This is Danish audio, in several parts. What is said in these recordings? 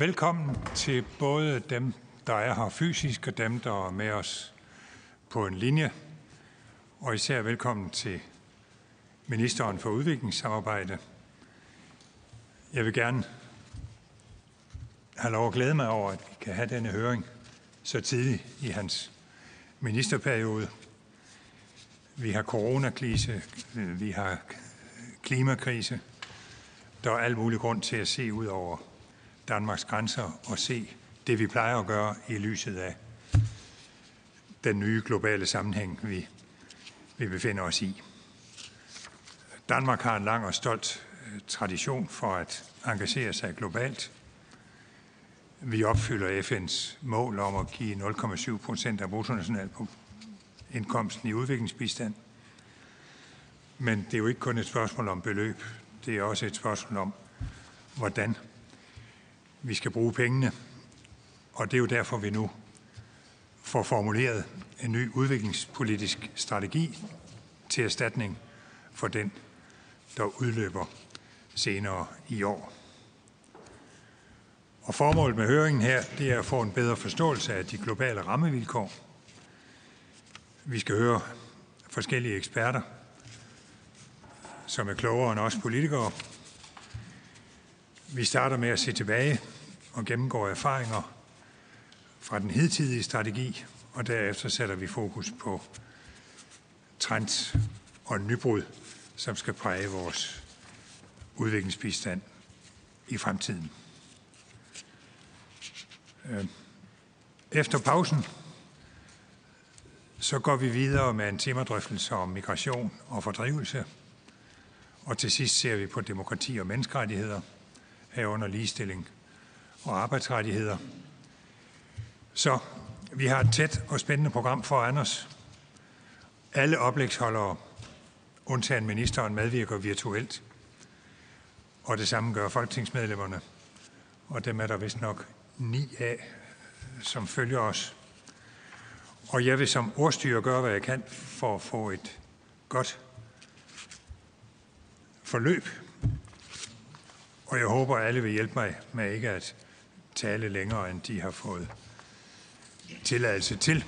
Velkommen til både dem, der er her fysisk, og dem, der er med os på en linje. Og især velkommen til ministeren for udviklingssamarbejde. Jeg vil gerne have lov at glæde mig over, at vi kan have denne høring så tidligt i hans ministerperiode. Vi har coronakrise, øh, vi har klimakrise. Der er al mulig grund til at se ud over Danmarks grænser og se det, vi plejer at gøre i lyset af den nye globale sammenhæng, vi, vi befinder os i. Danmark har en lang og stolt øh, tradition for at engagere sig globalt. Vi opfylder FN's mål om at give 0,7 procent af bruttonationalindkomsten i udviklingsbistand. Men det er jo ikke kun et spørgsmål om beløb. Det er også et spørgsmål om, hvordan vi skal bruge pengene. Og det er jo derfor, vi nu får formuleret en ny udviklingspolitisk strategi til erstatning for den, der udløber senere i år. Og formålet med høringen her, det er at få en bedre forståelse af de globale rammevilkår. Vi skal høre forskellige eksperter, som er klogere end os politikere. Vi starter med at se tilbage og gennemgår erfaringer fra den hidtidige strategi, og derefter sætter vi fokus på trends og nybrud, som skal præge vores udviklingsbistand i fremtiden. Øh, efter pausen så går vi videre med en temadrøftelse om migration og fordrivelse, og til sidst ser vi på demokrati og menneskerettigheder, herunder ligestilling og arbejdsrettigheder. Så vi har et tæt og spændende program for os. Alle oplægsholdere, undtagen ministeren, medvirker virtuelt, og det samme gør folketingsmedlemmerne, og dem er der vist nok ni af, som følger os. Og jeg vil som ordstyrer gøre, hvad jeg kan for at få et godt forløb. Og jeg håber, at alle vil hjælpe mig med ikke at tale længere, end de har fået tilladelse til.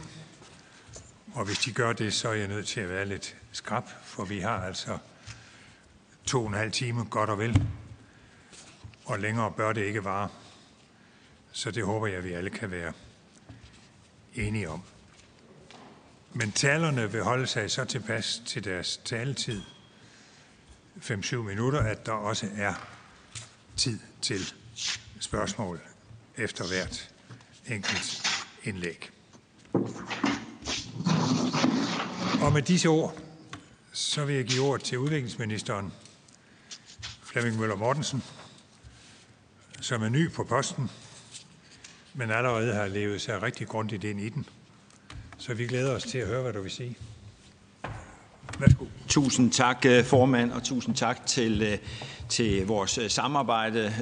Og hvis de gør det, så er jeg nødt til at være lidt skrab, for vi har altså to og en halv time, godt og vel. Og længere bør det ikke vare. Så det håber jeg, at vi alle kan være enige om. Men talerne vil holde sig så tilpas til deres taletid, 5-7 minutter, at der også er tid til spørgsmål efter hvert enkelt indlæg. Og med disse ord, så vil jeg give ord til udviklingsministeren, Flemming Møller Mortensen, som er ny på posten, men allerede har levet sig rigtig grundigt ind i den. Så vi glæder os til at høre, hvad du vil sige. Værsgo. Tusind tak, øh, formand, og tusind tak til, øh, til vores øh, samarbejde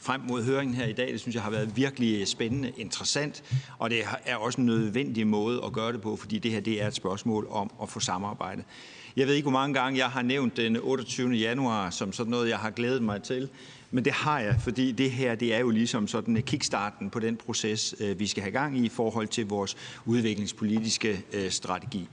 frem mod høringen her i dag. Det synes jeg har været virkelig spændende, interessant, og det er også en nødvendig måde at gøre det på, fordi det her det er et spørgsmål om at få samarbejde. Jeg ved ikke, hvor mange gange jeg har nævnt den 28. januar som sådan noget, jeg har glædet mig til. Men det har jeg, fordi det her det er jo ligesom sådan en kickstarten på den proces, vi skal have gang i i forhold til vores udviklingspolitiske strategi.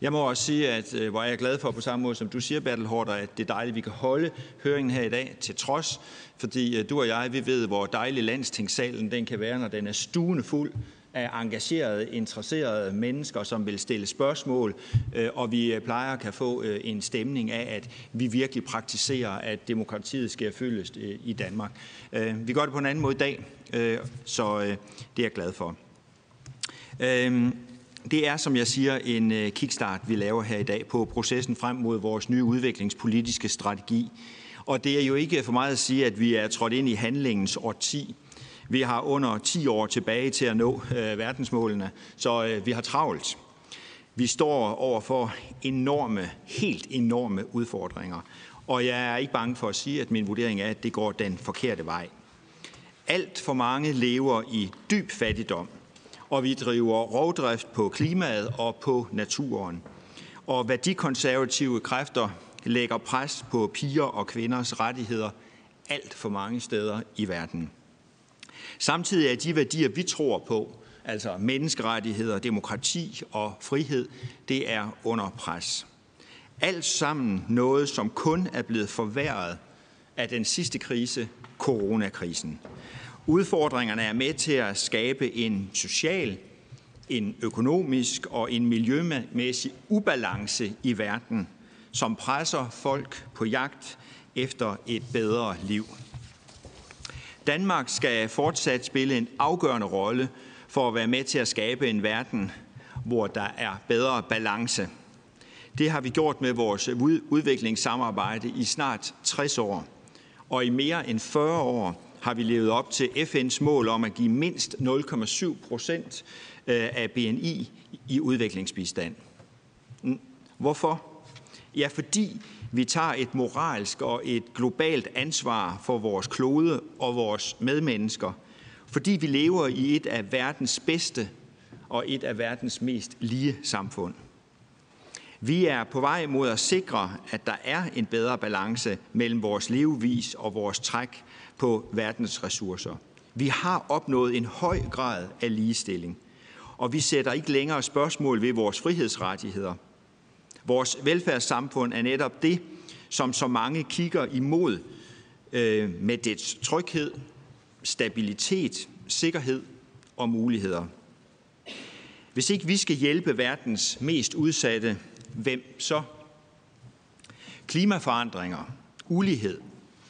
Jeg må også sige, at øh, hvor er jeg glad for på samme måde som du siger, Bertel Hårder, at det er dejligt, at vi kan holde høringen her i dag til trods, fordi øh, du og jeg, vi ved, hvor dejlig landstingssalen den kan være, når den er stuende fuld af engagerede, interesserede mennesker, som vil stille spørgsmål, øh, og vi plejer at kan få en stemning af, at vi virkelig praktiserer, at demokratiet skal følges i Danmark. Vi gør det på en anden måde i dag, så det er jeg glad for. Det er, som jeg siger, en øh, kickstart, vi laver her i dag på processen frem mod vores nye udviklingspolitiske strategi. Og det er jo ikke for meget at sige, at vi er trådt ind i handlingens årti. Vi har under 10 år tilbage til at nå øh, verdensmålene, så øh, vi har travlt. Vi står over for enorme, helt enorme udfordringer. Og jeg er ikke bange for at sige, at min vurdering er, at det går den forkerte vej. Alt for mange lever i dyb fattigdom – og vi driver rovdrift på klimaet og på naturen. Og værdikonservative kræfter lægger pres på piger og kvinders rettigheder alt for mange steder i verden. Samtidig er de værdier, vi tror på, altså menneskerettigheder, demokrati og frihed, det er under pres. Alt sammen noget, som kun er blevet forværret af den sidste krise, coronakrisen. Udfordringerne er med til at skabe en social, en økonomisk og en miljømæssig ubalance i verden, som presser folk på jagt efter et bedre liv. Danmark skal fortsat spille en afgørende rolle for at være med til at skabe en verden, hvor der er bedre balance. Det har vi gjort med vores udviklingssamarbejde i snart 60 år. Og i mere end 40 år har vi levet op til FN's mål om at give mindst 0,7 procent øh, af BNI i udviklingsbistand. Mm. Hvorfor? Ja, fordi vi tager et moralsk og et globalt ansvar for vores klode og vores medmennesker, fordi vi lever i et af verdens bedste og et af verdens mest lige samfund. Vi er på vej mod at sikre, at der er en bedre balance mellem vores levevis og vores træk på verdens ressourcer. Vi har opnået en høj grad af ligestilling, og vi sætter ikke længere spørgsmål ved vores frihedsrettigheder. Vores velfærdssamfund er netop det, som så mange kigger imod øh, med dets tryghed, stabilitet, sikkerhed og muligheder. Hvis ikke vi skal hjælpe verdens mest udsatte, hvem så? Klimaforandringer, ulighed,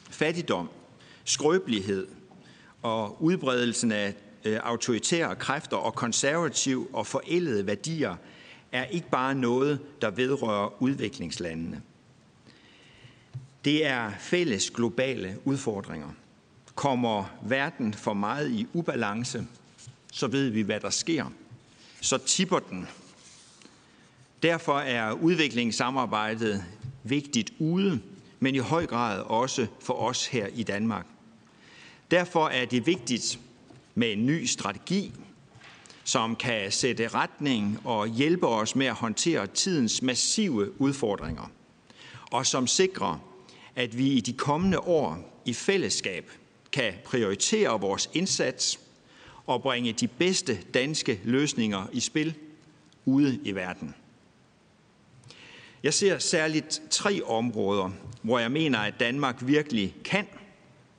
fattigdom, skrøbelighed og udbredelsen af øh, autoritære kræfter og konservativ og forældede værdier er ikke bare noget, der vedrører udviklingslandene. Det er fælles globale udfordringer. Kommer verden for meget i ubalance, så ved vi, hvad der sker. Så tipper den. Derfor er udviklingssamarbejdet vigtigt ude, men i høj grad også for os her i Danmark. Derfor er det vigtigt med en ny strategi, som kan sætte retning og hjælpe os med at håndtere tidens massive udfordringer, og som sikrer, at vi i de kommende år i fællesskab kan prioritere vores indsats og bringe de bedste danske løsninger i spil ude i verden. Jeg ser særligt tre områder, hvor jeg mener, at Danmark virkelig kan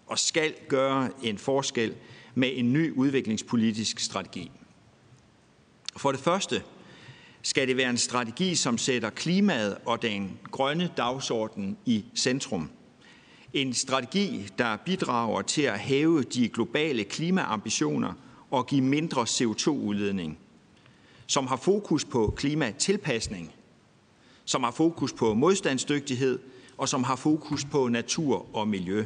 og skal gøre en forskel med en ny udviklingspolitisk strategi. For det første skal det være en strategi, som sætter klimaet og den grønne dagsorden i centrum. En strategi, der bidrager til at hæve de globale klimaambitioner og give mindre CO2-udledning. Som har fokus på klimatilpasning, som har fokus på modstandsdygtighed og som har fokus på natur og miljø.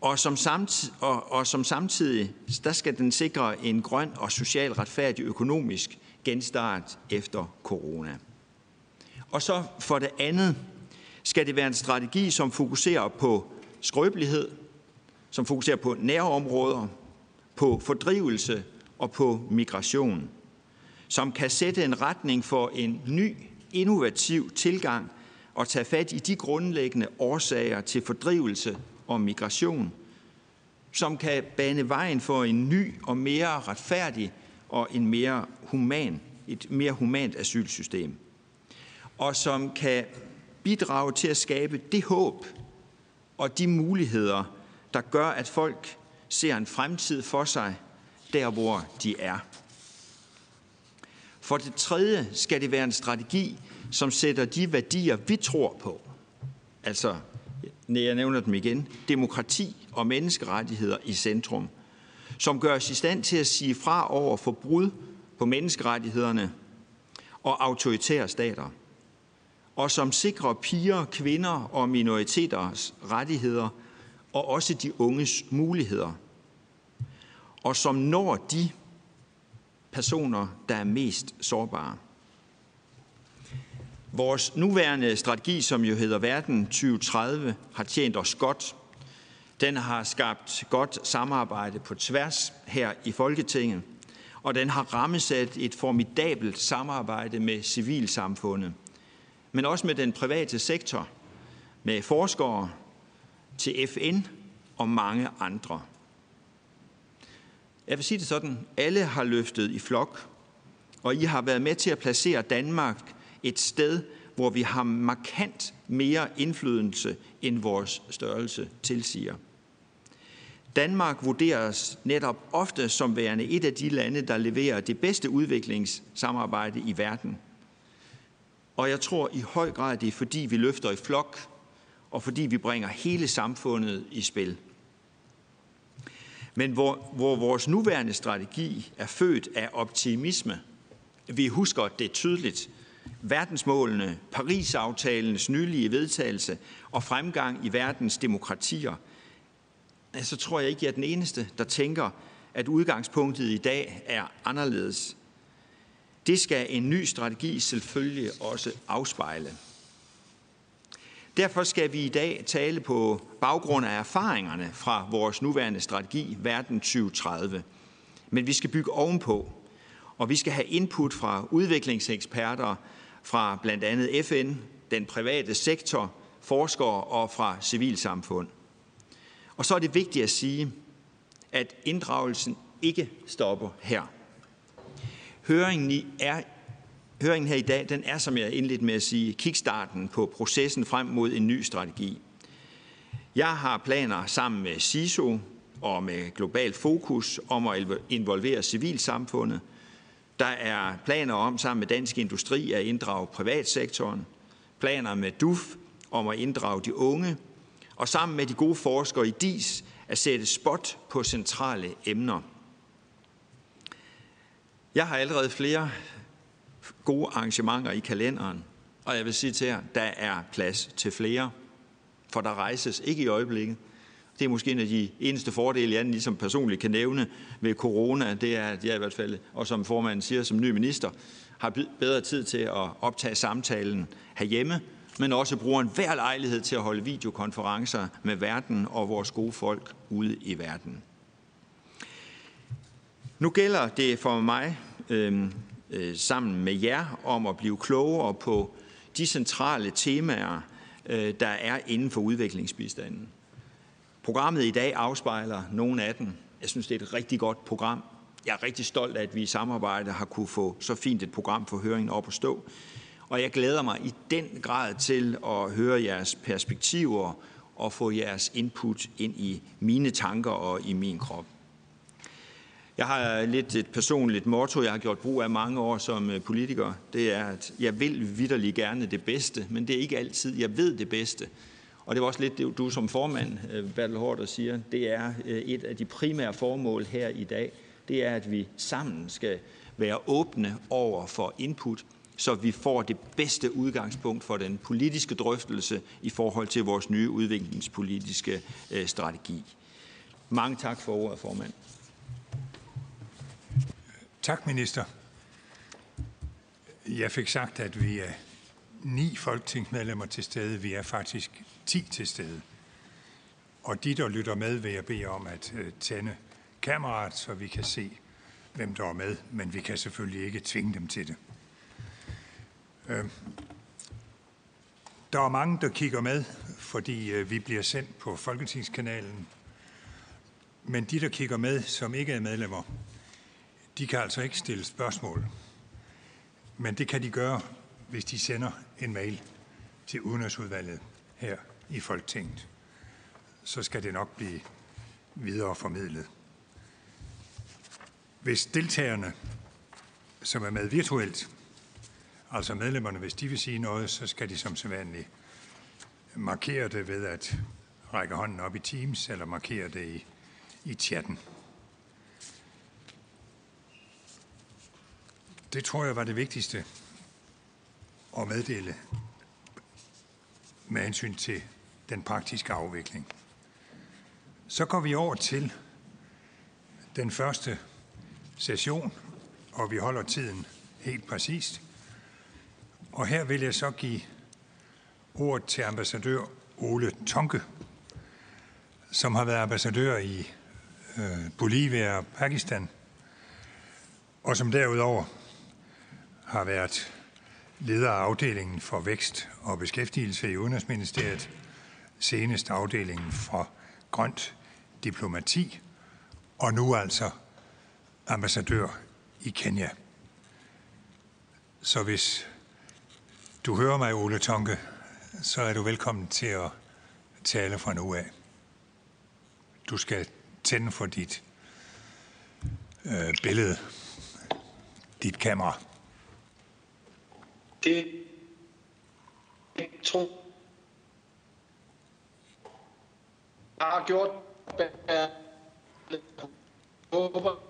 Og som, samtidig, og, og som samtidig, der skal den sikre en grøn og socialt retfærdig økonomisk genstart efter corona. Og så for det andet skal det være en strategi, som fokuserer på skrøbelighed, som fokuserer på nærområder, på fordrivelse og på migration, som kan sætte en retning for en ny, innovativ tilgang og tage fat i de grundlæggende årsager til fordrivelse og migration, som kan bane vejen for en ny og mere retfærdig og en mere human, et mere humant asylsystem, og som kan bidrage til at skabe det håb og de muligheder, der gør, at folk ser en fremtid for sig, der hvor de er. For det tredje skal det være en strategi, som sætter de værdier, vi tror på, altså, jeg nævner dem igen, demokrati og menneskerettigheder i centrum, som gør os i stand til at sige fra over for brud på menneskerettighederne og autoritære stater, og som sikrer piger, kvinder og minoriteters rettigheder og også de unges muligheder, og som når de personer, der er mest sårbare. Vores nuværende strategi, som jo hedder Verden 2030, har tjent os godt. Den har skabt godt samarbejde på tværs her i Folketinget, og den har rammesat et formidabelt samarbejde med civilsamfundet, men også med den private sektor, med forskere til FN og mange andre. Jeg vil sige det sådan, alle har løftet i flok, og I har været med til at placere Danmark et sted, hvor vi har markant mere indflydelse, end vores størrelse tilsiger. Danmark vurderes netop ofte som værende et af de lande, der leverer det bedste udviklingssamarbejde i verden. Og jeg tror i høj grad, det er fordi, vi løfter i flok, og fordi vi bringer hele samfundet i spil. Men hvor, hvor vores nuværende strategi er født af optimisme, vi husker det tydeligt, verdensmålene, Paris-aftalens nylige vedtagelse og fremgang i verdens demokratier, så tror jeg ikke, jeg er den eneste, der tænker, at udgangspunktet i dag er anderledes. Det skal en ny strategi selvfølgelig også afspejle. Derfor skal vi i dag tale på baggrund af erfaringerne fra vores nuværende strategi, Verden 2030. Men vi skal bygge ovenpå, og vi skal have input fra udviklingseksperter, fra blandt andet FN, den private sektor, forskere og fra civilsamfund. Og så er det vigtigt at sige, at inddragelsen ikke stopper her. Høringen, i, er, høringen her i dag, den er, som jeg indledte med at sige, kickstarten på processen frem mod en ny strategi. Jeg har planer sammen med CISO og med Global Fokus om at involvere civilsamfundet. Der er planer om sammen med Dansk Industri at inddrage privatsektoren. Planer med DUF om at inddrage de unge. Og sammen med de gode forskere i DIS at sætte spot på centrale emner. Jeg har allerede flere gode arrangementer i kalenderen, og jeg vil sige til jer, der er plads til flere, for der rejses ikke i øjeblikket. Det er måske en af de eneste fordele, jeg ligesom personligt kan nævne ved corona, det er, at jeg i hvert fald, og som formanden siger som ny minister, har bedre tid til at optage samtalen herhjemme, men også bruger en hver lejlighed til at holde videokonferencer med verden og vores gode folk ude i verden. Nu gælder det for mig øh, øh, sammen med jer om at blive klogere på de centrale temaer, øh, der er inden for udviklingsbistanden. Programmet i dag afspejler nogle af dem. Jeg synes, det er et rigtig godt program. Jeg er rigtig stolt af, at vi i samarbejde har kunne få så fint et program for høringen op at stå. Og jeg glæder mig i den grad til at høre jeres perspektiver og få jeres input ind i mine tanker og i min krop. Jeg har lidt et personligt motto, jeg har gjort brug af mange år som øh, politiker. Det er, at jeg vil vidderlig gerne det bedste, men det er ikke altid, jeg ved det bedste. Og det var også lidt det, du som formand, øh, Bertel Hårder, siger. Det er øh, et af de primære formål her i dag. Det er, at vi sammen skal være åbne over for input, så vi får det bedste udgangspunkt for den politiske drøftelse i forhold til vores nye udviklingspolitiske øh, strategi. Mange tak for ordet, formand. Tak, minister. Jeg fik sagt, at vi er ni folketingsmedlemmer til stede. Vi er faktisk ti til stede. Og de, der lytter med, vil jeg bede om at øh, tænde kameraet, så vi kan se, hvem der er med. Men vi kan selvfølgelig ikke tvinge dem til det. Øh, der er mange, der kigger med, fordi øh, vi bliver sendt på Folketingskanalen. Men de, der kigger med, som ikke er medlemmer, de kan altså ikke stille spørgsmål. Men det kan de gøre, hvis de sender en mail til Udenrigsudvalget her i Folketinget. Så skal det nok blive videre formidlet. Hvis deltagerne, som er med virtuelt, altså medlemmerne, hvis de vil sige noget, så skal de som sædvanligt markere det ved at række hånden op i Teams eller markere det i, i chatten. Det tror jeg var det vigtigste at meddele med hensyn til den praktiske afvikling. Så går vi over til den første session, og vi holder tiden helt præcist. Og her vil jeg så give ordet til ambassadør Ole Tonke, som har været ambassadør i øh, Bolivia og Pakistan, og som derudover har været leder af afdelingen for vækst og beskæftigelse i Udenrigsministeriet, senest afdelingen for grønt diplomati, og nu altså ambassadør i Kenya. Så hvis du hører mig, Ole Tonke, så er du velkommen til at tale fra nu af. Du skal tænde for dit øh, billede, dit kamera. Det jeg tror jeg har gjort håber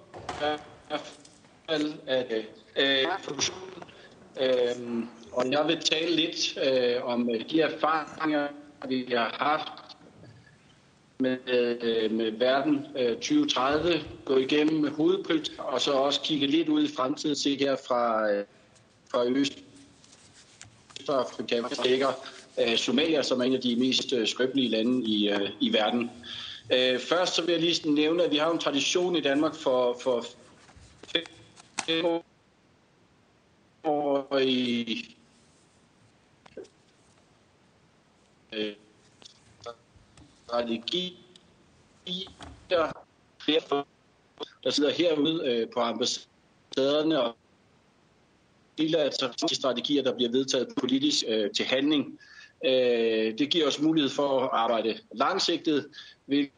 at, at øh, øh, og jeg vil tale lidt øh, om øh, de erfaringer, vi har haft med, øh, med verden øh, 2030, gå igennem med hovedpryt, og så også kigge lidt ud i fremtiden, se her fra, øh, fra Østafrika, der ligger øh, Somalia, som er en af de mest øh, skrøbelige lande i, øh, i verden. Øh, først så vil jeg lige nævne, at vi har en tradition i Danmark for, for fem år i øh, strategi, der, der sidder herude øh, på ambassaderne og de strategier, der bliver vedtaget politisk øh, til handling. Øh, det giver os mulighed for at arbejde langsigtet, hvilket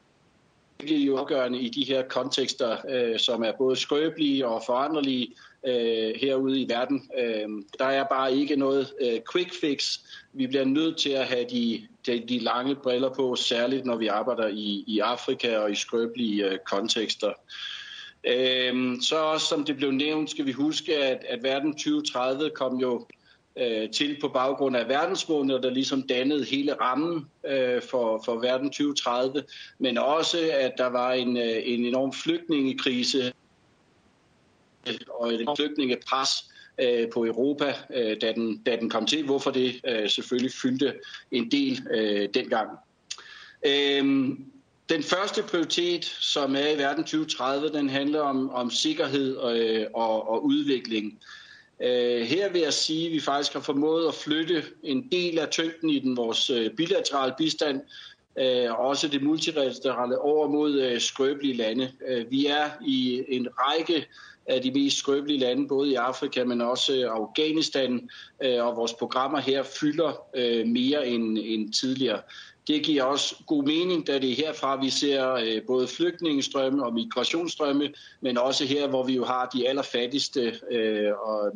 jo afgørende i de her kontekster, øh, som er både skrøbelige og foranderlige øh, herude i verden. Øh, der er bare ikke noget øh, quick fix. Vi bliver nødt til at have de, de, de lange briller på, særligt når vi arbejder i, i Afrika og i skrøbelige øh, kontekster. Øh, så også, som det blev nævnt, skal vi huske, at, at verden 2030 kom jo øh, til på baggrund af verdensmålene, der ligesom dannede hele rammen øh, for, for verden 2030, men også at der var en, øh, en enorm flygtningekrise og et flygtningepres øh, på Europa, øh, da, den, da den kom til, hvorfor det øh, selvfølgelig fyldte en del øh, dengang. Øh, den første prioritet, som er i verden 2030, den handler om, om sikkerhed og, og, og udvikling. Øh, her vil jeg sige, at vi faktisk har formået at flytte en del af tyngden i den vores øh, bilaterale bistand, øh, også det multilaterale over mod skrøbelige lande. Vi er i en række af de mest skrøbelige lande, både i Afrika, men også Afghanistan, og vores programmer her fylder mere end, end tidligere. Det giver også god mening, da det er herfra, vi ser øh, både flygtningestrømme og migrationsstrømme, men også her, hvor vi jo har de allerfattigste øh, og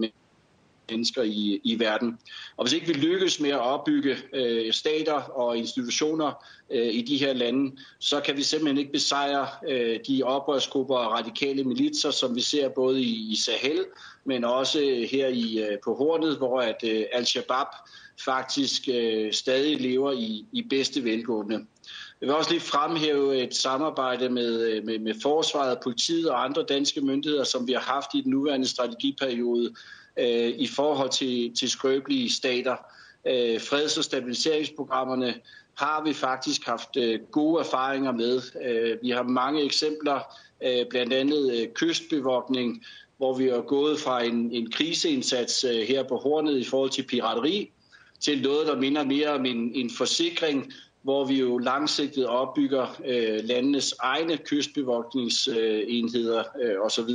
mennesker i, i verden. Og hvis ikke vi lykkes med at opbygge øh, stater og institutioner øh, i de her lande, så kan vi simpelthen ikke besejre øh, de oprørsgrupper og radikale militser, som vi ser både i, i Sahel, men også øh, her i øh, på Hornet, hvor at øh, Al-Shabaab faktisk øh, stadig lever i, i bedste velgående. Jeg vil også lige fremhæve et samarbejde med, øh, med, med forsvaret, politiet og andre danske myndigheder, som vi har haft i den nuværende strategiperiode, øh, i forhold til, til skrøbelige stater. Øh, freds- og stabiliseringsprogrammerne har vi faktisk haft øh, gode erfaringer med. Øh, vi har mange eksempler, øh, blandt andet øh, kystbevogtning, hvor vi er gået fra en, en kriseindsats øh, her på Hornet i forhold til pirateri, til noget, der minder mere om en, en forsikring, hvor vi jo langsigtet opbygger øh, landenes egne kystbevogtningsenheder øh, osv.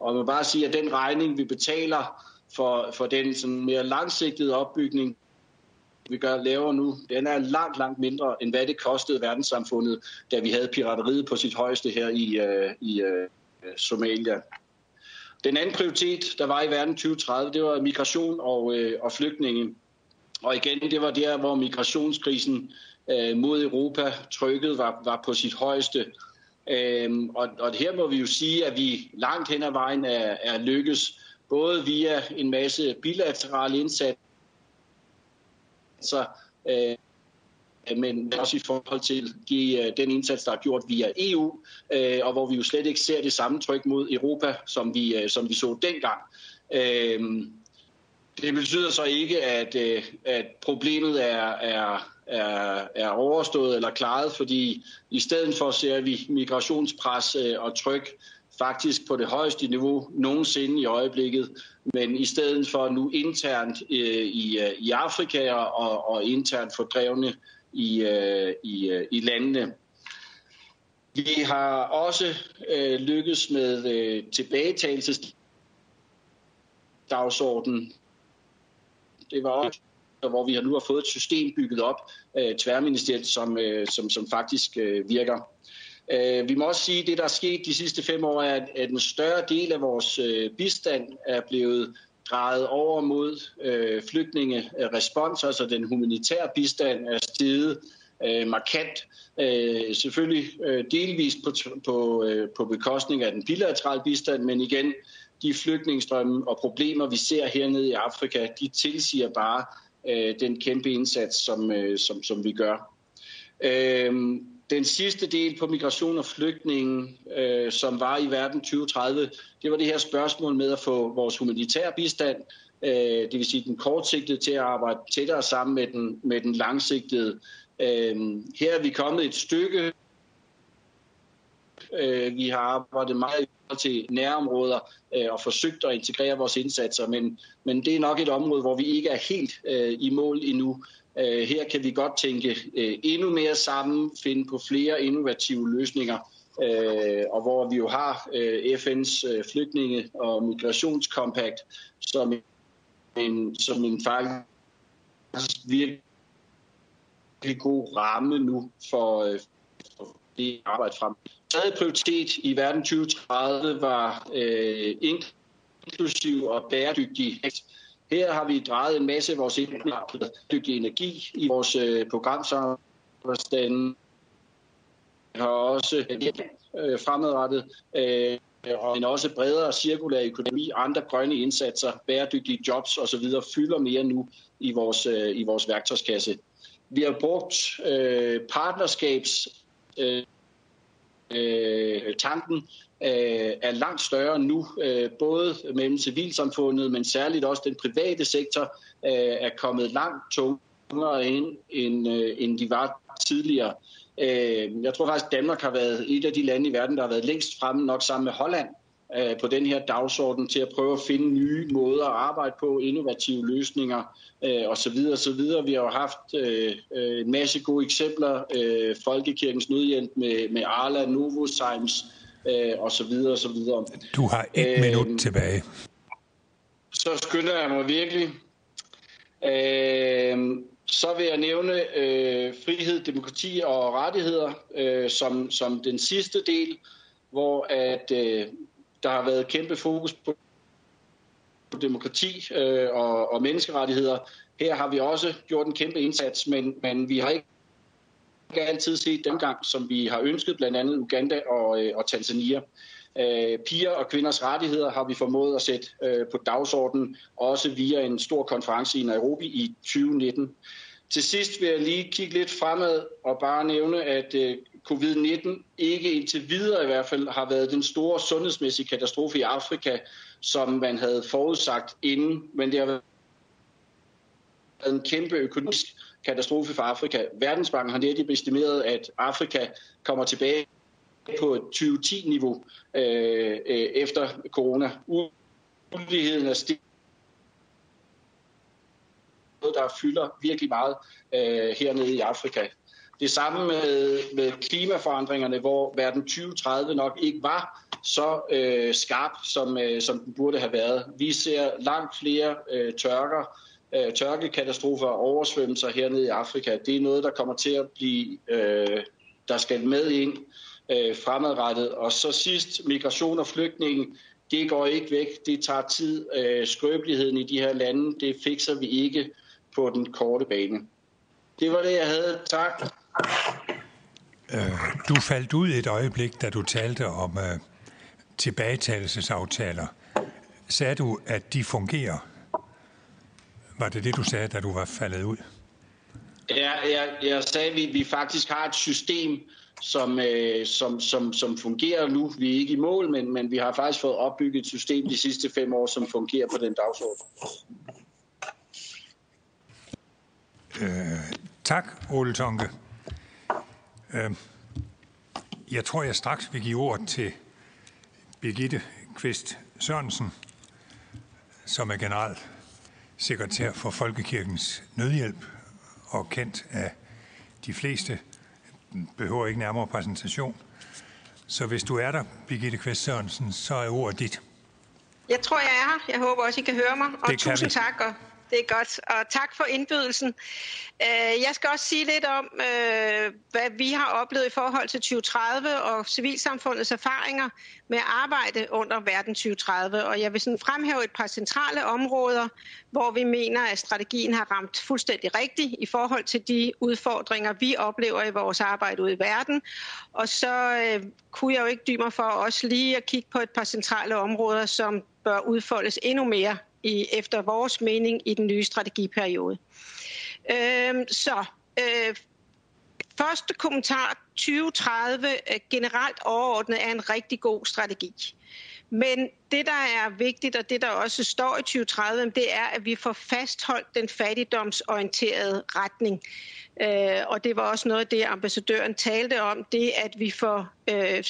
Og man bare sige, at den regning, vi betaler for, for den sådan mere langsigtede opbygning, vi gør laver nu, den er langt, langt mindre, end hvad det kostede verdenssamfundet, da vi havde pirateriet på sit højeste her i, øh, i øh, Somalia. Den anden prioritet, der var i verden 2030, det var migration og, øh, og flygtninge. Og igen, det var der, hvor migrationskrisen øh, mod Europa, trykket var, var på sit højeste. Øhm, og, og her må vi jo sige, at vi langt hen ad vejen er, er lykkes, både via en masse bilaterale indsatser, øh, men også i forhold til de, øh, den indsats, der er gjort via EU, øh, og hvor vi jo slet ikke ser det samme tryk mod Europa, som vi, øh, som vi så dengang. Øh, det betyder så ikke, at, øh, at problemet er, er er, er overstået eller klaret, fordi i stedet for ser vi migrationspres øh, og tryk faktisk på det højeste niveau nogensinde i øjeblikket, men i stedet for nu internt øh, i, øh, i Afrika og, og internt fordrevne i, øh, i, øh, i landene. Vi har også øh, lykkes med øh, tilbagetagelsesdagsordenen. Det var også hvor vi har nu har fået et system bygget op øh, tværministerielt, som, øh, som, som faktisk øh, virker. Øh, vi må også sige, at det, der er sket de sidste fem år, er, at en større del af vores øh, bistand er blevet drejet over mod øh, flygtningerespons, altså den humanitære bistand er steget øh, markant. Øh, selvfølgelig øh, delvist på, på, øh, på bekostning af den bilaterale bistand, men igen, de flygtningestrømme og problemer, vi ser hernede i Afrika, de tilsiger bare øh, den kæmpe indsats, som, øh, som, som vi gør. Øh, den sidste del på migration og flygtninge, øh, som var i verden 2030, det var det her spørgsmål med at få vores humanitære bistand, øh, det vil sige den kortsigtede, til at arbejde tættere sammen med den, med den langsigtede. Øh, her er vi kommet et stykke. Øh, vi har arbejdet meget til nærområder øh, og forsøgt at integrere vores indsatser, men, men det er nok et område, hvor vi ikke er helt øh, i mål endnu. Øh, her kan vi godt tænke øh, endnu mere sammen, finde på flere innovative løsninger, øh, og hvor vi jo har øh, FN's øh, flygtninge- og migrationskompakt som en, som en faktisk virkelig god ramme nu for, øh, for det arbejde frem. Tredje prioritet i verden 2030 var øh, inklusiv og bæredygtig her har vi drejet en masse af vores dygtig energi i vores øh, programsammenstande. Vi har også øh, fremadrettet, øh, men også bredere cirkulær økonomi, andre grønne indsatser, bæredygtige jobs osv. fylder mere nu i vores, øh, i vores værktøjskasse. Vi har brugt øh, partnerskabs øh, øh, tanken øh, er langt større nu, øh, både mellem civilsamfundet, men særligt også den private sektor, øh, er kommet langt tungere ind, end, øh, end de var tidligere. Øh, jeg tror faktisk, at Danmark har været et af de lande i verden, der har været længst fremme, nok sammen med Holland, på den her dagsorden til at prøve at finde nye måder at arbejde på, innovative løsninger øh, osv. osv. Vi har jo haft øh, øh, en masse gode eksempler, øh, Folkekirkens Nødhjælp med, med Arla, Novozymes, øh, og så videre og så videre. Du har et øh, minut tilbage. Så skynder jeg mig virkelig. Øh, så vil jeg nævne øh, frihed, demokrati og rettigheder øh, som, som den sidste del, hvor at øh, der har været kæmpe fokus på demokrati øh, og, og menneskerettigheder. Her har vi også gjort en kæmpe indsats, men, men vi har ikke altid set den gang, som vi har ønsket, blandt andet Uganda og, øh, og Tanzania. Øh, piger og kvinders rettigheder har vi formået at sætte øh, på dagsordenen, også via en stor konference i Nairobi i 2019. Til sidst vil jeg lige kigge lidt fremad og bare nævne, at øh, covid-19 ikke indtil videre i hvert fald har været den store sundhedsmæssige katastrofe i Afrika, som man havde forudsagt inden, men det har været en kæmpe økonomisk katastrofe for Afrika. Verdensbanken har netop estimeret, at Afrika kommer tilbage på et 2010-niveau øh, øh, efter corona. Uligheden er stig der fylder virkelig meget øh, hernede i Afrika. Det samme med, med klimaforandringerne, hvor verden 2030 nok ikke var så øh, skarp, som, øh, som den burde have været. Vi ser langt flere øh, tørker, øh, tørkekatastrofer og oversvømmelser hernede i Afrika, det er noget, der kommer til at blive, øh, der skal med ind øh, fremadrettet. Og så sidst, migration og flygtninge, det går ikke væk, det tager tid. Øh, skrøbeligheden i de her lande, det fikser vi ikke på den korte bane. Det var det, jeg havde. Tak. Øh, du faldt ud et øjeblik, da du talte om øh, tilbagetagelsesaftaler. Sagde du, at de fungerer? Var det det, du sagde, da du var faldet ud? Ja, jeg, jeg sagde, at vi, vi faktisk har et system, som, øh, som, som, som fungerer nu. Vi er ikke i mål, men, men vi har faktisk fået opbygget et system de sidste fem år, som fungerer på den dagsorden. Øh, tak, Ole Tonke. Øh, jeg tror, jeg straks vil give ord til Birgitte Kvist Sørensen, som er general sekretær for Folkekirkens Nødhjælp og kendt af de fleste, behøver ikke nærmere præsentation. Så hvis du er der, Birgitte Kvist Sørensen, så er ordet dit. Jeg tror, jeg er her. Jeg håber også, I kan høre mig. Og det tusind tak, og det er godt. Og tak for indbydelsen. Øh, jeg skal også sige lidt om, øh, hvad vi har oplevet i forhold til 2030 og civilsamfundets erfaringer med at arbejde under Verden 2030. Og jeg vil sådan fremhæve et par centrale områder, hvor vi mener, at strategien har ramt fuldstændig rigtigt i forhold til de udfordringer, vi oplever i vores arbejde ude i verden. Og så øh, kunne jeg jo ikke dybe mig for også lige at kigge på et par centrale områder, som bør udfoldes endnu mere i, efter vores mening i den nye strategiperiode. Øh, så øh, første kommentar 2030 øh, generelt overordnet er en rigtig god strategi. Men det, der er vigtigt, og det, der også står i 2030, det er, at vi får fastholdt den fattigdomsorienterede retning. Øh, og det var også noget af det, ambassadøren talte om, det at vi får øh,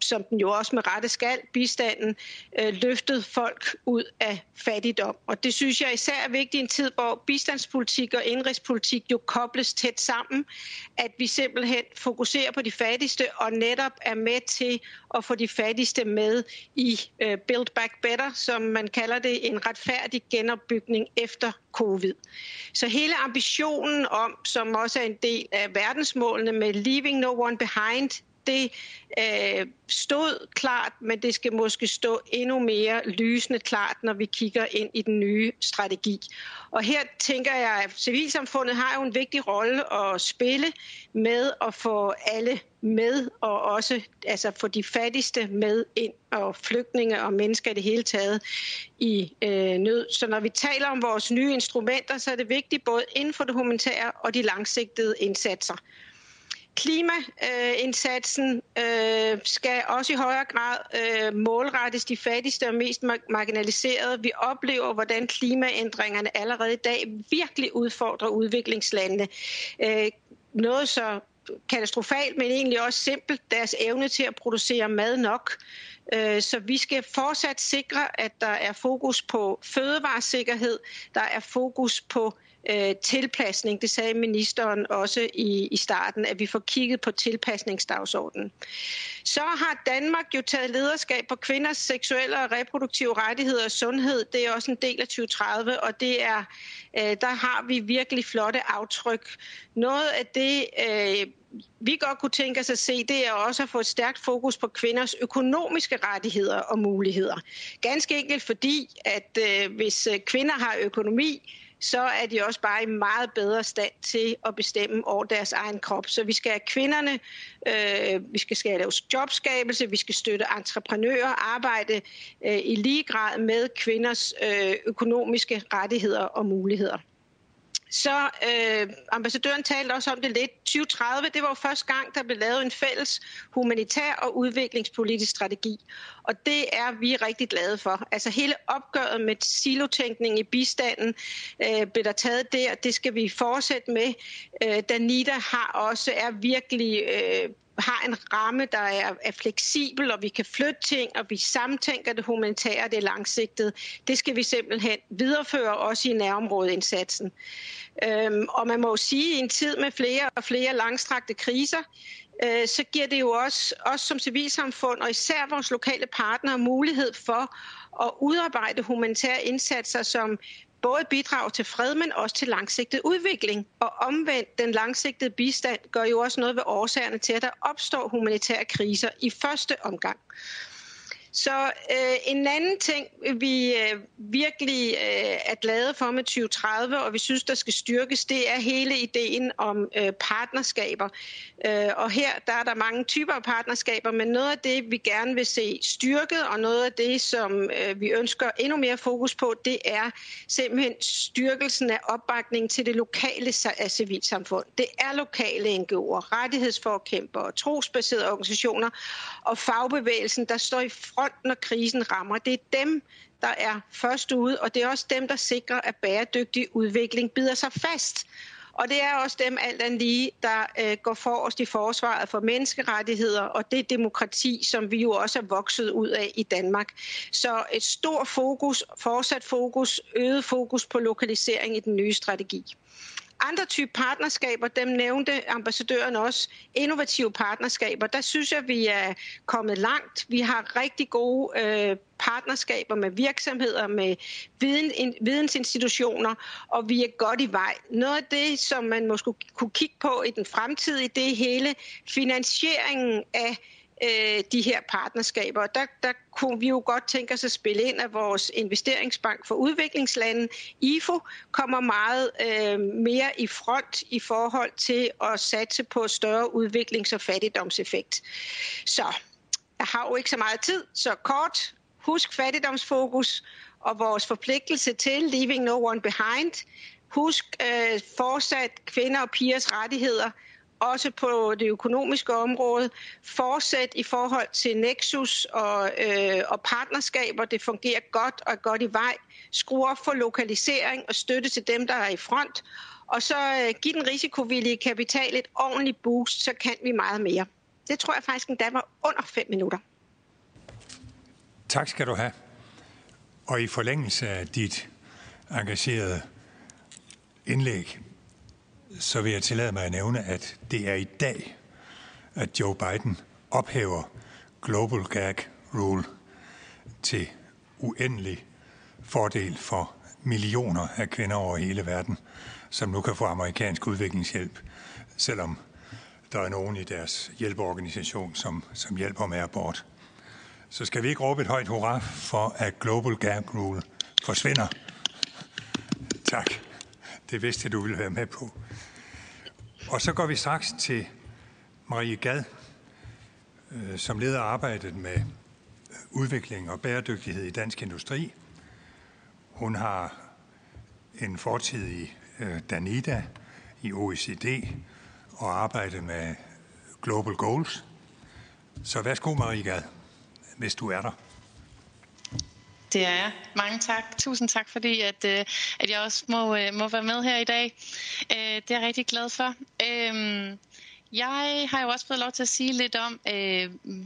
som den jo også med rette skal, bistanden, øh, løftet folk ud af fattigdom. Og det synes jeg især er vigtigt i en tid, hvor bistandspolitik og indrigspolitik jo kobles tæt sammen, at vi simpelthen fokuserer på de fattigste og netop er med til at få de fattigste med i øh, Build Back Better, som man kalder det, en retfærdig genopbygning efter covid. Så hele ambitionen om, som også er en del af verdensmålene med Leaving No One Behind, det øh, stod klart, men det skal måske stå endnu mere lysende klart, når vi kigger ind i den nye strategi. Og her tænker jeg, at civilsamfundet har jo en vigtig rolle at spille med at få alle med, og også altså få de fattigste med ind, og flygtninge og mennesker i det hele taget i øh, nød. Så når vi taler om vores nye instrumenter, så er det vigtigt både inden for det humanitære og de langsigtede indsatser. Klimaindsatsen øh, skal også i højere grad øh, målrettes de fattigste og mest marginaliserede. Vi oplever, hvordan klimaændringerne allerede i dag virkelig udfordrer udviklingslandene. Øh, noget så katastrofalt, men egentlig også simpelt, deres evne til at producere mad nok. Øh, så vi skal fortsat sikre, at der er fokus på fødevaresikkerhed, der er fokus på øh, tilpasning. Det sagde ministeren også i, i starten, at vi får kigget på tilpasningsdagsordenen. Så har Danmark jo taget lederskab på kvinders seksuelle og reproduktive rettigheder og sundhed. Det er også en del af 2030, og det er, øh, der har vi virkelig flotte aftryk. Noget af det, øh, vi godt kunne tænke os at se, det er også at få et stærkt fokus på kvinders økonomiske rettigheder og muligheder. Ganske enkelt fordi, at øh, hvis øh, kvinder har økonomi, så er de også bare i meget bedre stand til at bestemme over deres egen krop. Så vi skal have kvinderne, øh, vi skal, skal lave jobskabelse, vi skal støtte entreprenører, arbejde øh, i lige grad med kvinders øh, økonomiske rettigheder og muligheder. Så øh, ambassadøren talte også om det lidt. 2030, det var jo første gang, der blev lavet en fælles humanitær og udviklingspolitisk strategi. Og det er vi rigtig glade for. Altså hele opgøret med silotænkning i bistanden øh, blev der taget der. Det skal vi fortsætte med. Øh, Danita har også er virkelig øh, har en ramme, der er, er fleksibel, og vi kan flytte ting, og vi samtænker det humanitære og det langsigtede. Det skal vi simpelthen videreføre også i nærområdeindsatsen. Øhm, og man må jo sige, at i en tid med flere og flere langstrakte kriser, øh, så giver det jo også os som civilsamfund, og især vores lokale partnere, mulighed for at udarbejde humanitære indsatser, som både bidrag til fred, men også til langsigtet udvikling. Og omvendt, den langsigtede bistand gør jo også noget ved årsagerne til, at der opstår humanitære kriser i første omgang. Så øh, en anden ting, vi øh, virkelig øh, er glade for med 2030, og vi synes, der skal styrkes, det er hele ideen om øh, partnerskaber. Øh, og her der er der mange typer af partnerskaber, men noget af det, vi gerne vil se styrket, og noget af det, som øh, vi ønsker endnu mere fokus på, det er simpelthen styrkelsen af opbakningen til det lokale civilsamfund. Det er lokale NGO'er, rettighedsforkæmpere, trosbaserede organisationer og fagbevægelsen, der står i front, når krisen rammer. Det er dem, der er først ude, og det er også dem, der sikrer, at bæredygtig udvikling bider sig fast. Og det er også dem alt andet lige, der øh, går forrest i forsvaret for menneskerettigheder og det demokrati, som vi jo også er vokset ud af i Danmark. Så et stort fokus, fortsat fokus, øget fokus på lokalisering i den nye strategi andre typer partnerskaber, dem nævnte ambassadøren også, innovative partnerskaber, der synes jeg, vi er kommet langt. Vi har rigtig gode øh, partnerskaber med virksomheder, med viden, vidensinstitutioner, og vi er godt i vej. Noget af det, som man måske kunne kigge på i den fremtidige, det er hele finansieringen af øh, de her partnerskaber. Og Der, der kunne vi jo godt tænke os at spille ind, at vores investeringsbank for udviklingslande, IFO, kommer meget øh, mere i front i forhold til at satse på større udviklings- og fattigdomseffekt. Så jeg har jo ikke så meget tid, så kort, husk fattigdomsfokus og vores forpligtelse til Leaving No One Behind. Husk øh, fortsat kvinder og pigers rettigheder – også på det økonomiske område. Fortsæt i forhold til Nexus og, øh, og partnerskaber. Det fungerer godt og er godt i vej. Skru op for lokalisering og støtte til dem, der er i front. Og så øh, giv den risikovillige kapital et ordentligt boost, så kan vi meget mere. Det tror jeg faktisk endda var under fem minutter. Tak skal du have. Og i forlængelse af dit engagerede indlæg, så vil jeg tillade mig at nævne, at det er i dag, at Joe Biden ophæver Global Gag Rule til uendelig fordel for millioner af kvinder over hele verden, som nu kan få amerikansk udviklingshjælp, selvom der er nogen i deres hjælpeorganisation, som, som hjælper med abort. Så skal vi ikke råbe et højt hurra for, at Global Gag Rule forsvinder. Tak. Det vidste du ville være med på. Og så går vi straks til Marie Gad, øh, som leder arbejdet med udvikling og bæredygtighed i dansk industri. Hun har en fortid i øh, Danida, i OECD og arbejdet med Global Goals. Så værsgo, Marie Gad, hvis du er der. Det er jeg. Mange tak. Tusind tak, fordi at, øh, at jeg også må, øh, må være med her i dag. Øh, det er jeg rigtig glad for. Øhm, jeg har jo også fået lov til at sige lidt om,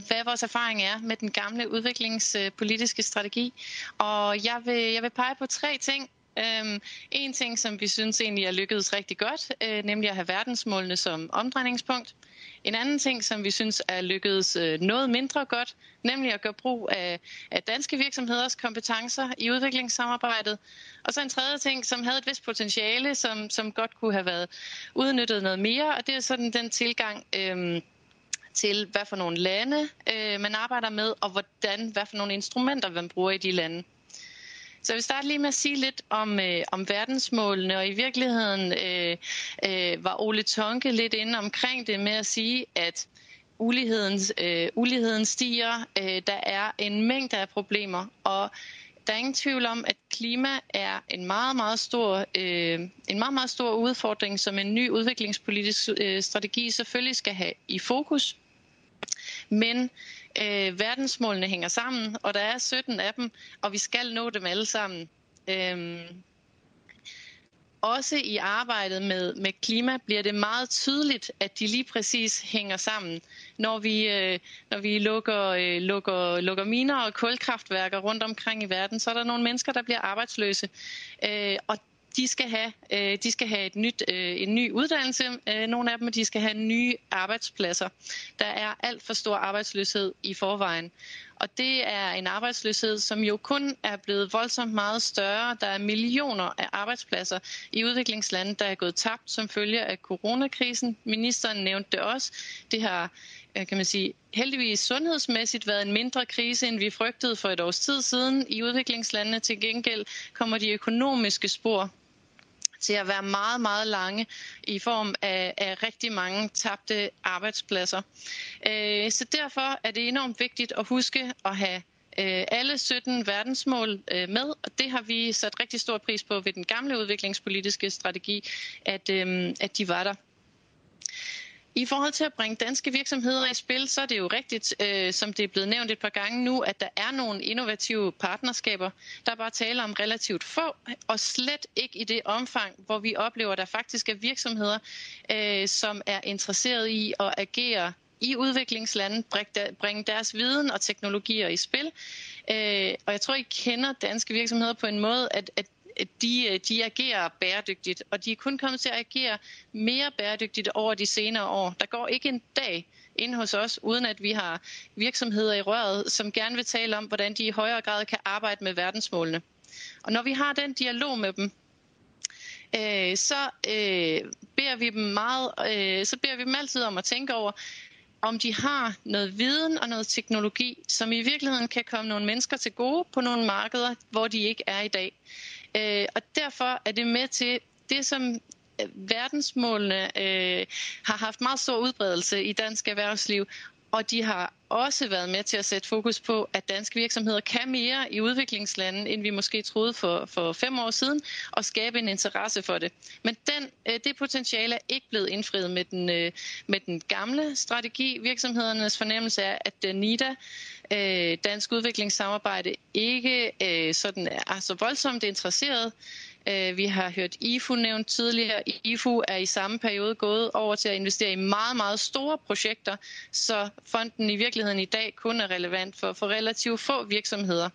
hvad vores erfaring er med den gamle udviklingspolitiske strategi. Og jeg vil, jeg vil pege på tre ting. Øhm, en ting, som vi synes egentlig er lykkedes rigtig godt, øh, nemlig at have verdensmålene som omdrejningspunkt. En anden ting, som vi synes er lykkedes øh, noget mindre godt, nemlig at gøre brug af, af danske virksomheders kompetencer i udviklingssamarbejdet. Og så en tredje ting, som havde et vist potentiale, som, som godt kunne have været udnyttet noget mere, og det er sådan den tilgang Øh, til, hvad for nogle lande øh, man arbejder med, og hvordan, hvad for nogle instrumenter man bruger i de lande. Så jeg vil starte lige med at sige lidt om, øh, om verdensmålene, og i virkeligheden øh, øh, var Ole Tonke lidt inde omkring det med at sige, at uligheden, øh, uligheden stiger, øh, der er en mængde af problemer, og der er ingen tvivl om, at klima er en meget, meget stor, øh, en meget, meget stor udfordring, som en ny udviklingspolitisk øh, strategi selvfølgelig skal have i fokus. Men Øh, verdensmålene hænger sammen, og der er 17 af dem, og vi skal nå dem alle sammen. Øh, også i arbejdet med, med klima bliver det meget tydeligt, at de lige præcis hænger sammen. Når vi, øh, når vi lukker, øh, lukker, lukker miner og kulkraftværker rundt omkring i verden, så er der nogle mennesker, der bliver arbejdsløse. Øh, og de skal have, øh, de skal have et nyt, øh, en ny uddannelse, øh, nogle af dem, de skal have nye arbejdspladser. Der er alt for stor arbejdsløshed i forvejen. Og det er en arbejdsløshed, som jo kun er blevet voldsomt meget større. Der er millioner af arbejdspladser i udviklingslande, der er gået tabt som følge af coronakrisen. Ministeren nævnte det også. Det har øh, kan man sige, heldigvis sundhedsmæssigt været en mindre krise, end vi frygtede for et års tid siden. I udviklingslandene til gengæld kommer de økonomiske spor til at være meget, meget lange i form af, af rigtig mange tabte arbejdspladser. Øh, så derfor er det enormt vigtigt at huske at have øh, alle 17 verdensmål øh, med, og det har vi sat rigtig stor pris på ved den gamle udviklingspolitiske strategi, at, øh, at de var der. I forhold til at bringe danske virksomheder i spil, så er det jo rigtigt, øh, som det er blevet nævnt et par gange nu, at der er nogle innovative partnerskaber. Der er bare tale om relativt få, og slet ikke i det omfang, hvor vi oplever, at der faktisk er virksomheder, øh, som er interesseret i at agere i udviklingslande, bringe deres viden og teknologier i spil. Øh, og jeg tror, I kender danske virksomheder på en måde, at, at de, øh, de agerer bæredygtigt, og de er kun kommet til at agere mere bæredygtigt over de senere år. Der går ikke en dag ind hos os, uden at vi har virksomheder i røret, som gerne vil tale om, hvordan de i højere grad kan arbejde med verdensmålene. Og når vi har den dialog med dem, øh, så øh, beder vi dem meget, øh, så beder vi dem altid om at tænke over, om de har noget viden og noget teknologi, som i virkeligheden kan komme nogle mennesker til gode på nogle markeder, hvor de ikke er i dag. Øh, og derfor er det med til det, som øh, verdensmålene øh, har haft meget stor udbredelse i dansk erhvervsliv, og de har også været med til at sætte fokus på, at danske virksomheder kan mere i udviklingslande, end vi måske troede for, for fem år siden, og skabe en interesse for det. Men den, øh, det potentiale er ikke blevet indfriet med den, øh, med den gamle strategi. Virksomhedernes fornemmelse er, at NIDA, øh, Dansk Udviklingssamarbejde, ikke øh, sådan er så voldsomt interesseret Øh, vi har hørt IFU nævnt tidligere. IFU er i samme periode gået over til at investere i meget, meget store projekter, så fonden i virkeligheden i dag kun er relevant for, for relativt få virksomheder.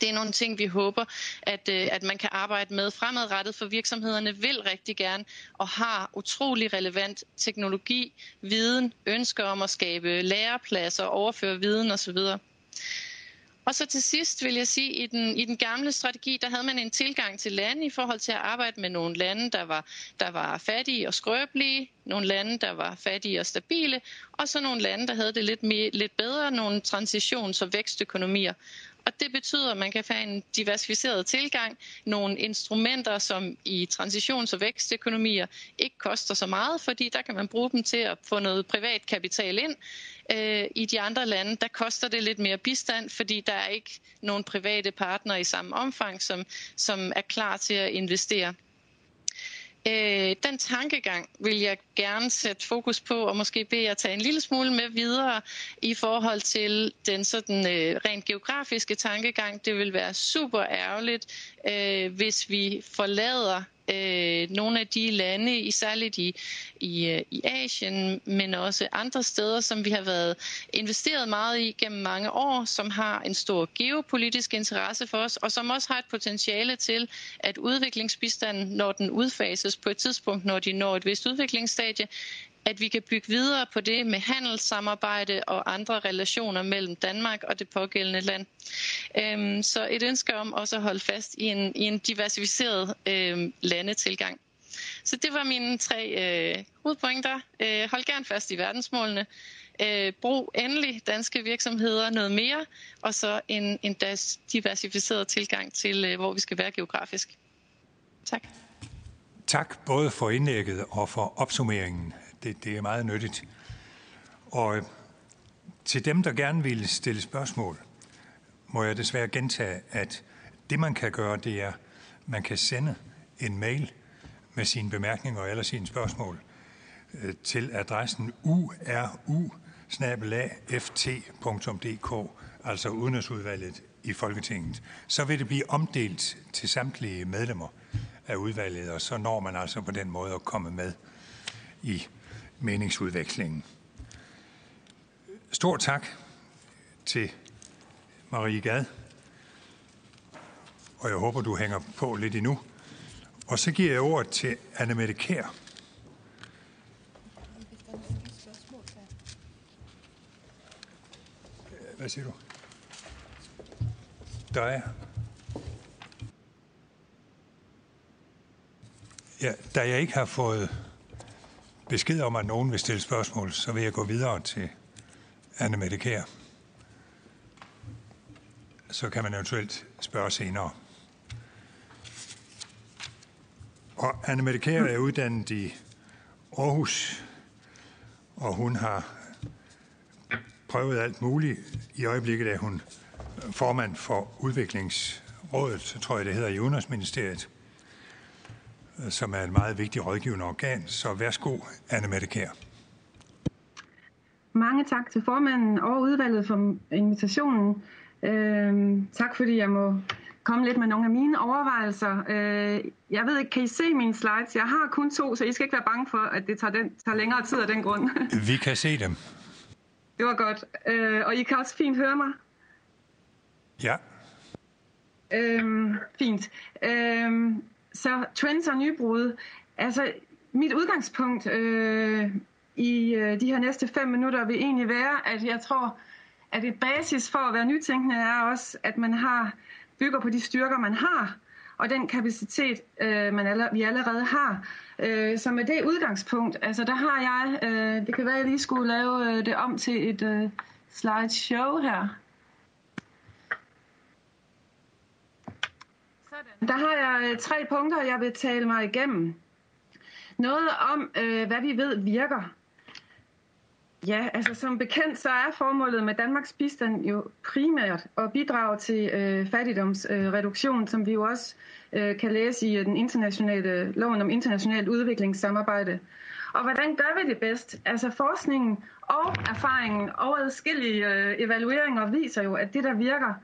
Det er nogle ting, vi håber, at, øh, at man kan arbejde med fremadrettet, for virksomhederne vil rigtig gerne og har utrolig relevant teknologi, viden, ønsker om at skabe lærepladser, overføre viden osv. Og så til sidst vil jeg sige, at i den, i den gamle strategi, der havde man en tilgang til lande i forhold til at arbejde med nogle lande, der var, der var fattige og skrøbelige, nogle lande, der var fattige og stabile, og så nogle lande, der havde det lidt, mere, lidt bedre, nogle transitions- og vækstøkonomier. Og det betyder, at man kan få en diversificeret tilgang, nogle instrumenter, som i transitions- og vækstøkonomier ikke koster så meget, fordi der kan man bruge dem til at få noget privat kapital ind. Øh, I de andre lande, der koster det lidt mere bistand, fordi der er ikke nogen private partnere i samme omfang, som, som er klar til at investere. Øh, den tankegang vil jeg gerne sætte fokus på, og måske bede jer tage en lille smule med videre i forhold til den sådan øh, rent geografiske tankegang. Det vil være super ærgerligt, øh, hvis vi forlader øh, nogle af de lande, i særligt i, i, øh, i Asien, men også andre steder, som vi har været investeret meget i gennem mange år, som har en stor geopolitisk interesse for os, og som også har et potentiale til, at udviklingsbistanden, når den udfases på et tidspunkt, når de når et vist udviklingsstadie, at vi kan bygge videre på det med handelssamarbejde og andre relationer mellem Danmark og det pågældende land. Øhm, så et ønske om også at holde fast i en, i en diversificeret øhm, landetilgang. Så det var mine tre øh, hovedpointer. Øh, hold gerne fast i verdensmålene. Øh, brug endelig danske virksomheder noget mere, og så en, en diversificeret tilgang til, øh, hvor vi skal være geografisk. Tak. Tak både for indlægget og for opsummeringen det, det er meget nyttigt. Og øh, til dem, der gerne vil stille spørgsmål, må jeg desværre gentage, at det man kan gøre, det er, man kan sende en mail med sine bemærkninger eller sine spørgsmål øh, til adressen uru ft.dk, altså udenrigsudvalget i Folketinget. Så vil det blive omdelt til samtlige medlemmer af udvalget, og så når man altså på den måde at komme med i meningsudvekslingen. Stor tak til Marie Gad, og jeg håber, du hænger på lidt endnu. Og så giver jeg ordet til Anne Mette Kær. Hvad siger du? Der er. Ja, da jeg ikke har fået besked om, at nogen vil stille spørgsmål, så vil jeg gå videre til Anne Mette Kær. Så kan man eventuelt spørge senere. Og Anne Mette Kær er uddannet i Aarhus, og hun har prøvet alt muligt. I øjeblikket er hun formand for udviklingsrådet, så tror jeg det hedder i Udenrigsministeriet som er et meget vigtigt rådgivende organ. Så værsgo, Anne Mette Kær. Mange tak til formanden og udvalget for invitationen. Øh, tak fordi jeg må komme lidt med nogle af mine overvejelser. Øh, jeg ved ikke, kan I se mine slides? Jeg har kun to, så I skal ikke være bange for, at det tager, den, tager længere tid af den grund. Vi kan se dem. Det var godt. Øh, og I kan også fint høre mig? Ja. Øhm, fint. Øhm, så trends og nybrud. Altså, mit udgangspunkt øh, i øh, de her næste fem minutter vil egentlig være, at jeg tror, at et basis for at være nytænkende er også, at man har bygger på de styrker, man har, og den kapacitet, øh, man aller, vi allerede har. Øh, så med det udgangspunkt, altså der har jeg, øh, det kan være, at jeg lige skulle lave øh, det om til et øh, slideshow her. Der har jeg øh, tre punkter, jeg vil tale mig igennem. Noget om, øh, hvad vi ved virker. Ja, altså som bekendt, så er formålet med Danmarks bistand jo primært at bidrage til øh, fattigdomsreduktion, øh, som vi jo også øh, kan læse i øh, den internationale loven om internationalt udviklingssamarbejde. Og hvordan gør vi det bedst? Altså forskningen og erfaringen og adskillige øh, evalueringer viser jo, at det, der virker,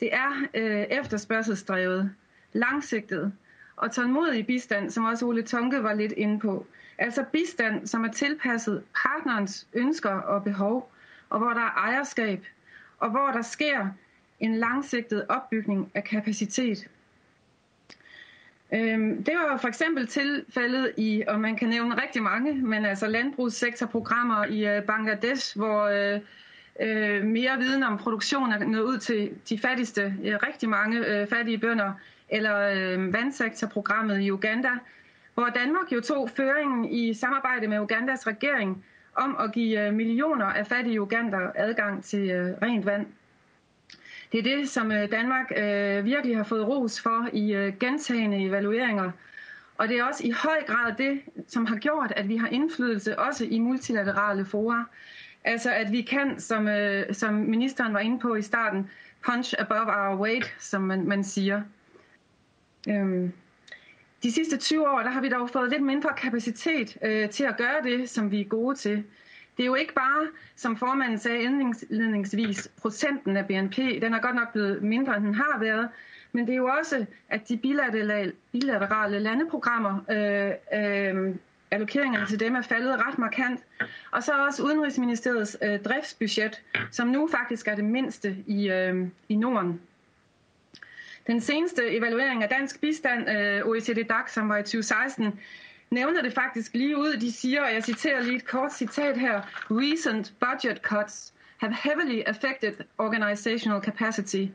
det er øh, efterspørgselsdrevet, langsigtet og tålmodig bistand, som også Ole Tonke var lidt inde på. Altså bistand, som er tilpasset partnerens ønsker og behov, og hvor der er ejerskab, og hvor der sker en langsigtet opbygning af kapacitet. Øhm, det var for eksempel tilfældet i, og man kan nævne rigtig mange, men altså landbrugssektorprogrammer i øh, Bangladesh, hvor øh, øh, mere viden om produktion er nået ud til de fattigste, rigtig mange fattige bønder, eller øhm, vandsektorprogrammet i Uganda, hvor Danmark jo tog føringen i samarbejde med Ugandas regering om at give øh, millioner af fattige ugander adgang til øh, rent vand. Det er det, som øh, Danmark øh, virkelig har fået ros for i øh, gentagende evalueringer. Og det er også i høj grad det, som har gjort, at vi har indflydelse også i multilaterale fora. Altså at vi kan, som, øh, som ministeren var inde på i starten, punch above our weight, som man, man siger. Øhm. De sidste 20 år, der har vi dog fået lidt mindre kapacitet øh, til at gøre det, som vi er gode til. Det er jo ikke bare, som formanden sagde indledningsvis, procenten af BNP, den er godt nok blevet mindre, end den har været, men det er jo også, at de bilaterale, bilaterale landeprogrammer, øh, øh, allokeringerne til dem er faldet ret markant. Og så også Udenrigsministeriets øh, driftsbudget, som nu faktisk er det mindste i, øh, i Norden. Den seneste evaluering af dansk bistand, øh, OECD DAC, som var i 2016, nævner det faktisk lige ud. De siger, og jeg citerer lige et kort citat her, Recent budget cuts have heavily affected organizational capacity,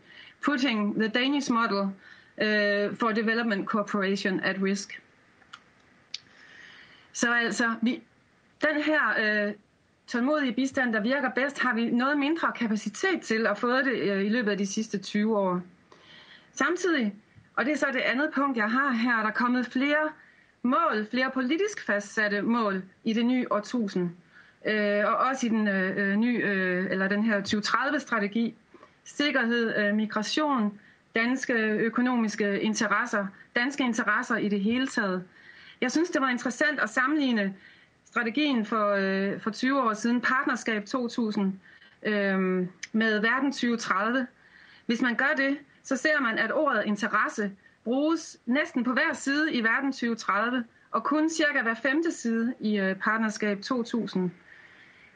putting the Danish model uh, for development cooperation at risk. Så altså, vi, den her uh, tålmodige bistand, der virker bedst, har vi noget mindre kapacitet til at få det uh, i løbet af de sidste 20 år. Samtidig, og det er så det andet punkt, jeg har her, der er kommet flere mål, flere politisk fastsatte mål i det nye årtusind, øh, og også i den øh, øh nye, øh, eller den her 2030-strategi. Sikkerhed, øh, migration, danske økonomiske interesser, danske interesser i det hele taget. Jeg synes, det var interessant at sammenligne strategien for, øh, for 20 år siden, Partnerskab 2000, øh, med Verden 2030. Hvis man gør det, så ser man, at ordet interesse bruges næsten på hver side i Verden 2030, og kun cirka hver femte side i øh, Partnerskab 2000.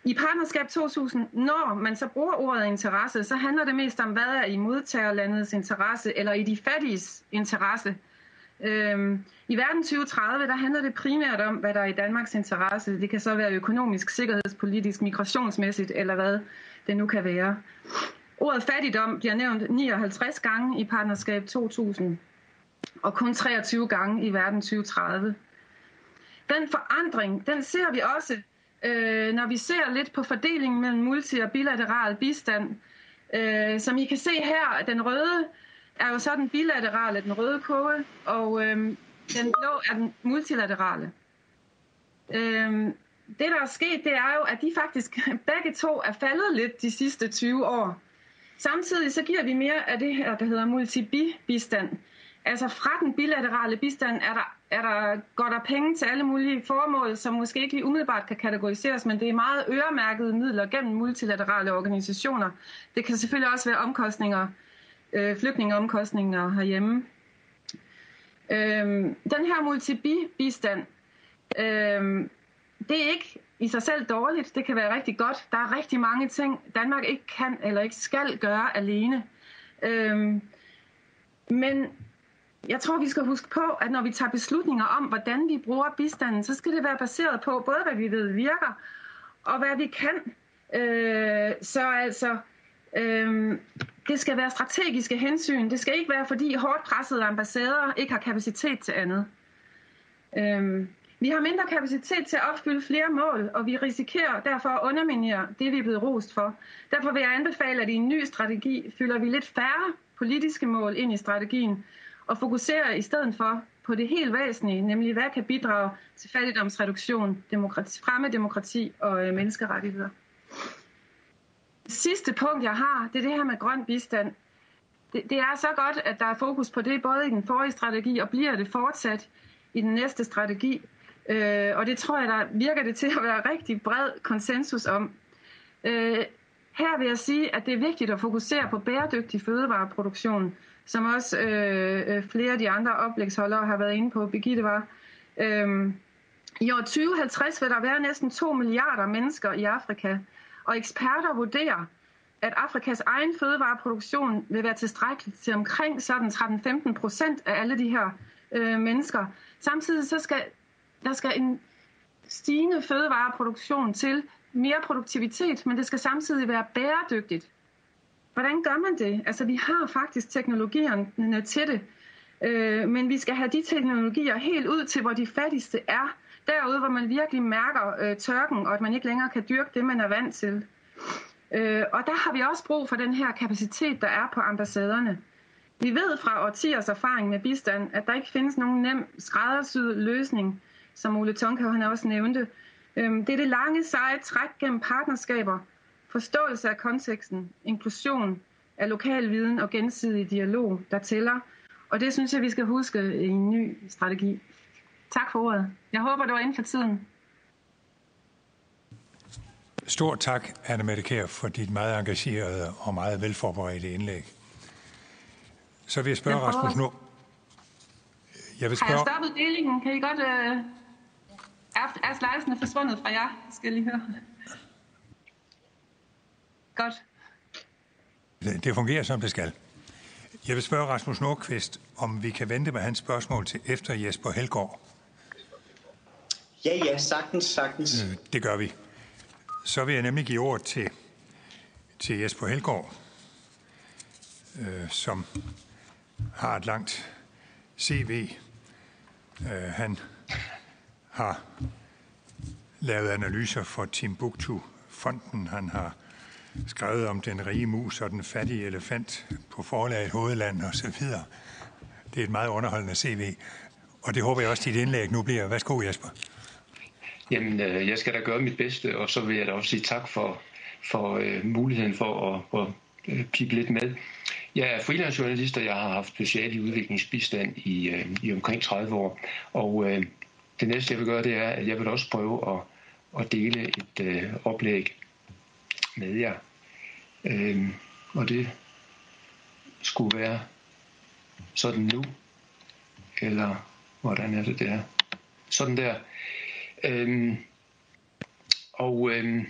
I Partnerskab 2000, når man så bruger ordet interesse, så handler det mest om, hvad er i modtagerlandets interesse, eller i de fattiges interesse. Øhm, I Verden 2030, der handler det primært om, hvad der er i Danmarks interesse. Det kan så være økonomisk, sikkerhedspolitisk, migrationsmæssigt, eller hvad det nu kan være. Ordet fattigdom bliver nævnt 59 gange i Partnerskab 2000 og kun 23 gange i verden 2030. Den forandring, den ser vi også, øh, når vi ser lidt på fordelingen mellem multi- og bilateral bistand. Øh, som I kan se her, den røde er jo så den bilaterale, den røde kurve, og øh, den blå er den multilaterale. Øh, det, der er sket, det er jo, at de faktisk begge to er faldet lidt de sidste 20 år. Samtidig så giver vi mere af det her, der hedder multibistand. Altså fra den bilaterale bistand er der, er der, går der penge til alle mulige formål, som måske ikke lige umiddelbart kan kategoriseres, men det er meget øremærkede midler gennem multilaterale organisationer. Det kan selvfølgelig også være omkostninger, øh, flygtningeomkostninger herhjemme. Øh, den her multibistand, øh, det er ikke i sig selv dårligt. Det kan være rigtig godt. Der er rigtig mange ting, Danmark ikke kan eller ikke skal gøre alene. Øhm, Men jeg tror, vi skal huske på, at når vi tager beslutninger om, hvordan vi bruger bistanden, så skal det være baseret på både, hvad vi ved virker, og hvad vi kan. Øh, så altså, øh, det skal være strategiske hensyn. Det skal ikke være, fordi hårdt pressede ambassader ikke har kapacitet til andet. Øh, vi har mindre kapacitet til at opfylde flere mål, og vi risikerer derfor at underminere det, vi er blevet rost for. Derfor vil jeg anbefale, at i en ny strategi fylder vi lidt færre politiske mål ind i strategien, og fokuserer i stedet for på det helt væsentlige, nemlig hvad kan bidrage til fattigdomsreduktion, demokrati, fremme demokrati og øh, menneskerettigheder. Det sidste punkt, jeg har, det er det her med grøn bistand. Det, det er så godt, at der er fokus på det, både i den forrige strategi og bliver det fortsat i den næste strategi. Øh, og det tror jeg, der virker det til at være rigtig bred konsensus om. Øh, her vil jeg sige, at det er vigtigt at fokusere på bæredygtig fødevareproduktion, som også øh, øh flere af de andre oplægsholdere har været inde på. Birgitte var. Øh, I år 2050 vil der være næsten 2 milliarder mennesker i Afrika, og eksperter vurderer, at Afrikas egen fødevareproduktion vil være tilstrækkelig til omkring sådan 13-15 procent af alle de her øh, mennesker. Samtidig så skal der skal en stigende fødevareproduktion til, mere produktivitet, men det skal samtidig være bæredygtigt. Hvordan gør man det? Altså, vi har faktisk teknologierne til det, øh, men vi skal have de teknologier helt ud til, hvor de fattigste er. Derude, hvor man virkelig mærker øh, tørken, og at man ikke længere kan dyrke det, man er vant til. Øh, og der har vi også brug for den her kapacitet, der er på ambassaderne. Vi ved fra årtiers erfaring med bistand, at der ikke findes nogen nem skræddersyet løsning, som Ole Tonka han også nævnte. Øhm, det er det lange, seje træk gennem partnerskaber, forståelse af konteksten, inklusion af lokal viden og gensidig dialog, der tæller. Og det synes jeg, vi skal huske i en ny strategi. Tak for ordet. Jeg håber, det var inden for tiden. Stort tak, Anna Mette Kjær, for dit meget engagerede og meget velforberedte indlæg. Så vil jeg spørge jeg Rasmus nu. Jeg vil spørge... Har jeg stoppet delingen? Kan I godt... Øh... Er, er slidesene forsvundet fra jer? Skal jeg lige høre. Godt. Det, det fungerer, som det skal. Jeg vil spørge Rasmus Nordqvist, om vi kan vente med hans spørgsmål til efter Jesper Helgaard. Ja, ja, sagtens, sagtens. Øh, det gør vi. Så vil jeg nemlig give ord til, til Jesper Helgaard, øh, som har et langt CV. Øh, han har lavet analyser for Timbuktu-fonden. Han har skrevet om den rige mus og den fattige elefant på forlaget Hovedland og så videre. Det er et meget underholdende CV, og det håber jeg også, dit indlæg nu bliver. Værsgo, Jesper. Jamen, øh, jeg skal da gøre mit bedste, og så vil jeg da også sige tak for, for uh, muligheden for at, at øh, pipe lidt med. Jeg er freelance-journalist, og jeg har haft speciale i udviklingsbistand i, uh, i omkring 30 år. Og uh, det næste, jeg vil gøre, det er, at jeg vil også prøve at, at dele et øh, oplæg med jer. Øhm, og det skulle være sådan nu, eller hvordan er det der? Sådan der. Øhm, og øhm,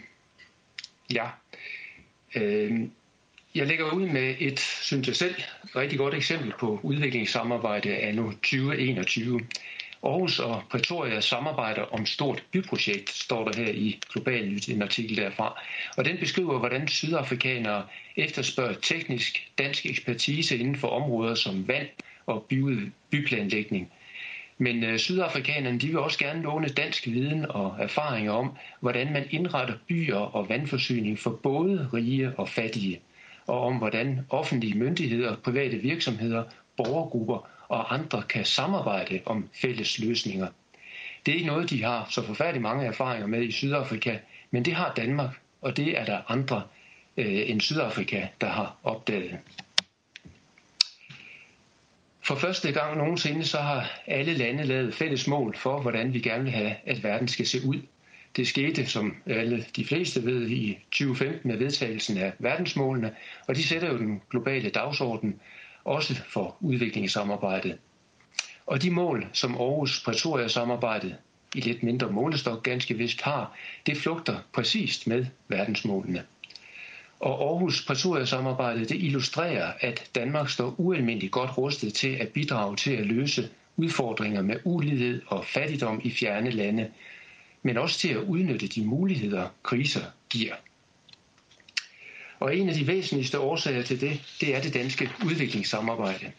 ja, øhm, jeg lægger ud med et, synes jeg selv, rigtig godt eksempel på udviklingssamarbejde anno 2021. Aarhus og Pretoria samarbejder om stort byprojekt, står der her i Global Nyt, en artikel derfra. Og den beskriver, hvordan sydafrikanere efterspørger teknisk dansk ekspertise inden for områder som vand og by, byplanlægning. Men øh, sydafrikanerne de vil også gerne låne dansk viden og erfaringer om, hvordan man indretter byer og vandforsyning for både rige og fattige, og om hvordan offentlige myndigheder, private virksomheder, borgergrupper og andre kan samarbejde om fælles løsninger. Det er ikke noget, de har så forfærdeligt mange erfaringer med i Sydafrika, men det har Danmark, og det er der andre øh, end Sydafrika, der har opdaget. For første gang nogensinde så har alle lande lavet fælles mål for, hvordan vi gerne vil have, at verden skal se ud. Det skete, som alle de fleste ved, i 2015 med vedtagelsen af verdensmålene, og de sætter jo den globale dagsorden, også for udviklingssamarbejdet. Og de mål, som Aarhus Pretoria-samarbejdet i lidt mindre målestok ganske vist har, det flugter præcist med verdensmålene. Og Aarhus Pretoria-samarbejdet det illustrerer, at Danmark står ualmindeligt godt rustet til at bidrage til at løse udfordringer med ulighed og fattigdom i fjerne lande, men også til at udnytte de muligheder, kriser giver. Og en af de væsentligste årsager til det, det er det danske udviklingssamarbejde.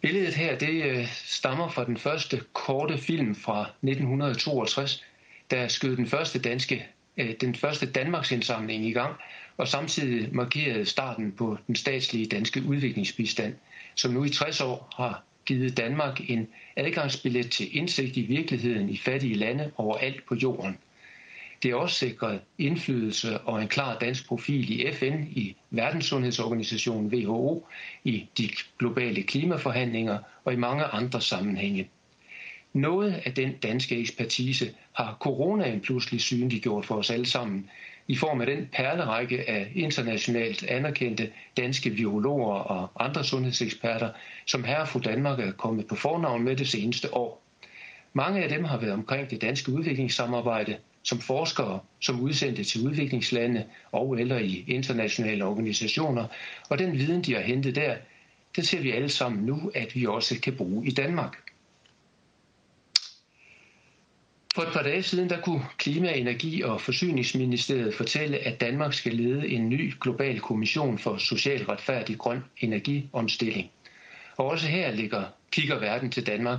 Billedet her, det øh, stammer fra den første korte film fra 1962, der skød den første danske øh, den første Danmarks indsamling i gang, og samtidig markerede starten på den statslige danske udviklingsbistand, som nu i 60 år har givet Danmark en adgangsbillet til indsigt i virkeligheden i fattige lande overalt på jorden. Det er også sikret indflydelse og en klar dansk profil i FN, i Verdenssundhedsorganisationen WHO, i de globale klimaforhandlinger og i mange andre sammenhænge. Noget af den danske ekspertise har coronaen pludselig synliggjort for os alle sammen, i form af den perlerække af internationalt anerkendte danske virologer og andre sundhedseksperter, som herre fru Danmark er kommet på fornavn med det seneste år. Mange af dem har været omkring det danske udviklingssamarbejde, som forskere, som udsendte til udviklingslande og eller i internationale organisationer, og den viden, de har hentet der, det ser vi alle sammen nu, at vi også kan bruge i Danmark. For et par dage siden der kunne Klima-, Energi- og Forsyningsministeriet fortælle, at Danmark skal lede en ny global kommission for social retfærdig grøn energiomstilling. Og også her ligger, kigger verden til Danmark.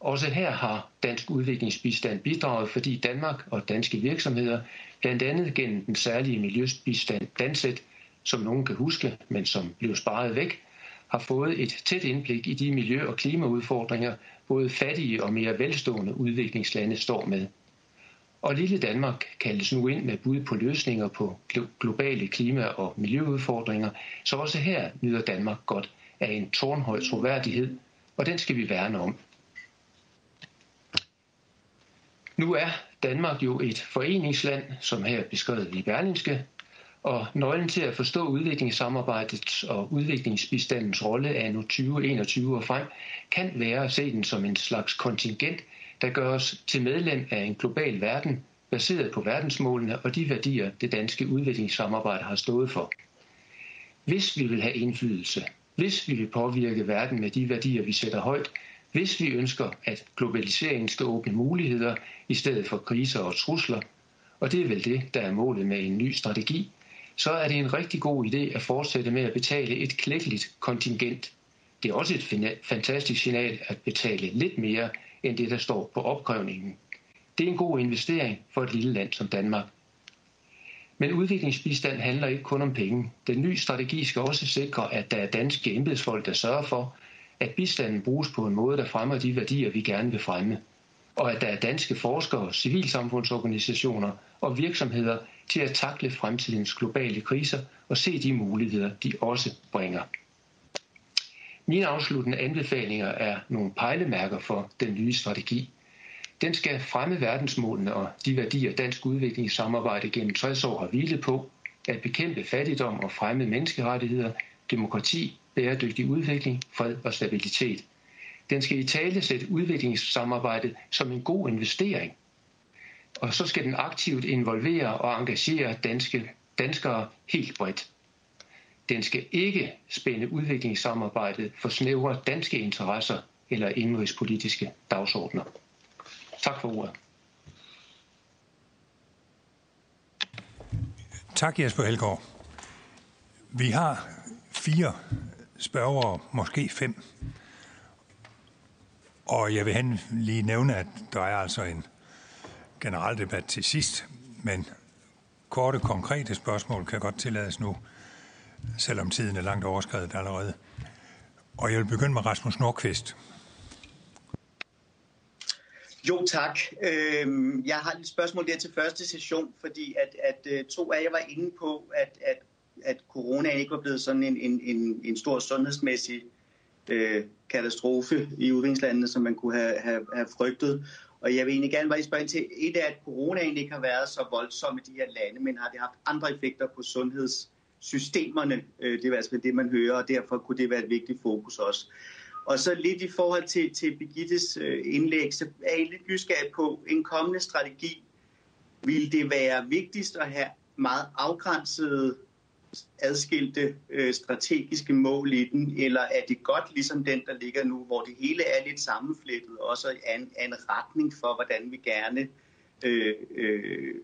Også her har dansk udviklingsbistand bidraget, fordi Danmark og danske virksomheder, blandt andet gennem den særlige miljøbistand Danset, som nogen kan huske, men som blev sparet væk, har fået et tæt indblik i de miljø- og klimaudfordringer, både fattige og mere velstående udviklingslande står med. Og lille Danmark kaldes nu ind med bud på løsninger på globale klima- og miljøudfordringer, så også her nyder Danmark godt af en tårnhøj troværdighed, og den skal vi værne om. Nu er Danmark jo et foreningsland, som her beskrevet i Berlingske, og nøglen til at forstå udviklingssamarbejdets og udviklingsbistandens rolle af nu 2021 og frem, kan være at se den som en slags kontingent, der gør os til medlem af en global verden, baseret på verdensmålene og de værdier, det danske udviklingssamarbejde har stået for. Hvis vi vil have indflydelse, hvis vi vil påvirke verden med de værdier, vi sætter højt, hvis vi ønsker, at globaliseringen skal åbne muligheder i stedet for kriser og trusler, og det er vel det, der er målet med en ny strategi, så er det en rigtig god idé at fortsætte med at betale et klækkeligt kontingent. Det er også et fantastisk signal at betale lidt mere end det, der står på opkrævningen. Det er en god investering for et lille land som Danmark. Men udviklingsbistand handler ikke kun om penge. Den nye strategi skal også sikre, at der er danske embedsfolk, der sørger for, at bistanden bruges på en måde, der fremmer de værdier, vi gerne vil fremme. Og at der er danske forskere, civilsamfundsorganisationer og virksomheder, til at takle fremtidens globale kriser og se de muligheder, de også bringer. Mine afsluttende anbefalinger er nogle pejlemærker for den nye strategi. Den skal fremme verdensmålene og de værdier, dansk udviklingssamarbejde gennem 60 år har hvilet på, at bekæmpe fattigdom og fremme menneskerettigheder, demokrati, bæredygtig udvikling, fred og stabilitet. Den skal i tale sætte udviklingssamarbejdet som en god investering og så skal den aktivt involvere og engagere danske, danskere helt bredt. Den skal ikke spænde udviklingssamarbejdet for snævre danske interesser eller indrigspolitiske dagsordner. Tak for ordet. Tak Jesper Helgaard. Vi har fire spørgere, måske fem. Og jeg vil lige nævne, at der er altså en generaldebat til sidst, men korte, konkrete spørgsmål kan godt tillades nu, selvom tiden er langt overskrevet allerede. Og jeg vil begynde med Rasmus Nordqvist. Jo, tak. Øhm, jeg har et spørgsmål der til første session, fordi at, at øh, to af jer var inde på, at, at, at corona ikke var blevet sådan en, en, en, en stor sundhedsmæssig øh, katastrofe i udviklingslandene, som man kunne have, have, have frygtet. Og jeg vil egentlig gerne bare spørge til, et af, at corona egentlig ikke har været så voldsom i de her lande, men har det haft andre effekter på sundhedssystemerne? Øh, det er altså det, man hører, og derfor kunne det være et vigtigt fokus også. Og så lidt i forhold til, til Birgittes øh, indlæg, så er jeg lidt nysgerrig på en kommende strategi. Vil det være vigtigst at have meget afgrænsede adskilte øh, strategiske mål i den, eller er det godt ligesom den, der ligger nu, hvor det hele er lidt sammenflettet, også er en, er en retning for, hvordan vi gerne øh, øh,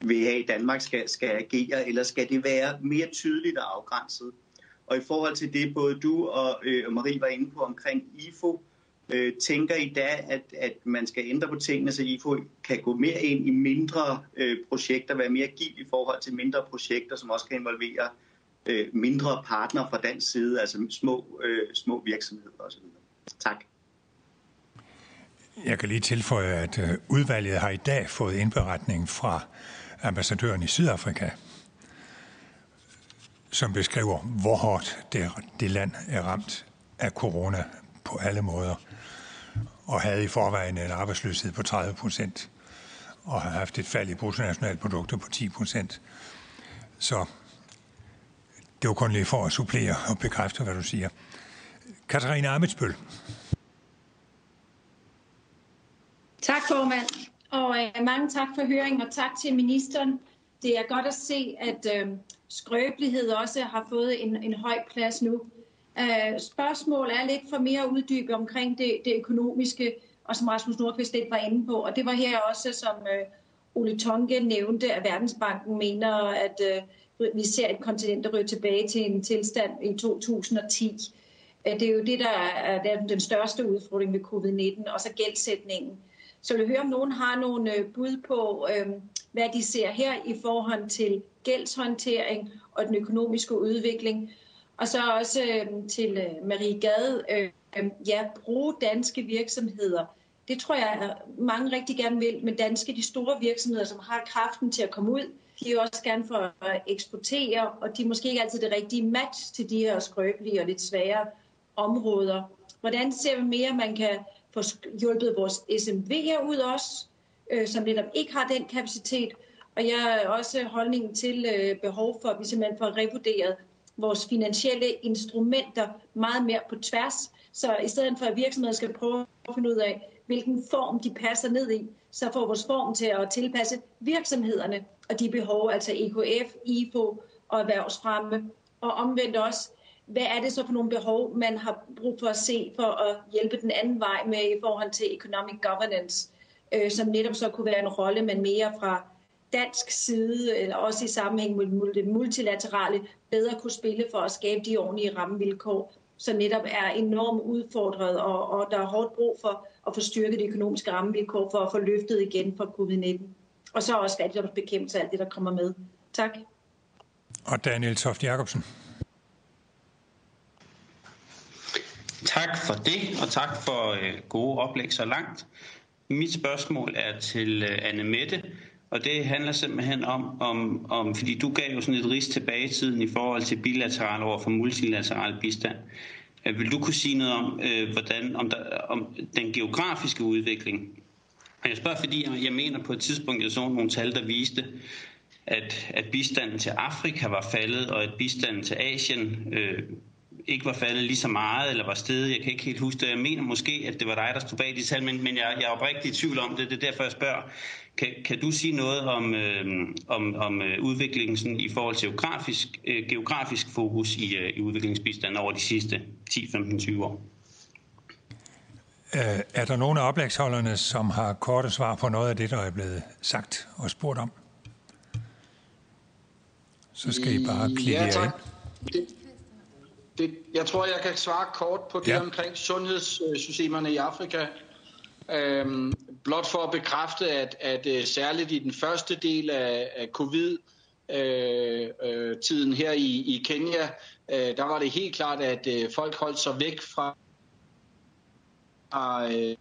vil have, at Danmark skal, skal agere, eller skal det være mere tydeligt og afgrænset? Og i forhold til det, både du og øh, Marie var inde på omkring IFO, øh, tænker I da, at, at man skal ændre på tingene, så IFO kan gå mere ind i mindre øh, projekter, være mere giv i forhold til mindre projekter, som også kan involvere øh, mindre partnere fra dansk side, altså små, øh, små virksomheder osv. Tak. Jeg kan lige tilføje, at øh, udvalget har i dag fået indberetning fra ambassadøren i Sydafrika, som beskriver, hvor hårdt det, det land er ramt af corona på alle måder, og havde i forvejen en arbejdsløshed på 30 procent, og har haft et fald i bruttonationalprodukter på 10 procent. Så det var kun lige for at supplere og bekræfte, hvad du siger. Katarina Amitsbøl. Tak, formand. Og øh, mange tak for høringen, og tak til ministeren. Det er godt at se, at øh, skrøbelighed også har fået en, en høj plads nu. Øh, spørgsmål er lidt for mere uddybet omkring det, det økonomiske, og som Rasmus Nordqvist lidt var inde på. Og det var her også, som øh, Ole Tonke nævnte, at Verdensbanken mener, at øh, vi ser et kontinent, der ryger tilbage til en tilstand i 2010. Øh, det er jo det, der er, der er den største udfordring ved covid-19, og så gældsætningen. Så jeg vil høre, om nogen har nogle øh, bud på, øh, hvad de ser her i forhold til gældshåndtering og den økonomiske udvikling. Og så også øh, til øh, Marie Gade, øh, ja, bruge danske virksomheder. Det tror jeg, at mange rigtig gerne vil, men danske, de store virksomheder, som har kraften til at komme ud, de vil også gerne for at eksportere, og de er måske ikke altid det rigtige match til de her skrøbelige og lidt svære områder. Hvordan ser vi mere, man kan få hjulpet vores SMV'er ud også, øh, som netop ikke har den kapacitet. Og jeg har også holdningen til øh, behov for, at vi simpelthen får revurderet vores finansielle instrumenter meget mere på tværs. Så i stedet for, at virksomheder skal prøve at finde ud af, hvilken form de passer ned i, så får vores form til at tilpasse virksomhederne og de behov, altså EKF, IFO og erhvervsfremme. Og omvendt også, hvad er det så for nogle behov, man har brug for at se for at hjælpe den anden vej med i forhold til economic governance, øh, som netop så kunne være en rolle, men mere fra dansk side, eller også i sammenhæng med det multilaterale, bedre kunne spille for at skabe de ordentlige rammevilkår, så netop er enormt udfordret, og, og der er hårdt brug for at få styrket de økonomiske rammevilkår for at få løftet igen fra covid-19. Og så også fattigdomsbekæmpelse af alt det, der kommer med. Tak. Og Daniel Toft Jacobsen. Tak for det, og tak for øh, gode oplæg så langt. Mit spørgsmål er til øh, Anne Mette, og det handler simpelthen om, om, om, fordi du gav jo sådan et ris tilbage i tiden i forhold til bilateral over for multilateral bistand. Øh, vil du kunne sige noget om, øh, hvordan, om, der, om den geografiske udvikling? Og jeg spørger, fordi jeg, jeg mener på et tidspunkt, jeg så nogle tal, der viste, at, at bistanden til Afrika var faldet, og at bistanden til Asien øh, ikke var faldet lige så meget, eller var stedet. Jeg kan ikke helt huske det. Jeg mener måske, at det var dig, der stod bag de tal, men, men jeg, jeg er oprigtigt i tvivl om det. Det er derfor, jeg spørger. Kan, kan du sige noget om, øh, om, om øh, udviklingen sådan, i forhold til geografisk, øh, geografisk fokus i, øh, i udviklingsbistanden over de sidste 10, 15, 20 år? Øh, er der nogle af oplægsholderne, som har korte svar på noget af det, der er blevet sagt og spurgt om? Så skal I bare klikke ja, tak. ind. Det, det, jeg tror, jeg kan svare kort på det ja. omkring sundhedssystemerne i Afrika. Øhm, blot for at bekræfte, at, at uh, særligt i den første del af, af covid-tiden uh, uh, her i, i Kenya, uh, der var det helt klart, at uh, folk holdt sig væk fra uh,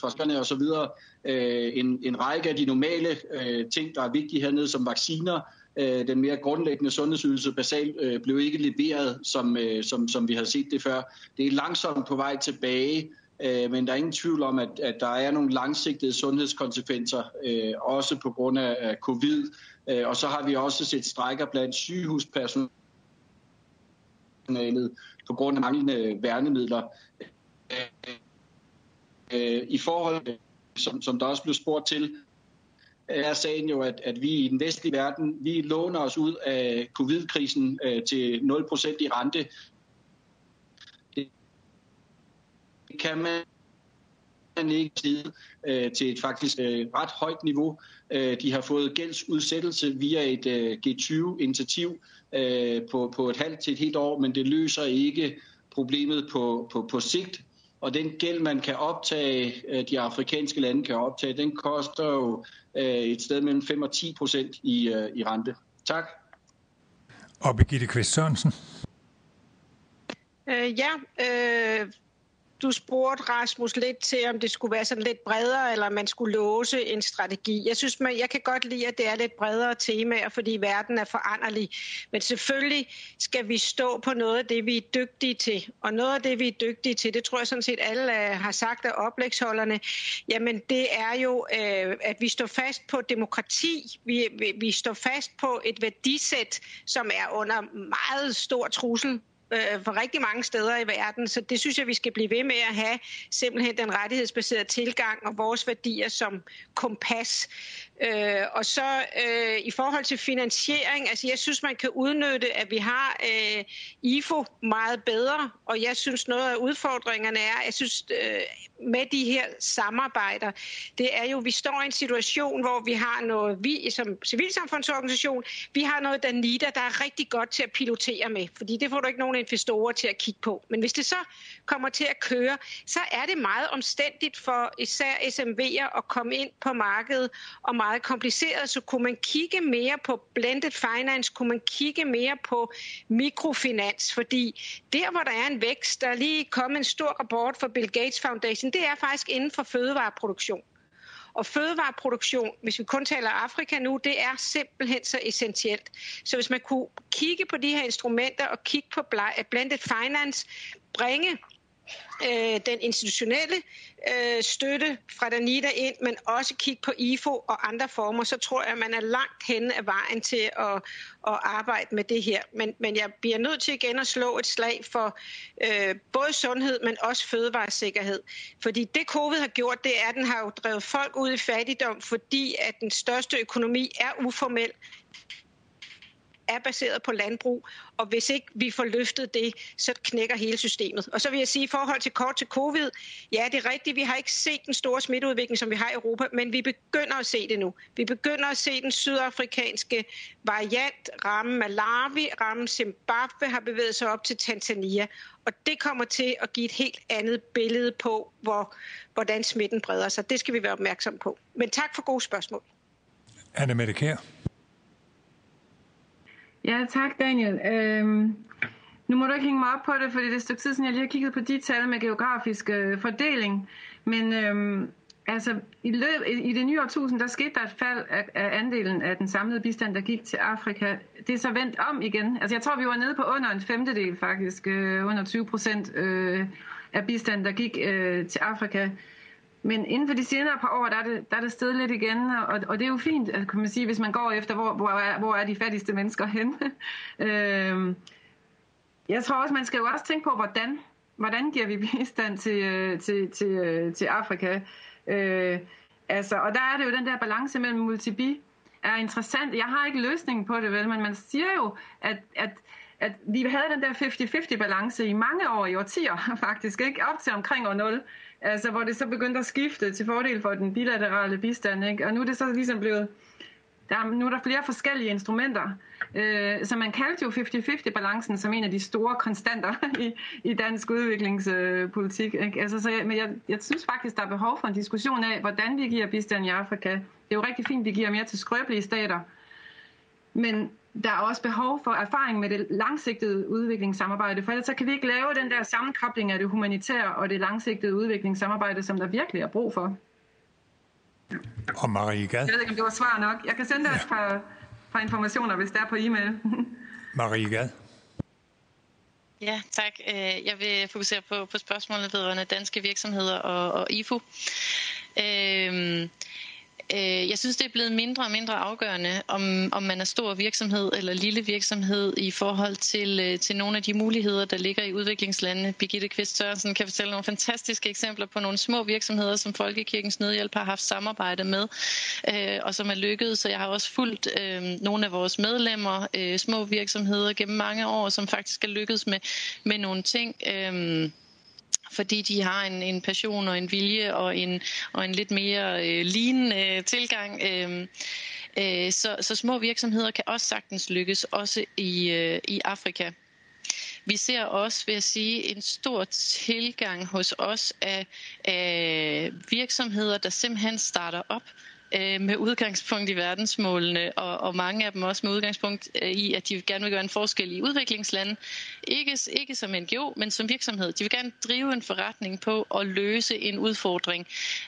forskerne og så videre. Uh, en, en række af de normale uh, ting, der er vigtige hernede, som vacciner, øh, den mere grundlæggende sundhedsydelse basalt øh, blev ikke leveret, som, øh, som, som vi har set det før. Det er langsomt på vej tilbage, øh, men der er ingen tvivl om, at, at der er nogle langsigtede sundhedskonsekvenser, øh, også på grund af, af covid. Øh, og så har vi også set strækker blandt sygehuspersonalet på grund af manglende værnemidler. Øh, øh, I forhold, som, som der også blev spurgt til, er sagen jo, at, at vi i den vestlige verden, vi låner os ud af covid-krisen øh, til 0% i rente. Det kan man ikke sige øh, til et faktisk øh, ret højt niveau. Øh, de har fået gældsudsættelse via et øh, G20-initiativ øh, på, på et halvt til et helt år, men det løser ikke problemet på, på, på sigt. Og den gæld, man kan optage, øh, de afrikanske lande kan optage, den koster jo øh, et sted mellem 5 og 10 procent i, øh, i rente. Tak. Og Birgitte Kvist Sørensen. Øh, ja, øh, du spurgte Rasmus lidt til, om det skulle være sådan lidt bredere, eller man skulle låse en strategi. Jeg synes, man, jeg kan godt lide, at det er lidt bredere temaer, fordi verden er foranderlig. Men selvfølgelig skal vi stå på noget af det, vi er dygtige til. Og noget af det, vi er dygtige til, det tror jeg sådan set alle øh, har sagt af oplægsholderne, jamen det er jo, øh, at vi står fast på demokrati. Vi, vi, vi står fast på et værdisæt, som er under meget stor trussel øh, for rigtig mange steder i verden. Så det synes jeg, vi skal blive ved med at have simpelthen den rettighedsbaserede tilgang og vores værdier som kompas. Øh, og så øh, i forhold til finansiering, altså jeg synes, man kan udnytte, at vi har øh, IFO meget bedre, og jeg synes noget af udfordringerne er, jeg synes øh, med de her samarbejder, det er jo, vi står i en situation, hvor vi har noget, vi som civilsamfundsorganisation, vi har noget Danida, der er rigtig godt til at pilotere med, fordi det får du ikke nogen investorer til at kigge på. Men hvis det så kommer til at køre, så er det meget omstændigt for især SMV'er at komme ind på markedet og meget kompliceret, så kunne man kigge mere på blended finance, kunne man kigge mere på mikrofinans, fordi der, hvor der er en vækst, der er lige kommet en stor rapport fra Bill Gates Foundation, det er faktisk inden for fødevareproduktion. Og fødevareproduktion, hvis vi kun taler Afrika nu, det er simpelthen så essentielt. Så hvis man kunne kigge på de her instrumenter og kigge på blended finance, bringe øh, den institutionelle øh, støtte fra Danida ind, men også kigge på IFO og andre former, så tror jeg, at man er langt henne af vejen til at, at arbejde med det her. Men, men jeg bliver nødt til igen at slå et slag for øh, både sundhed, men også fødevaresikkerhed. Fordi det covid har gjort, det er, at den har jo drevet folk ud i fattigdom, fordi at den største økonomi er uformel er baseret på landbrug, og hvis ikke vi får løftet det, så knækker hele systemet. Og så vil jeg sige i forhold til kort til covid, ja, det er rigtigt, vi har ikke set den store smitteudvikling, som vi har i Europa, men vi begynder at se det nu. Vi begynder at se den sydafrikanske variant ramme Malawi, ramme Zimbabwe, har bevæget sig op til Tanzania. Og det kommer til at give et helt andet billede på, hvor, hvordan smitten breder sig. Det skal vi være opmærksom på. Men tak for gode spørgsmål. Anne Mette Kjær. Ja, tak Daniel. Øhm, nu må du ikke hænge mig op på det, fordi det er et stykke tid siden, jeg lige har kigget på de tal med geografisk øh, fordeling. Men øhm, altså, i, løb, i, i det nye årtusind, der skete der et fald af, af andelen af den samlede bistand, der gik til Afrika. Det er så vendt om igen. Altså, jeg tror, vi var nede på under en femtedel faktisk, øh, under 20 procent øh, af bistanden, der gik øh, til Afrika. Men inden for de senere par år, der er det, der er det sted lidt igen, og, og det er jo fint, at, kan man sige, hvis man går efter, hvor, hvor, er, hvor er de fattigste mennesker henne. øhm, jeg tror også, man skal jo også tænke på, hvordan, hvordan giver vi bistand til, øh, til, til, øh, til Afrika. Øh, altså, og der er det jo den der balance mellem multibi, er interessant. Jeg har ikke løsningen på det, vel, men man siger jo, at, at at vi havde den der 50-50 balance i mange år, i årtier faktisk, ikke? op til omkring år 0. Altså, hvor det så begyndte at skifte til fordel for den bilaterale bistand. Ikke? Og nu er det så ligesom blevet... Der er, nu er der flere forskellige instrumenter. Øh, så man kaldte jo 50-50-balancen som en af de store konstanter i, i dansk udviklingspolitik. Ikke? Altså, så jeg, men jeg, jeg synes faktisk, der er behov for en diskussion af, hvordan vi giver bistand i Afrika. Det er jo rigtig fint, at vi giver mere til skrøbelige stater. Men der er også behov for erfaring med det langsigtede udviklingssamarbejde, for ellers så kan vi ikke lave den der sammenkobling af det humanitære og det langsigtede udviklingssamarbejde, som der virkelig er brug for. Og Marie Gad. Jeg ved ikke, om det var svar nok. Jeg kan sende dig ja. et par, par informationer, hvis det er på e-mail. Marie Gad. Ja, tak. Øh, jeg vil fokusere på, på spørgsmålet vedrørende danske virksomheder og, og IFU. Øhm, Øh, jeg synes, det er blevet mindre og mindre afgørende, om, om man er stor virksomhed eller lille virksomhed i forhold til, øh, til nogle af de muligheder, der ligger i udviklingslandene. Birgitte Kvist Sørensen kan fortælle nogle fantastiske eksempler på nogle små virksomheder, som Folkekirkens Nødhjælp har haft samarbejde med, øh, og som er lykkedes. Så jeg har også fulgt øh, nogle af vores medlemmer, øh, små virksomheder, gennem mange år, som faktisk er lykkedes med, med nogle ting. Øh, fordi de har en, en passion og en vilje og en, og en lidt mere øh, lignende øh, tilgang. Øh, øh, så, så små virksomheder kan også sagtens lykkes, også i, øh, i Afrika. Vi ser også, vil jeg sige, en stor tilgang hos os af, af virksomheder, der simpelthen starter op øh, med udgangspunkt i verdensmålene, og, og mange af dem også med udgangspunkt øh, i, at de gerne vil gøre en forskel i udviklingslande. Ikke, ikke som NGO, men som virksomhed. De vil gerne drive en forretning på at løse en udfordring.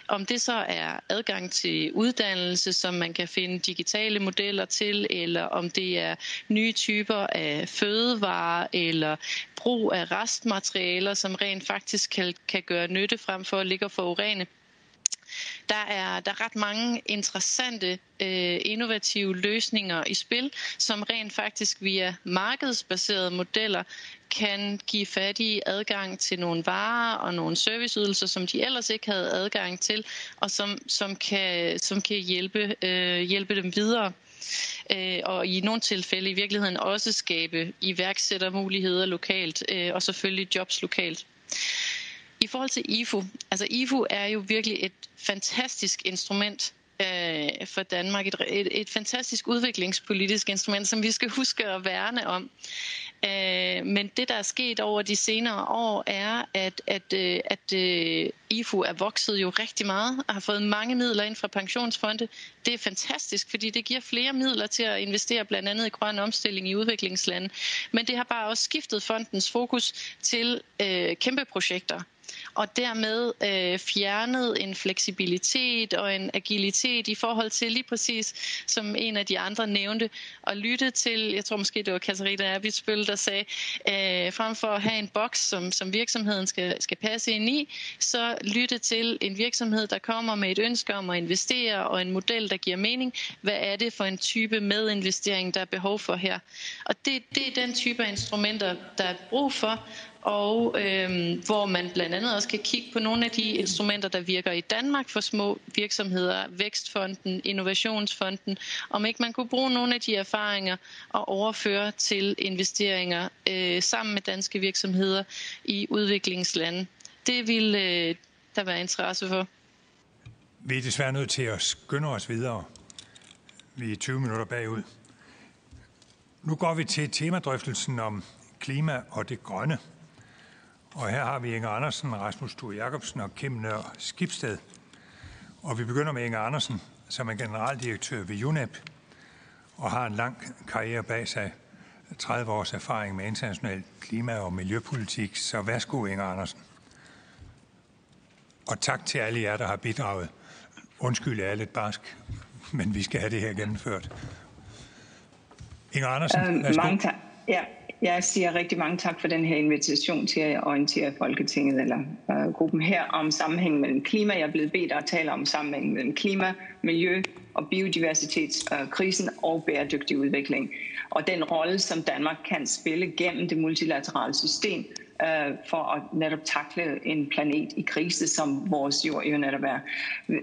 Om det så er adgang til uddannelse, som man kan finde digitale modeller til, eller om det er nye typer af fødevarer, eller brug af restmaterialer, som rent faktisk kan, kan gøre nytte frem for at ligge og forurene. Der er, der er ret mange interessante, øh, innovative løsninger i spil, som rent faktisk via markedsbaserede modeller kan give fattige adgang til nogle varer og nogle serviceydelser, som de ellers ikke havde adgang til, og som, som, kan, som kan hjælpe, øh, hjælpe dem videre øh, og i nogle tilfælde i virkeligheden også skabe iværksættermuligheder lokalt, øh, og selvfølgelig jobs lokalt. I forhold til IFU, altså IFU er jo virkelig et fantastisk instrument øh, for Danmark. Et, et, et fantastisk udviklingspolitisk instrument, som vi skal huske at værne om. Øh, men det, der er sket over de senere år, er, at, at, øh, at øh, IFU er vokset jo rigtig meget og har fået mange midler ind fra pensionsfonde. Det er fantastisk, fordi det giver flere midler til at investere blandt andet i grøn omstilling i udviklingslande. Men det har bare også skiftet fondens fokus til øh, kæmpe projekter og dermed øh, fjernet en fleksibilitet og en agilitet i forhold til lige præcis, som en af de andre nævnte, at lytte til, jeg tror måske det var Katarina Erbitsbøl, der sagde, øh, frem for at have en boks, som, som virksomheden skal, skal passe ind i, så lytte til en virksomhed, der kommer med et ønske om at investere og en model, der giver mening. Hvad er det for en type medinvestering, der er behov for her? Og det, det er den type af instrumenter, der er brug for, og øh, hvor man blandt andet også kan kigge på nogle af de instrumenter, der virker i Danmark for små virksomheder, Vækstfonden, Innovationsfonden, om ikke man kunne bruge nogle af de erfaringer og overføre til investeringer øh, sammen med danske virksomheder i udviklingslande. Det vil øh, der være interesse for. Vi er desværre nødt til at skynde os videre. Vi er 20 minutter bagud. Nu går vi til temadrøftelsen om klima og det grønne. Og her har vi Inger Andersen, Rasmus Thur Jacobsen og Kim Nør Skibsted. Og vi begynder med Inger Andersen, som er generaldirektør ved UNEP og har en lang karriere bag sig. 30 års erfaring med international klima- og miljøpolitik. Så værsgo, Inger Andersen. Og tak til alle jer, der har bidraget. Undskyld, jeg er lidt barsk, men vi skal have det her gennemført. Inger Andersen, øhm, værsgo. Mange tak. Ja, jeg siger rigtig mange tak for den her invitation til at orientere Folketinget eller øh, gruppen her om sammenhængen mellem klima. Jeg er blevet bedt at tale om sammenhængen mellem klima, miljø og biodiversitetskrisen øh, og bæredygtig udvikling. Og den rolle, som Danmark kan spille gennem det multilaterale system øh, for at netop takle en planet i krise, som vores jord jo netop er.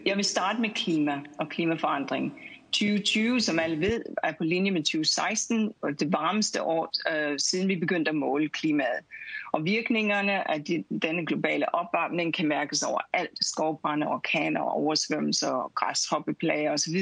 Jeg vil starte med klima og klimaforandring. 2020, som alle ved, er på linje med 2016, og det varmeste år, øh, siden vi begyndte at måle klimaet. Og virkningerne af de, denne globale opvarmning kan mærkes over alt. Skovbrænde, orkaner, oversvømmelser, græshoppeplager osv.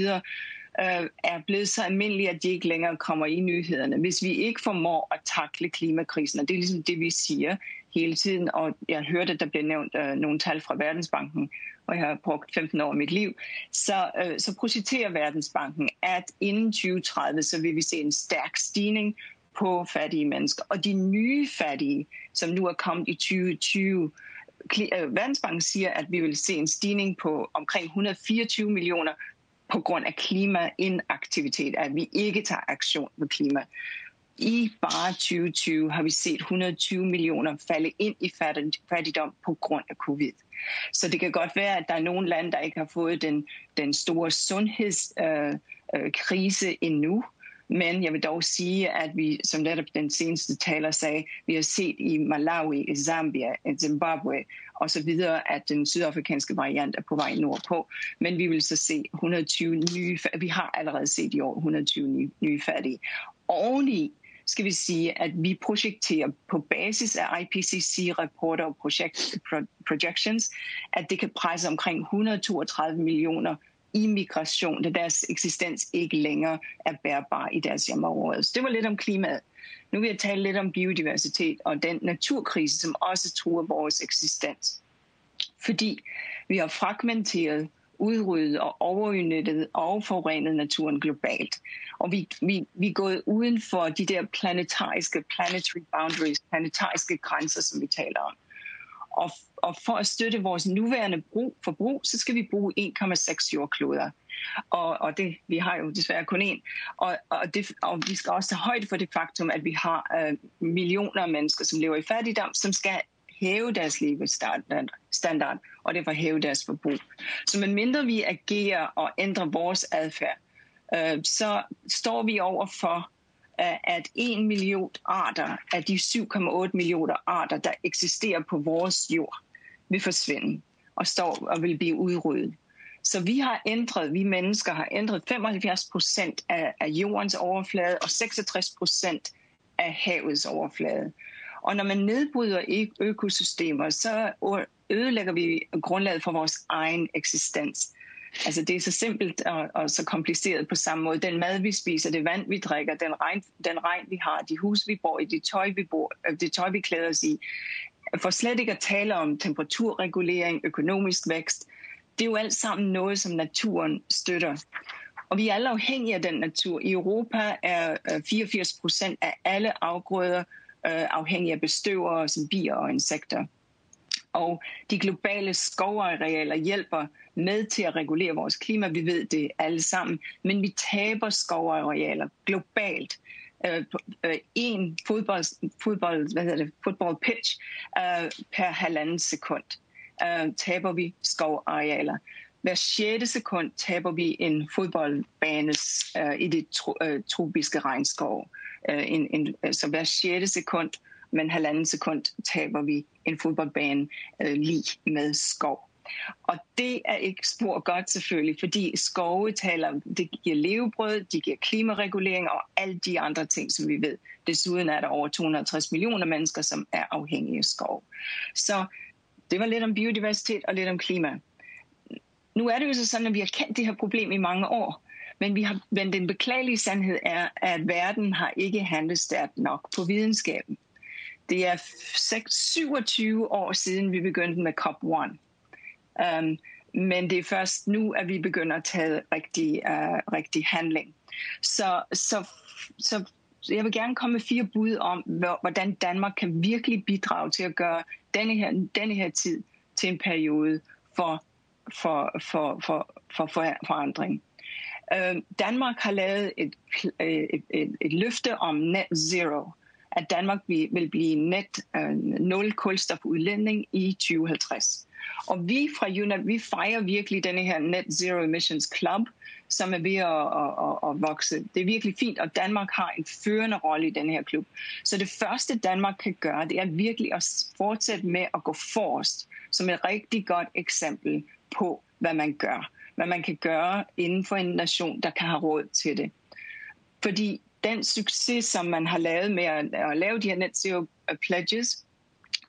Øh, er blevet så almindelige, at de ikke længere kommer i nyhederne. Hvis vi ikke formår at takle klimakrisen, og det er ligesom det, vi siger hele tiden, og jeg hørte, at der blev nævnt øh, nogle tal fra Verdensbanken, hvor jeg har brugt 15 år af mit liv, så, øh, så projiciterer Verdensbanken, at inden 2030, så vil vi se en stærk stigning på fattige mennesker. Og de nye fattige, som nu er kommet i 2020, øh, Verdensbanken siger, at vi vil se en stigning på omkring 124 millioner på grund af klimainaktivitet, at vi ikke tager aktion med klima i bare 2020 har vi set 120 millioner falde ind i fattigdom på grund af covid. Så det kan godt være, at der er nogle lande, der ikke har fået den, den store sundhedskrise øh, øh, endnu. Men jeg vil dog sige, at vi, som netop den seneste taler sagde, vi har set i Malawi, Zambia, i Zimbabwe og så videre, at den sydafrikanske variant er på vej nordpå. Men vi vil så se 120 nye, vi har allerede set i år 120 nye, nye fattige. Oveni skal vi sige, at vi projekterer på basis af IPCC-rapporter og project, projections, at det kan presse omkring 132 millioner i migration, da deres eksistens ikke længere er bærbar i deres hjemmeområde. Så det var lidt om klimaet. Nu vil jeg tale lidt om biodiversitet og den naturkrise, som også truer vores eksistens. Fordi vi har fragmenteret udryddet og overudnyttet og forurenet naturen globalt. Og vi, vi, vi er gået uden for de der planetariske, planetary boundaries, planetariske grænser, som vi taler om. Og, og for at støtte vores nuværende brug, forbrug, så skal vi bruge 1,6 jordkloder. Og, og det, vi har jo desværre kun én. Og, og, det, og vi skal også tage højde for det faktum, at vi har øh, millioner af mennesker, som lever i fattigdom, som skal hæve deres levestandard, og det for at hæve deres forbrug. Så medmindre vi agerer og ændrer vores adfærd, øh, så står vi over for, øh, at en million arter af de 7,8 millioner arter, der eksisterer på vores jord, vil forsvinde og står og vil blive udryddet. Så vi har ændret, vi mennesker har ændret 75 procent af, af jordens overflade og 66 procent af havets overflade. Og når man nedbryder økosystemer, så ødelægger vi grundlaget for vores egen eksistens. Altså det er så simpelt og, og så kompliceret på samme måde. Den mad, vi spiser, det vand, vi drikker, den regn, den regn vi har, de hus, vi bor i, det tøj, vi, bor, øh, det tøj, vi klæder os i. For slet ikke at tale om temperaturregulering, økonomisk vækst, det er jo alt sammen noget, som naturen støtter. Og vi er alle afhængige af den natur. I Europa er øh, 84 procent af alle afgrøder øh, afhængig af bestøvere som bier og insekter. Og de globale skovarealer hjælper med til at regulere vores klima. Vi ved det alle sammen. Men vi taber skovarealer globalt. Øh, øh, en fodbold, fodbold, hvad hedder det, football pitch øh, per halvanden sekund øh, taber vi skovarealer. Hver 6. sekund taber vi en fodboldbanes øh, i det tro, øh, tropiske regnskov. Øh, en, en, så hver 6. sekund, men halvanden sekund taber vi en fodboldbane øh, lige med skov. Og det er ikke spor godt selvfølgelig, fordi skove taler, det giver levebrød, de giver klimaregulering og alle de andre ting, som vi ved. Desuden er der over 250 millioner mennesker, som er afhængige af skov. Så det var lidt om biodiversitet og lidt om klima. Nu er det jo så sådan, at vi har kendt det her problem i mange år. Men, vi har, men den beklagelige sandhed er, at verden har ikke handlet stærkt nok på videnskaben. Det er 27 år siden, vi begyndte med COP1. Um, øhm, men det er først nu, at vi begynder at tage rigtig, uh, rigtig handling. Så, så, så jeg vil gerne komme med fire bud om, hvordan Danmark kan virkelig bidrage til at gøre denne her, denne her tid til en periode for, for, for, for, for, for forandring. Øh, Danmark har lavet et, øh, et, et, et løfte om net zero, at Danmark vil blive net øh, nul kulstofudlænding i 2050. Og vi fra UNEP, vi fejrer virkelig denne her Net Zero Emissions Club, som er ved at, at, at, at vokse. Det er virkelig fint, og Danmark har en førende rolle i den her klub. Så det første, Danmark kan gøre, det er virkelig at fortsætte med at gå forrest, som et rigtig godt eksempel på, hvad man gør. Hvad man kan gøre inden for en nation, der kan have råd til det. Fordi den succes, som man har lavet med at, at lave de her net zero uh, pledges,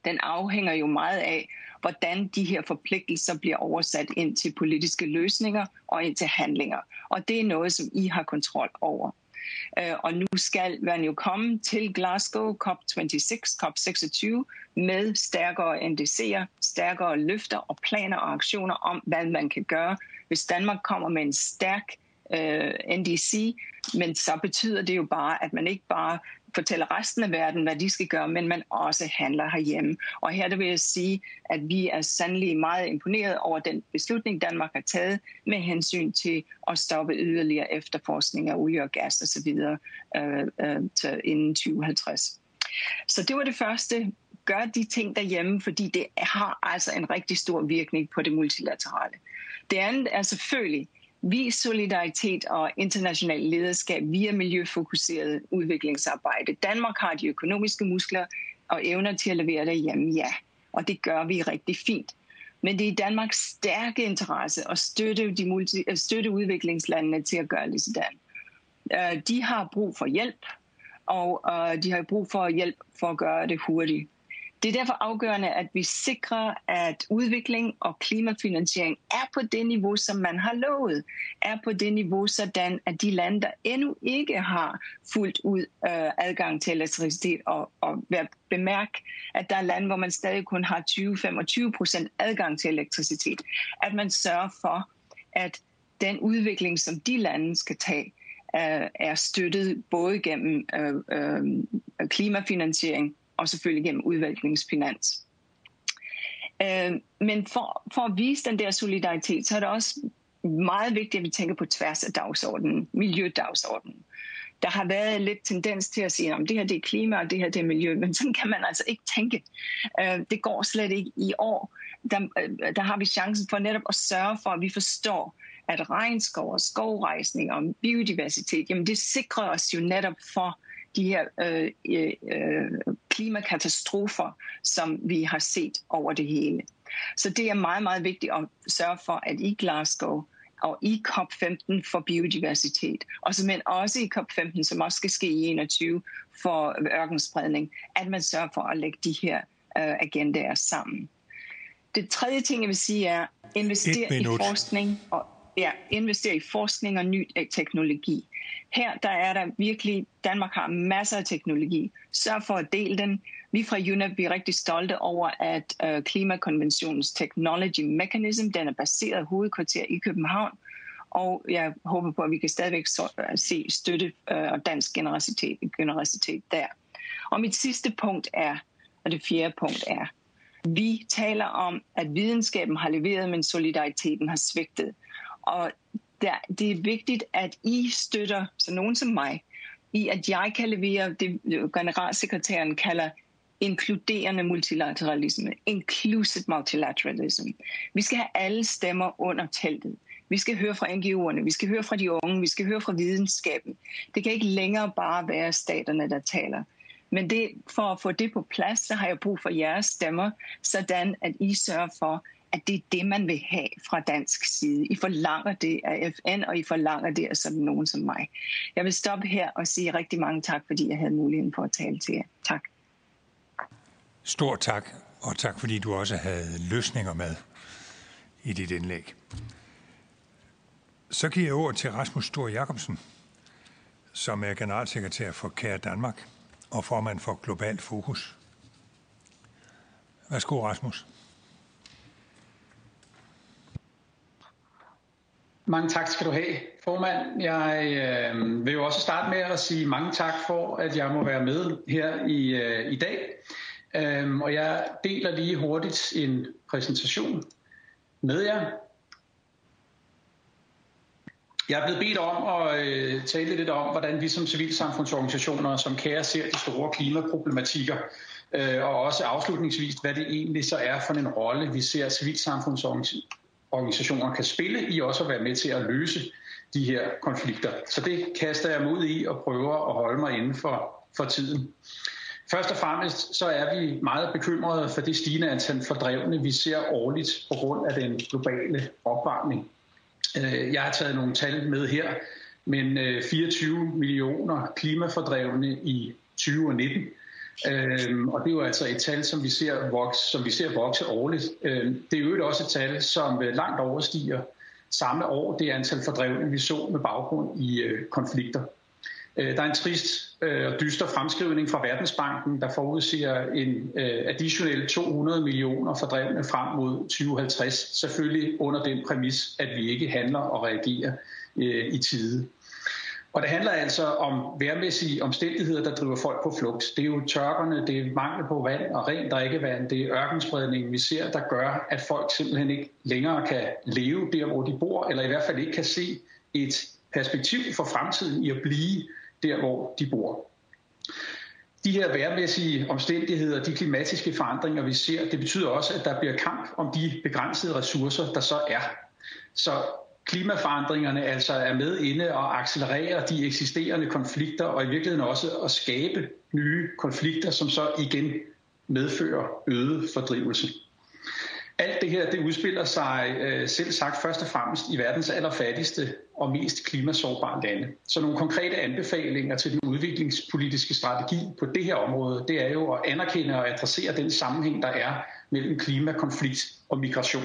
den afhænger jo meget af, hvordan de her forpligtelser bliver oversat ind til politiske løsninger og ind til handlinger. Og det er noget, som I har kontrol over. Øh, og nu skal man jo komme til Glasgow COP26, COP26 med stærkere NDC'er, stærkere løfter og planer og aktioner om, hvad man kan gøre. Hvis Danmark kommer med en stærk øh, NDC, men så betyder det jo bare, at man ikke bare fortæller resten af verden, hvad de skal gøre, men man også handler herhjemme. Og her der vil jeg sige, at vi er sandelig meget imponeret over den beslutning, Danmark har taget med hensyn til at stoppe yderligere efterforskning af olie og gas osv. Øh, øh, til inden 2050. Så det var det første. Gør de ting derhjemme, fordi det har altså en rigtig stor virkning på det multilaterale. Det andet er selvfølgelig, Vis solidaritet og international lederskab via miljøfokuseret udviklingsarbejde. Danmark har de økonomiske muskler og evner til at levere det hjemme, ja. Og det gør vi rigtig fint. Men det er i Danmarks stærke interesse at støtte, de multi, at støtte udviklingslandene til at gøre det sådan. Øh, de har brug for hjælp, og øh, de har brug for hjælp for at gøre det hurtigt. Det er derfor afgørende, at vi sikrer, at udvikling og klimafinansiering er på det niveau, som man har lovet. Er på det niveau, sådan at de lande, der endnu ikke har fuldt ud øh, adgang til elektricitet, og, og bemærk, at at der er lande, hvor man stadig kun har 20-25 procent adgang til elektricitet, at man sørger for, at den udvikling, som de lande skal tage, øh, er støttet både gennem øh, øh, klimafinansiering, og selvfølgelig gennem udviklingsfinans. Øh, men for, for at vise den der solidaritet, så er det også meget vigtigt, at vi tænker på tværs af dagsordenen, miljødagsordenen. Der har været lidt tendens til at sige, at det her det er klima, og det her det er miljø, men sådan kan man altså ikke tænke. Øh, det går slet ikke i år. Der, øh, der har vi chancen for netop at sørge for, at vi forstår, at regnskov og skovrejsning og biodiversitet, jamen det sikrer os jo netop for de her øh, øh, klimakatastrofer, som vi har set over det hele. Så det er meget, meget vigtigt at sørge for, at i Glasgow og i COP15 for biodiversitet, og men også i COP15, som også skal ske i 21 for ørkenspredning, at man sørger for at lægge de her øh, agendaer sammen. Det tredje ting, jeg vil sige, er investere i forskning og ja, investere i forskning og ny teknologi. Her der er der virkelig, Danmark har masser af teknologi. Sørg for at dele den. Vi fra UNEP vi er rigtig stolte over, at øh, Klimakonventionens Technology Mechanism, den er baseret hovedkvarter i København. Og jeg håber på, at vi kan stadigvæk øh, se støtte øh, og øh, dansk generositet, generositet der. Og mit sidste punkt er, og det fjerde punkt er, vi taler om, at videnskaben har leveret, men solidariteten har svigtet. Og der, det er vigtigt, at I støtter, så nogen som mig, i at jeg kan levere det, generalsekretæren kalder inkluderende multilateralisme, inclusive multilateralism. Vi skal have alle stemmer under teltet. Vi skal høre fra NGO'erne, vi skal høre fra de unge, vi skal høre fra videnskaben. Det kan ikke længere bare være staterne, der taler. Men det, for at få det på plads, så har jeg brug for jeres stemmer, sådan at I sørger for, at det er det, man vil have fra dansk side. I forlanger det af FN, og I forlanger det af sådan nogen som mig. Jeg vil stoppe her og sige rigtig mange tak, fordi jeg havde muligheden for at tale til jer. Tak. Stor tak, og tak fordi du også havde løsninger med i dit indlæg. Så giver jeg ord til Rasmus Stor Jacobsen, som er generalsekretær for Kære Danmark og formand for Global Fokus. Værsgo, Rasmus. Mange tak skal du have, formand. Jeg øh, vil jo også starte med at sige mange tak for, at jeg må være med her i, øh, i dag. Øhm, og jeg deler lige hurtigt en præsentation med jer. Jeg er blevet bedt om at øh, tale lidt om, hvordan vi som civilsamfundsorganisationer, som kære ser de store klimaproblematikker, øh, og også afslutningsvis, hvad det egentlig så er for en rolle, vi ser civilsamfundsorganisationer organisationer kan spille i også at være med til at løse de her konflikter. Så det kaster jeg mod i og prøver at holde mig inden for, for tiden. Først og fremmest så er vi meget bekymrede for det stigende antal fordrevne, vi ser årligt på grund af den globale opvarmning. Øh, jeg har taget nogle tal med her, men øh, 24 millioner klimafordrevne i 2019 Øhm, og det er jo altså et tal, som vi ser vokse, som vi ser vokse årligt. Øhm, det er jo også et tal, som øh, langt overstiger samme år det antal fordrevne, vi så med baggrund i øh, konflikter. Øh, der er en trist øh, og dyster fremskrivning fra Verdensbanken, der forudsiger en øh, additionel 200 millioner fordrevne frem mod 2050. Selvfølgelig under den præmis, at vi ikke handler og reagerer øh, i tide. Og det handler altså om værmæssige omstændigheder, der driver folk på flugt. Det er jo tørkerne, det er mangel på vand og rent drikkevand, det er ørkenspredningen, vi ser, der gør, at folk simpelthen ikke længere kan leve der, hvor de bor, eller i hvert fald ikke kan se et perspektiv for fremtiden i at blive der, hvor de bor. De her værmæssige omstændigheder, de klimatiske forandringer, vi ser, det betyder også, at der bliver kamp om de begrænsede ressourcer, der så er. Så klimaforandringerne altså er med inde og accelererer de eksisterende konflikter, og i virkeligheden også at skabe nye konflikter, som så igen medfører øget fordrivelse. Alt det her det udspiller sig øh, selv sagt først og fremmest i verdens allerfattigste og mest klimasårbare lande. Så nogle konkrete anbefalinger til den udviklingspolitiske strategi på det her område, det er jo at anerkende og adressere den sammenhæng, der er mellem klimakonflikt og migration.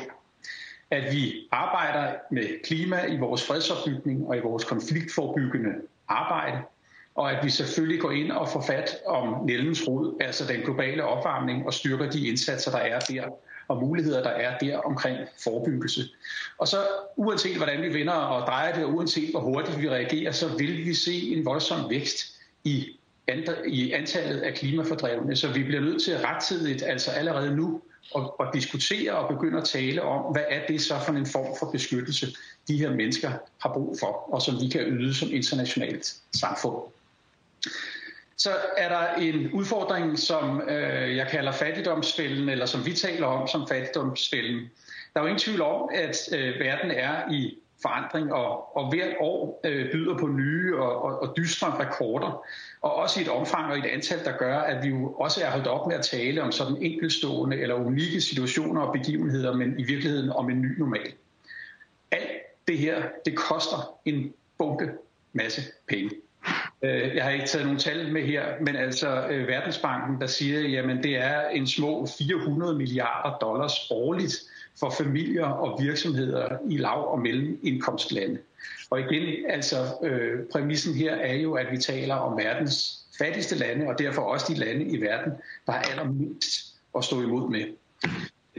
At vi arbejder med klima i vores fredsopbygning og i vores konfliktforbyggende arbejde, og at vi selvfølgelig går ind og får fat om nældens rod, altså den globale opvarmning, og styrker de indsatser, der er der og muligheder, der er der omkring forebyggelse. Og så uanset hvordan vi vender og drejer det, og uanset hvor hurtigt vi reagerer, så vil vi se en voldsom vækst i, i antallet af klimafordrevne. Så vi bliver nødt til rettidigt, altså allerede nu, og, og diskutere og begynde at tale om, hvad er det så for en form for beskyttelse, de her mennesker har brug for, og som vi kan yde som internationalt samfund så er der en udfordring, som øh, jeg kalder fattigdomsfælden, eller som vi taler om som fattigdomsfælden. Der er jo ingen tvivl om, at øh, verden er i forandring, og, og hvert år øh, byder på nye og, og, og dystre rekorder, og også i et omfang og et antal, der gør, at vi jo også er holdt op med at tale om sådan enkeltstående eller unikke situationer og begivenheder, men i virkeligheden om en ny normal. Alt det her, det koster en bunke masse penge. Øh, jeg har ikke taget nogen tal med her, men altså øh, Verdensbanken, der siger, jamen det er en små 400 milliarder dollars årligt for familier og virksomheder i lav- og mellemindkomstlande. Og igen, altså øh, præmissen her er jo, at vi taler om verdens fattigste lande, og derfor også de lande i verden, der har allermindst at stå imod med.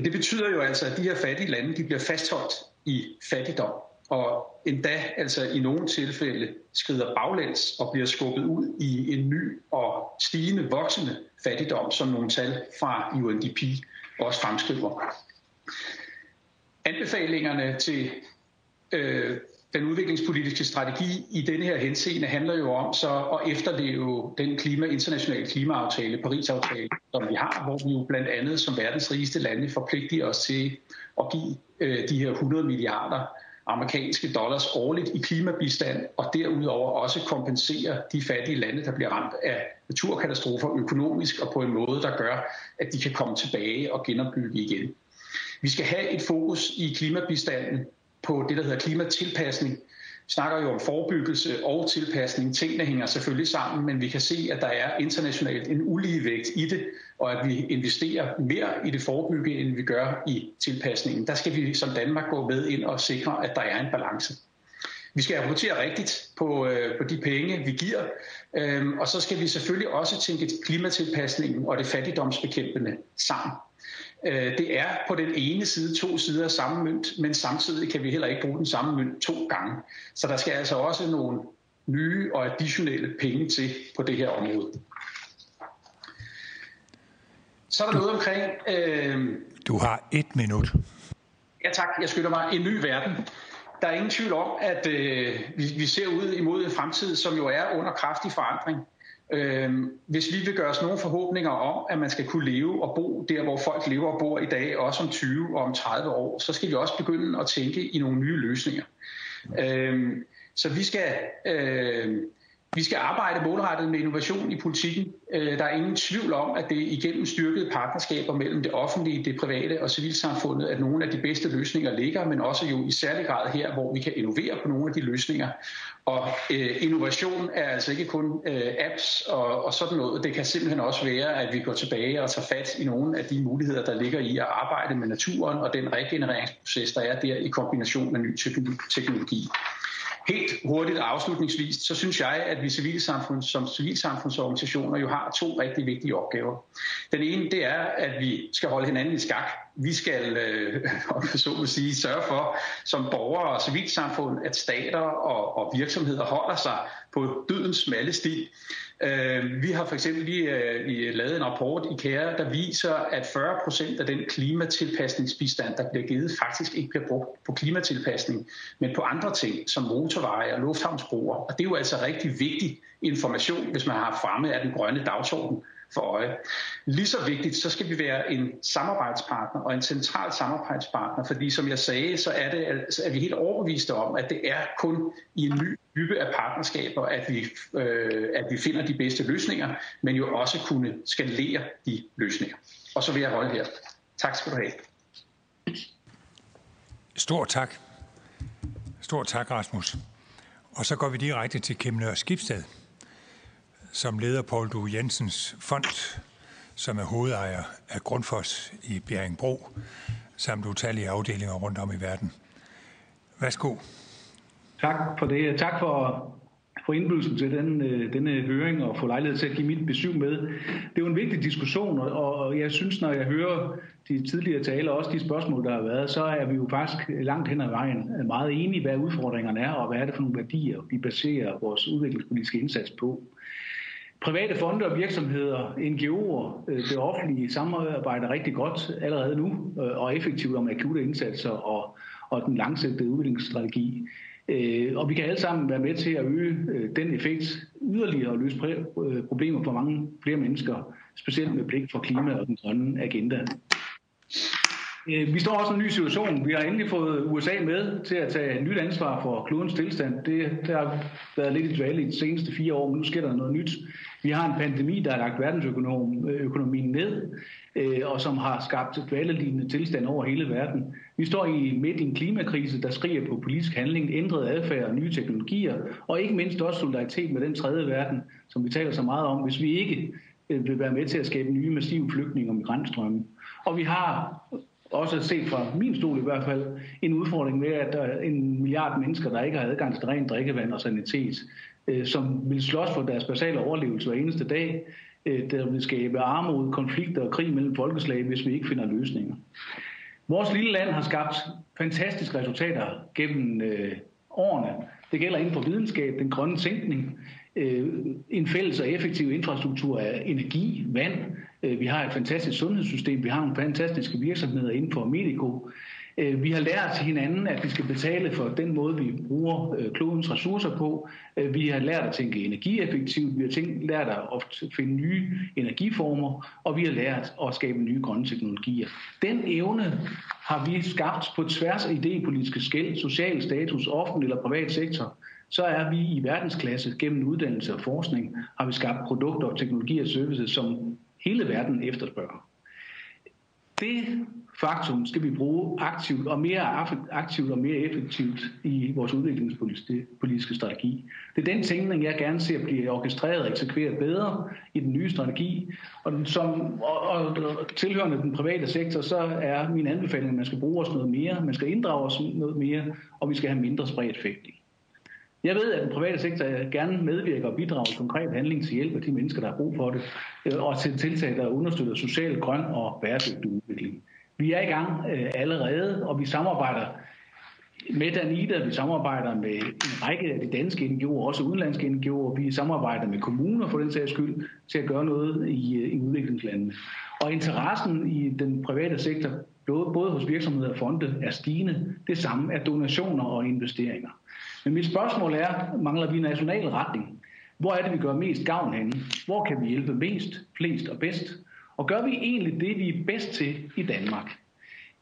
Det betyder jo altså, at de her fattige lande, de bliver fastholdt i fattigdom og endda altså i nogle tilfælde skrider baglæns og bliver skubbet ud i en ny og stigende voksende fattigdom, som nogle tal fra UNDP også fremskriver. Anbefalingerne til øh, den udviklingspolitiske strategi i denne her henseende handler jo om så at efterleve den klima, internationale klimaaftale, Paris-aftale, som vi har, hvor vi jo blandt andet som verdens rigeste lande forpligter os til at give øh, de her 100 milliarder amerikanske dollars årligt i klimabistand, og derudover også kompensere de fattige lande, der bliver ramt af naturkatastrofer økonomisk og på en måde, der gør, at de kan komme tilbage og genopbygge igen. Vi skal have et fokus i klimabistanden på det, der hedder klimatilpasning, snakker jo om forebyggelse og tilpasning. Tingene hænger selvfølgelig sammen, men vi kan se, at der er internationalt en ulige vægt i det, og at vi investerer mere i det forebygge, end vi gør i tilpasningen. Der skal vi som Danmark gå med ind og sikre, at der er en balance. Vi skal rapportere rigtigt på, øh, på de penge, vi giver, øhm, og så skal vi selvfølgelig også tænke klimatilpasningen og det fattigdomsbekæmpende sammen. Øh, det er på den ene side to sider af samme mønt, men samtidig kan vi heller ikke bruge den samme mønt to gange. Så der skal altså også nogle nye og additionelle penge til på det her område. Så er der noget omkring... Øh, du har et minut. Ja tak, jeg skylder mig en ny verden. Der er ingen tvivl om, at øh, vi, vi ser ud imod en fremtid, som jo er under kraftig forandring. Øh, hvis vi vil gøre os nogle forhåbninger om, at man skal kunne leve og bo der, hvor folk lever og bor i dag, også om 20 og om 30 år, så skal vi også begynde at tænke i nogle nye løsninger. Øh, så vi skal, øh, vi skal arbejde målrettet med innovation i politikken. Øh, der er ingen tvivl om, at det igennem styrkede partnerskaber mellem det offentlige, det private og civilsamfundet, at nogle af de bedste løsninger ligger, men også jo i særlig grad her, hvor vi kan innovere på nogle af de løsninger. Og øh, innovation er altså ikke kun øh, apps og, og sådan noget. Det kan simpelthen også være, at vi går tilbage og tager fat i nogle af de muligheder, der ligger i at arbejde med naturen og den regenereringsproces, der er der i kombination med ny teknologi. Helt hurtigt afslutningsvis, så synes jeg, at vi civilsamfund, som civilsamfundsorganisationer jo har to rigtig vigtige opgaver. Den ene, det er, at vi skal holde hinanden i skak. Vi skal, øh, så må sige, sørge for, som borgere og civilsamfund, at stater og, og virksomheder holder sig på dødens smalle sti. Øh, vi har for eksempel lige øh, lavet en rapport i KÆRE, der viser, at 40 procent af den klimatilpasningsbistand, der bliver givet, faktisk ikke bliver brugt på klimatilpasning, men på andre ting, som motorveje og lufthavnsbroer. Og det er jo altså rigtig vigtig information, hvis man har fremme af den grønne dagsorden for øje. Lige så vigtigt, så skal vi være en samarbejdspartner og en central samarbejdspartner, fordi som jeg sagde, så er, det, så er vi helt overbeviste om, at det er kun i en ny type af partnerskaber, at vi, øh, at vi finder de bedste løsninger, men jo også kunne skalere de løsninger. Og så vil jeg holde her. Tak skal du have. Stor tak. Stor tak, Rasmus. Og så går vi direkte til Kim Nør Skibsted som leder Paul Due Jensens fond, som er hovedejer af Grundfos i Bjerringbro, samt utallige afdelinger rundt om i verden. Værsgo. Tak for det. Tak for, for indbydelsen til den, øh, denne høring og få lejlighed til at give mit besøg med. Det er jo en vigtig diskussion, og jeg synes, når jeg hører de tidligere taler, også de spørgsmål, der har været, så er vi jo faktisk langt hen ad vejen meget enige, hvad udfordringerne er, og hvad er det for nogle værdier, vi baserer vores udviklingspolitiske indsats på. Private fonde og virksomheder, NGO'er, øh, det offentlige samarbejder rigtig godt allerede nu øh, og effektivt om akutte indsatser og, og den langsigtede udviklingsstrategi. Øh, og vi kan alle sammen være med til at øge den effekt yderligere og løse problemer for mange flere mennesker, specielt med blik for klima og den grønne agenda. Øh, vi står også i en ny situation. Vi har endelig fået USA med til at tage nyt ansvar for klodens tilstand. Det, det har været lidt i dvale i de seneste fire år, men nu sker der noget nyt. Vi har en pandemi, der har lagt verdensøkonomien ned, øh, og som har skabt dvalelignende tilstand over hele verden. Vi står i midt i en klimakrise, der skriger på politisk handling, ændret adfærd og nye teknologier, og ikke mindst også solidaritet med den tredje verden, som vi taler så meget om, hvis vi ikke øh, vil være med til at skabe nye massive flygtninge og migrantstrømme. Og vi har også set fra min stol i hvert fald, en udfordring med, at der er en milliard mennesker, der ikke har adgang til rent drikkevand og sanitet øh, som vil slås for deres basale overlevelse hver eneste dag, øh, der vil skabe armod, konflikter og krig mellem folkeslag, hvis vi ikke finder løsninger. Vores lille land har skabt fantastiske resultater gennem øh, årene. Det gælder inden for videnskab, den grønne tænkning, øh, en fælles og effektiv infrastruktur af energi, vand. Øh, vi har et fantastisk sundhedssystem, vi har nogle fantastiske virksomheder inden for medico. Øh, vi har lært hinanden, at vi skal betale for den måde, vi bruger øh, klodens ressourcer på. Vi har lært at tænke energieffektivt, vi har tænkt, lært at finde nye energiformer, og vi har lært at skabe nye grønne teknologier. Den evne har vi skabt på tværs af idépolitiske skæld, social status, offentlig eller privat sektor, så er vi i verdensklasse gennem uddannelse og forskning, har vi skabt produkter og teknologier og services, som hele verden efterspørger. Det faktum skal vi bruge aktivt og mere aktivt og mere effektivt i vores udviklingspolitiske strategi. Det er den tænkning, jeg gerne ser blive orkestreret og eksekveret bedre i den nye strategi. Og, som, og, og tilhørende den private sektor, så er min anbefaling, at man skal bruge os noget mere, man skal inddrage os noget mere, og vi skal have mindre spredt effekt i. Jeg ved, at den private sektor gerne medvirker og bidrager til konkret handling til hjælp af de mennesker, der har brug for det, øh, og til tiltag, der understøtter social, grøn og bæredygtig udvikling. Vi er i gang øh, allerede, og vi samarbejder med Danida, vi samarbejder med en række af de danske NGO'er, også udenlandske NGO'er. Vi samarbejder med kommuner for den sags skyld til at gøre noget i, øh, i udviklingslandene. Og interessen i den private sektor, både, både hos virksomheder og fonde, er stigende. Det samme er donationer og investeringer. Men mit spørgsmål er, mangler vi national retning? Hvor er det, vi gør mest gavn henne? Hvor kan vi hjælpe mest, flest og bedst? Og gør vi egentlig det, vi er bedst til i Danmark?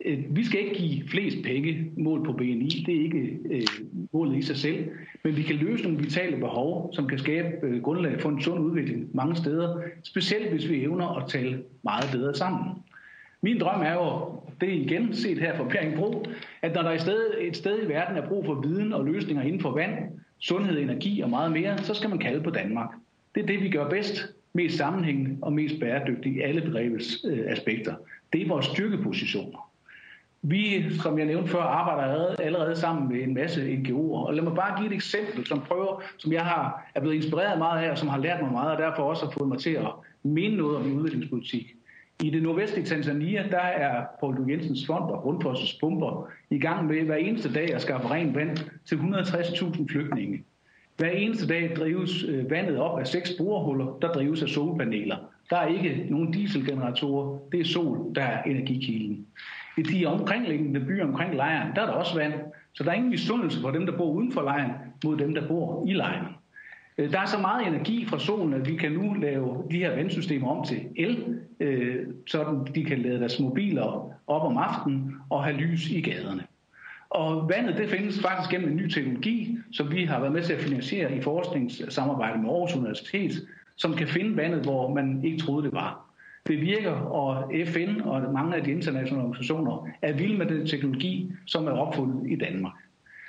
Øh, vi skal ikke give flest penge mål på BNI, det er ikke øh, målet i sig selv, men vi kan løse nogle vitale behov, som kan skabe øh, grundlag for en sund udvikling mange steder, specielt hvis vi evner at tale meget bedre sammen. Min drøm er jo, det er igen set her fra Bjerringbro, at når der er et sted, et sted i verden er brug for viden og løsninger inden for vand, sundhed, energi og meget mere, så skal man kalde på Danmark. Det er det, vi gør bedst, mest sammenhængende og mest bæredygtigt i alle begrebets øh, aspekter. Det er vores styrkepositioner. Vi, som jeg nævnte før, arbejder allerede, allerede sammen med en masse NGO'er. Og lad mig bare give et eksempel, som prøver, som jeg har, er blevet inspireret meget af, og som har lært mig meget, og derfor også har fået mig til at mene noget om udviklingspolitik. I det nordvestlige Tanzania, der er Paul Jensens fond og Rundfossens pumper i gang med hver eneste dag at skaffe rent vand til 160.000 flygtninge. Hver eneste dag drives øh, vandet op af seks borehuller, der drives af solpaneler. Der er ikke nogen dieselgeneratorer, det er sol, der er energikilden. I de omkringliggende byer omkring lejren, der er der også vand, så der er ingen misundelse for dem, der bor uden for lejren, mod dem, der bor i lejren. Øh, der er så meget energi fra solen, at vi kan nu lave de her vandsystemer om til el, øh, så de kan lade deres mobiler op om aftenen og have lys i gaderne. Og vandet det findes faktisk gennem en ny teknologi, som vi har været med til at finansiere i forskningssamarbejde med Aarhus Universitet, som kan finde vandet, hvor man ikke troede, det var. Det virker, og FN og mange af de internationale organisationer er vilde med den teknologi, som er opfundet i Danmark.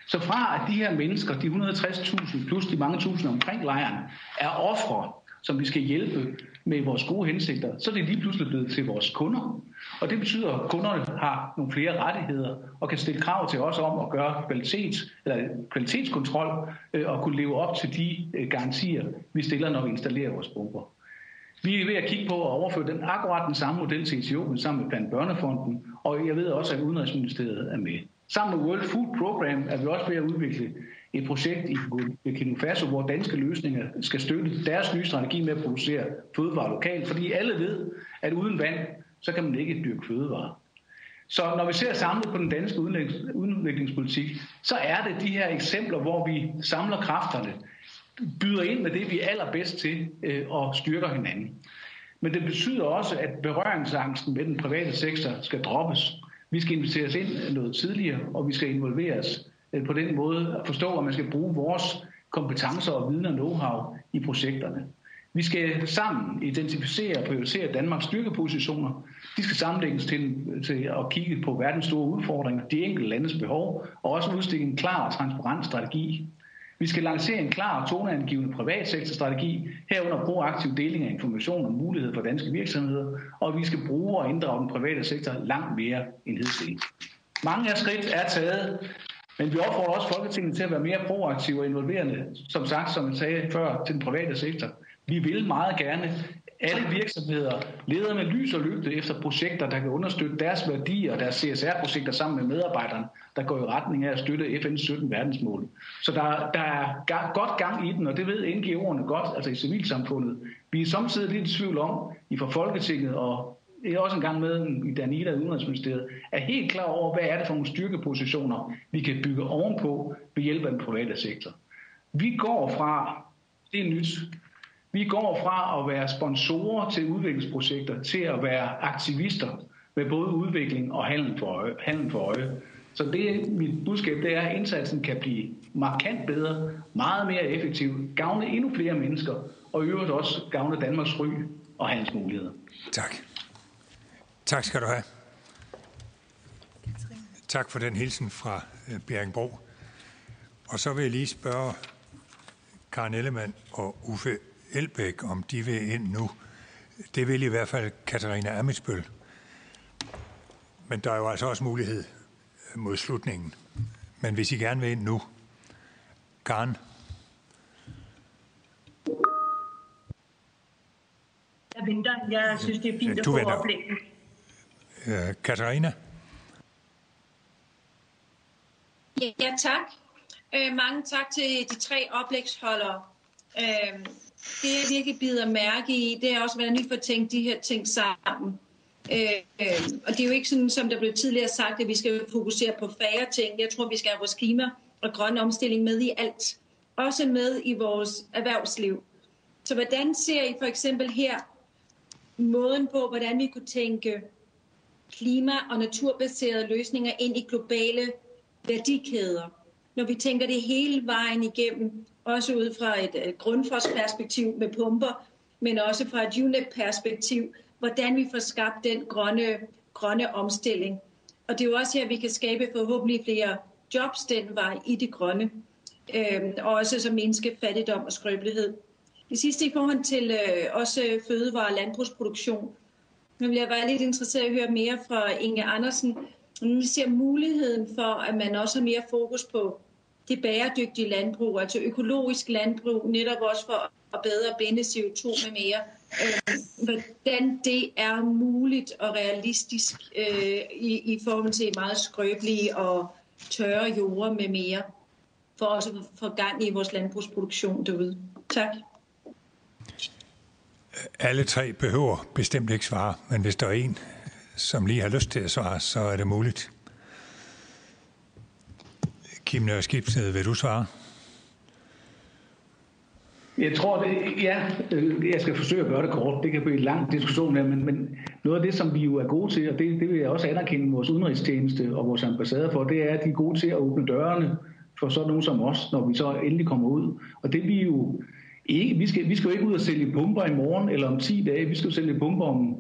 Så fra at de her mennesker, de 160.000 plus de mange tusinder omkring lejren, er ofre, som vi skal hjælpe med vores gode hensigter, så er det lige pludselig blevet til vores kunder. Og det betyder, at kunderne har nogle flere rettigheder og kan stille krav til os om at gøre kvalitets, eller kvalitetskontrol øh, og kunne leve op til de øh, garantier, vi stiller, når vi installerer vores bomber. Vi er ved at kigge på at overføre den akkurat den samme model til Etiopien sammen med blandt Børnefonden, og jeg ved også, at Udenrigsministeriet er med. Sammen med World Food Program er vi også ved at udvikle et projekt i Burkina Faso, hvor danske løsninger skal støtte deres nye strategi med at producere fødevarer lokalt, fordi alle ved, at uden vand, så kan man ikke dyrke fødevarer. Så når vi ser samlet på den danske udviklingspolitik, så er det de her eksempler, hvor vi samler kræfterne, byder ind med det, vi er allerbedst til øh, og styrker hinanden. Men det betyder også, at berøringsangsten med den private sektor skal droppes. Vi skal inviteres ind noget tidligere, og vi skal involveres øh, på den måde at forstå, at man skal bruge vores kompetencer og viden og know-how i projekterne. Vi skal sammen identificere og prioritere Danmarks styrkepositioner. De skal sammenlægges til, til at kigge på verdens store udfordringer, de enkelte landes behov, og også udstikke en klar og transparent strategi. Vi skal lancere en klar og toneangivende privatsektorstrategi, herunder proaktiv deling af information og mulighed for danske virksomheder, og vi skal bruge og inddrage den private sektor langt mere end hidtil. Mange af skridt er taget, men vi opfordrer også Folketinget til at være mere proaktive og involverende, som sagt, som jeg sagde før, til den private sektor. Vi vil meget gerne alle virksomheder leder med lys og lygte efter projekter, der kan understøtte deres værdier og deres CSR-projekter sammen med medarbejderne, der går i retning af at støtte FN's 17 verdensmål. Så der, der er godt gang i den, og det ved NGO'erne godt, altså i civilsamfundet. Vi er samtidig lidt i tvivl om, i for Folketinget og jeg er også en gang med i Danida i Udenrigsministeriet, er helt klar over, hvad er det for nogle styrkepositioner, vi kan bygge ovenpå ved hjælp af den private sektor. Vi går fra, det er nyt, vi går fra at være sponsorer til udviklingsprojekter til at være aktivister med både udvikling og handel for øje. Handel for øje. Så det, mit budskab det er, at indsatsen kan blive markant bedre, meget mere effektiv, gavne endnu flere mennesker, og i øvrigt også gavne Danmarks ry og handelsmuligheder. Tak. Tak skal du have. Tak for den hilsen fra øh, Bjerringbro. Og så vil jeg lige spørge Karen Ellemann og Uffe Elbæk, om de vil ind nu. Det vil i hvert fald Katarina Amitsbøl. Men der er jo altså også mulighed mod slutningen. Men hvis I gerne vil ind nu, Karen. Jeg venter. Jeg synes, det er fint at få oplægget. Øh, Katarina? Ja, tak. Øh, mange tak til de tre oplægsholdere. Øh, det jeg virkelig bider mærke i, det er også, hvordan vi får tænkt de her ting sammen. Øh, øh, og det er jo ikke sådan, som der blev tidligere sagt, at vi skal fokusere på færre ting. Jeg tror, vi skal have vores klima og grønne omstilling med i alt. Også med i vores erhvervsliv. Så hvordan ser I for eksempel her måden på, hvordan vi kunne tænke klima- og naturbaserede løsninger ind i globale værdikæder? Når vi tænker det hele vejen igennem, også ud fra et uh, grundforsperspektiv med pumper, men også fra et UNEP-perspektiv, hvordan vi får skabt den grønne, grønne omstilling. Og det er jo også her, vi kan skabe forhåbentlig flere jobs den vej i det grønne, øhm, og også så mindske fattigdom og skrøbelighed. Det sidste i forhold til øh, også fødevare- og landbrugsproduktion. Nu vil jeg være lidt interesseret i at høre mere fra Inge Andersen. vi ser muligheden for, at man også har mere fokus på det bæredygtige landbrug, altså økologisk landbrug, netop også for at bedre binde CO2 med mere. Øh, hvordan det er muligt og realistisk øh, i, i forhold til meget skrøbelige og tørre jorder med mere, for også at få gang i vores landbrugsproduktion derude. Tak. Alle tre behøver bestemt ikke svare, men hvis der er en, som lige har lyst til at svare, så er det muligt. Kim Nørre Skibsned, vil du svare? Jeg tror, det, ja, jeg skal forsøge at gøre det kort. Det kan blive en lang diskussion her, men, men noget af det, som vi jo er gode til, og det, det vil jeg også anerkende vores udenrigstjeneste og vores ambassader for, det er, at de er gode til at åbne dørene for sådan nogen som os, når vi så endelig kommer ud. Og det vi jo ikke, vi skal, vi skal jo ikke ud og sælge pumper i morgen eller om 10 dage, vi skal jo sælge pumper om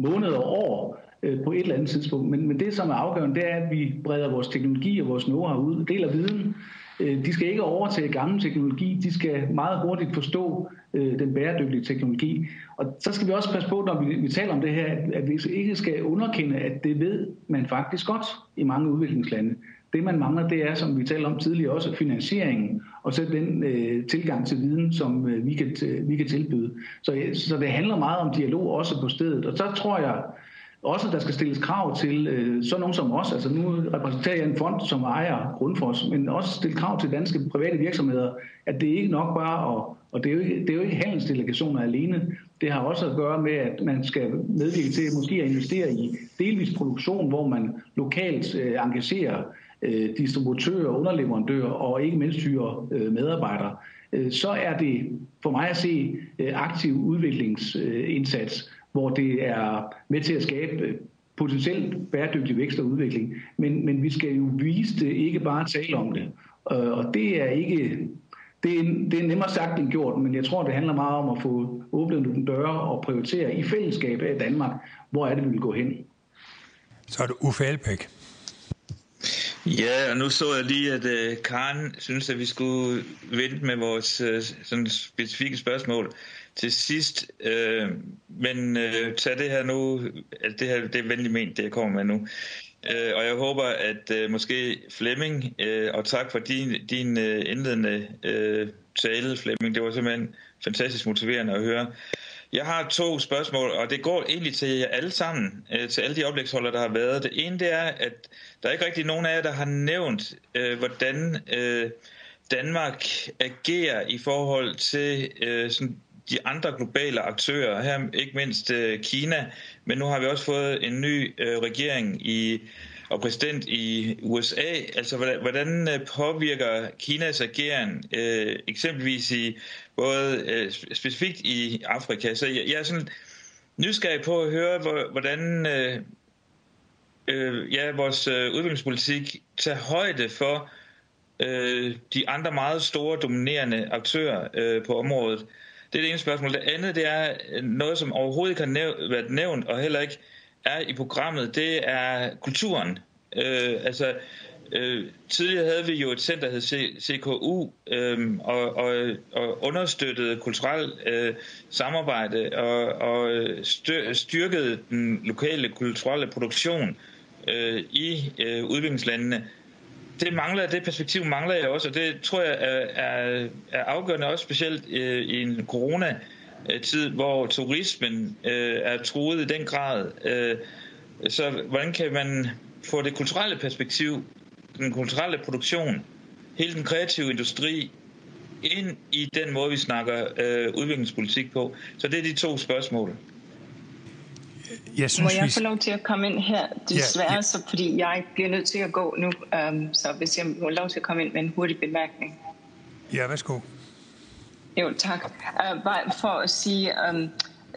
måneder og år Øh, på et eller andet tidspunkt. Men, men det, som er afgørende, det er, at vi breder vores teknologi og vores know-how ud, deler viden. Øh, de skal ikke overtage gammel teknologi, de skal meget hurtigt forstå øh, den bæredygtige teknologi. Og så skal vi også passe på, når vi, vi taler om det her, at, vi altså ikke skal underkende, at det ved man faktisk godt i mange udviklingslande. Det man mangler, det er, som vi talte om tidligere, også finansieringen og så den øh, tilgang til viden, som øh, vi, kan, vi kan tilbyde. Så, så det handler meget om dialog også på stedet. Og så tror jeg også, der skal stilles krav til øh, sådan nogen som os. Altså nu repræsenterer jeg en fond, som ejer Grundfos, men også stille krav til danske private virksomheder, at det ikke nok bare, at, og det er, jo ikke, det er jo ikke handelsdelegationer alene, det har også at gøre med, at man skal medvirke til måske at investere i delvis produktion, hvor man lokalt øh, engagerer øh, distributører, underleverandører og ikke mindst hyre øh, medarbejdere, øh, så er det for mig at se øh, aktiv udviklingsindsats, hvor det er med til at skabe potentielt bæredygtig vækst og udvikling. Men, men vi skal jo vise det, ikke bare tale om det. Og det er ikke det er, det er nemmere sagt end gjort, men jeg tror, det handler meget om at få åbnet nogle døre og prioritere i fællesskab af Danmark, hvor er det, vi vil gå hen. Så er det Uffe Elbæk. Ja, og nu så jeg lige, at uh, Karen synes, at vi skulle vente med vores sådan specifikke spørgsmål til sidst. øh, men øh, tag det her nu, altså det her det er venligt ment, det jeg kommer med nu. Øh, og jeg håber, at øh, måske Flemming, øh, og tak for din, din øh, indledende øh, tale, Flemming, det var simpelthen fantastisk motiverende at høre. Jeg har to spørgsmål, og det går egentlig til jer alle sammen, øh, til alle de oplægsholdere, der har været. Det ene det er, at der er ikke rigtig nogen af jer, der har nævnt, øh, hvordan øh, Danmark agerer i forhold til øh, sådan de andre globale aktører, her ikke mindst øh, Kina, men nu har vi også fået en ny øh, regering i og præsident i USA. Altså, hvordan, hvordan øh, påvirker Kinas ageren øh, eksempelvis i både øh, specifikt i Afrika? Så jeg, jeg er sådan nysgerrig på at høre, hvordan øh, øh, ja, vores øh, udviklingspolitik tager højde for øh, de andre meget store dominerende aktører øh, på området. Det er det ene spørgsmål. Det andet det er øh, noget, som overhovedet ikke har næv- været nævnt, og heller ikke er i programmet, det er kulturen. Øh, altså, øh, tidligere havde vi jo et center, der hed C- CKU, øh, og, og, og understøttede kulturelt øh, samarbejde og, og styrkede den lokale kulturelle produktion øh, i øh, udviklingslandene. Det mangler, det perspektiv mangler jeg også, og det tror jeg er, er, er afgørende også specielt øh, i en corona tid, hvor turismen øh, er truet i den grad. Øh, så hvordan kan man få det kulturelle perspektiv, den kulturelle produktion, hele den kreative industri ind i den måde, vi snakker øh, udviklingspolitik på? Så det er de to spørgsmål. Jeg synes, må jeg få lov til at komme ind her? Desværre, ja, ja. Så, fordi jeg bliver nødt til at gå nu. Um, så hvis jeg må lov til at komme ind med en hurtig bemærkning. Ja, værsgo. Jo, tak. Uh, bare for at sige, um,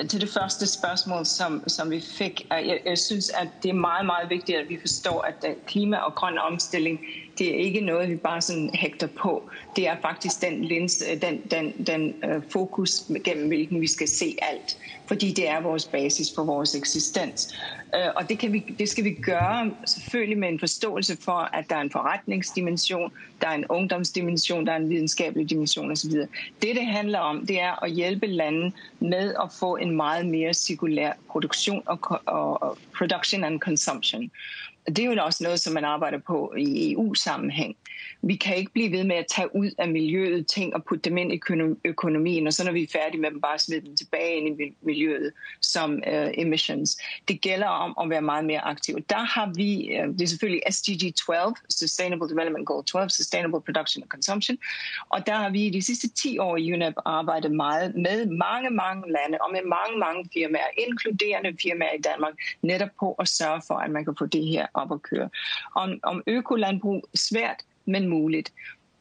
til det første spørgsmål, som, som vi fik, jeg, jeg synes, at det er meget, meget vigtigt, at vi forstår, at klima og grøn omstilling, det er ikke noget, vi bare sådan hægter på. Det er faktisk den, lens, øh, den, den, den øh, fokus, gennem hvilken vi skal se alt fordi det er vores basis for vores eksistens. Øh, og det, kan vi, det skal vi gøre selvfølgelig med en forståelse for, at der er en forretningsdimension, der er en ungdomsdimension, der er en videnskabelig dimension osv. Det, det handler om, det er at hjælpe lande med at få en meget mere cirkulær produktion og, og, og production and consumption det er jo også noget, som man arbejder på i EU-sammenhæng. Vi kan ikke blive ved med at tage ud af miljøet ting og putte dem ind i økonomien, og så når vi er færdige med dem, bare smide dem tilbage ind i miljøet som uh, emissions. Det gælder om at være meget mere aktiv. Der har vi, uh, det er selvfølgelig SDG 12, Sustainable Development Goal 12, Sustainable Production and Consumption, og der har vi i de sidste 10 år i UNEP arbejdet meget med mange, mange lande og med mange, mange firmaer, inkluderende firmaer i Danmark, netop på at sørge for, at man kan få det her op at køre. Om, om økolandbrug svært, men muligt.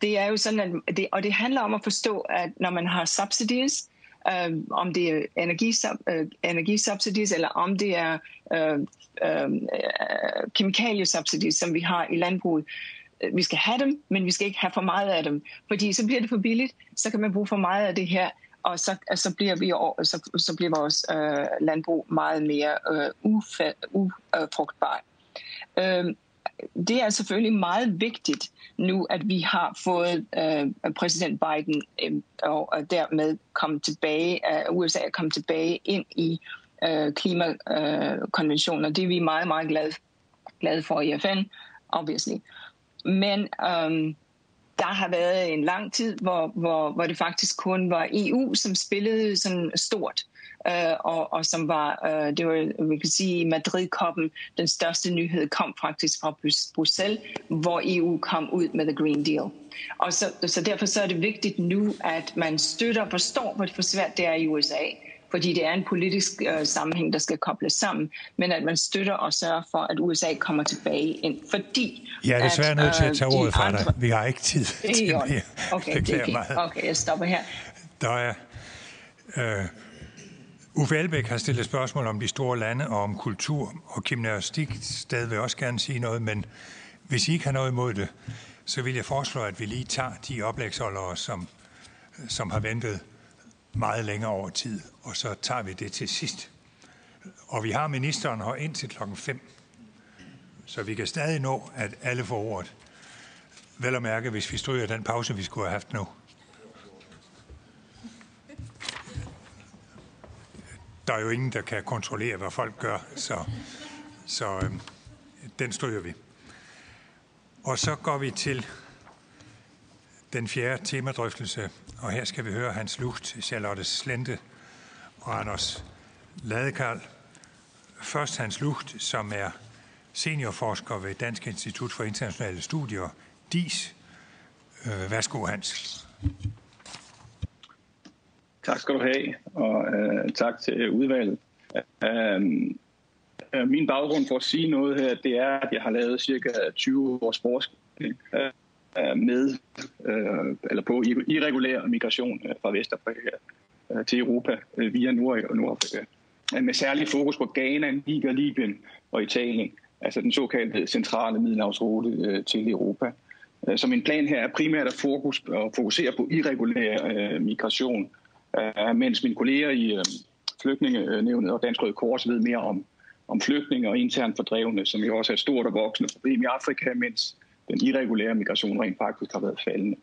Det er jo sådan, at det, og det handler om at forstå, at når man har subsidies, øh, om det er energisub, øh, energisubsidies, eller om det er øh, øh, kemikaliesubsidies, som vi har i landbruget, øh, vi skal have dem, men vi skal ikke have for meget af dem, fordi så bliver det for billigt, så kan man bruge for meget af det her, og så, så, bliver, vi, så, så bliver vores øh, landbrug meget mere øh, ufrugtbart. Øh, det er selvfølgelig meget vigtigt nu, at vi har fået øh, præsident Biden øh, og, og dermed komme tilbage, øh, USA er kommet tilbage ind i øh, klimakonventionen, og det er vi meget, meget glade, glade for i FN, obviously. Men øh, der har været en lang tid, hvor, hvor, hvor det faktisk kun var EU, som spillede sådan stort øh, og, og som var, øh, det var, vi kan sige, Madrid-koppen, den største nyhed kom faktisk fra Bruxelles, hvor EU kom ud med The Green Deal. Og så, så derfor så er det vigtigt nu, at man støtter og forstår, hvor svært det er i USA, fordi det er en politisk øh, sammenhæng, der skal kobles sammen, men at man støtter og sørger for, at USA kommer tilbage ind, fordi... Jeg er desværre nødt til at tage øh, ordet fra dig. Vi har ikke tid til mere. Okay, det er okay. okay, jeg stopper her. Der er... Øh, Uffe Elbæk har stillet spørgsmål om de store lande og om kultur, og Kim Nørrestik stadig vil også gerne sige noget, men hvis I ikke har noget imod det, så vil jeg foreslå, at vi lige tager de oplægsholdere, som, som har ventet meget længere over tid, og så tager vi det til sidst. Og vi har ministeren her ind til klokken 5, så vi kan stadig nå, at alle får ordet. Vel at mærke, hvis vi stryger den pause, vi skulle have haft nu. der er jo ingen, der kan kontrollere, hvad folk gør, så, så øh, den stryger vi. Og så går vi til den fjerde temadrøftelse, og her skal vi høre Hans Lucht, Charlotte Slente og Anders Ladekarl. Først Hans Lucht, som er seniorforsker ved Dansk Institut for Internationale Studier, DIS. Øh, værsgo, Hans. Tak skal du have, og øh, tak til udvalget. Øh, øh min baggrund for at sige noget her, det er, at jeg har lavet cirka 20 års forskning øh, med øh, eller på irregulær migration øh, fra Vestafrika øh, til Europa øh, via Nord- og Nordafrika. Med særlig fokus på Ghana, Niger, Libyen og Italien, altså den såkaldte centrale middelhavsrute til Europa. Så min plan her er primært at fokus, at fokusere på irregulær øh, migration Øh, mens mine kolleger i øh, flygtningenævnet og Dansk Røde Kors ved mere om, om flygtninge og internt fordrevne, som jo også er et stort og voksende problem i Afrika, mens den irregulære migration rent faktisk har været faldende.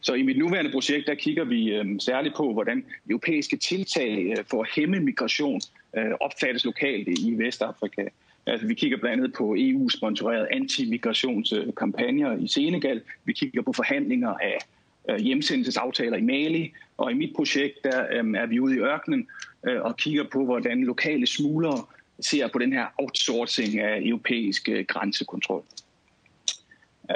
Så i mit nuværende projekt, der kigger vi øh, særligt på, hvordan europæiske tiltag øh, for at hæmme migration øh, opfattes lokalt i Vestafrika. Altså, vi kigger blandt andet på EU-sponsorerede anti-migrationskampagner i Senegal. Vi kigger på forhandlinger af øh, hjemsendelsesaftaler i Mali, og i mit projekt der øh, er vi ude i ørkenen øh, og kigger på, hvordan lokale smuglere ser på den her outsourcing af europæisk øh, grænsekontrol.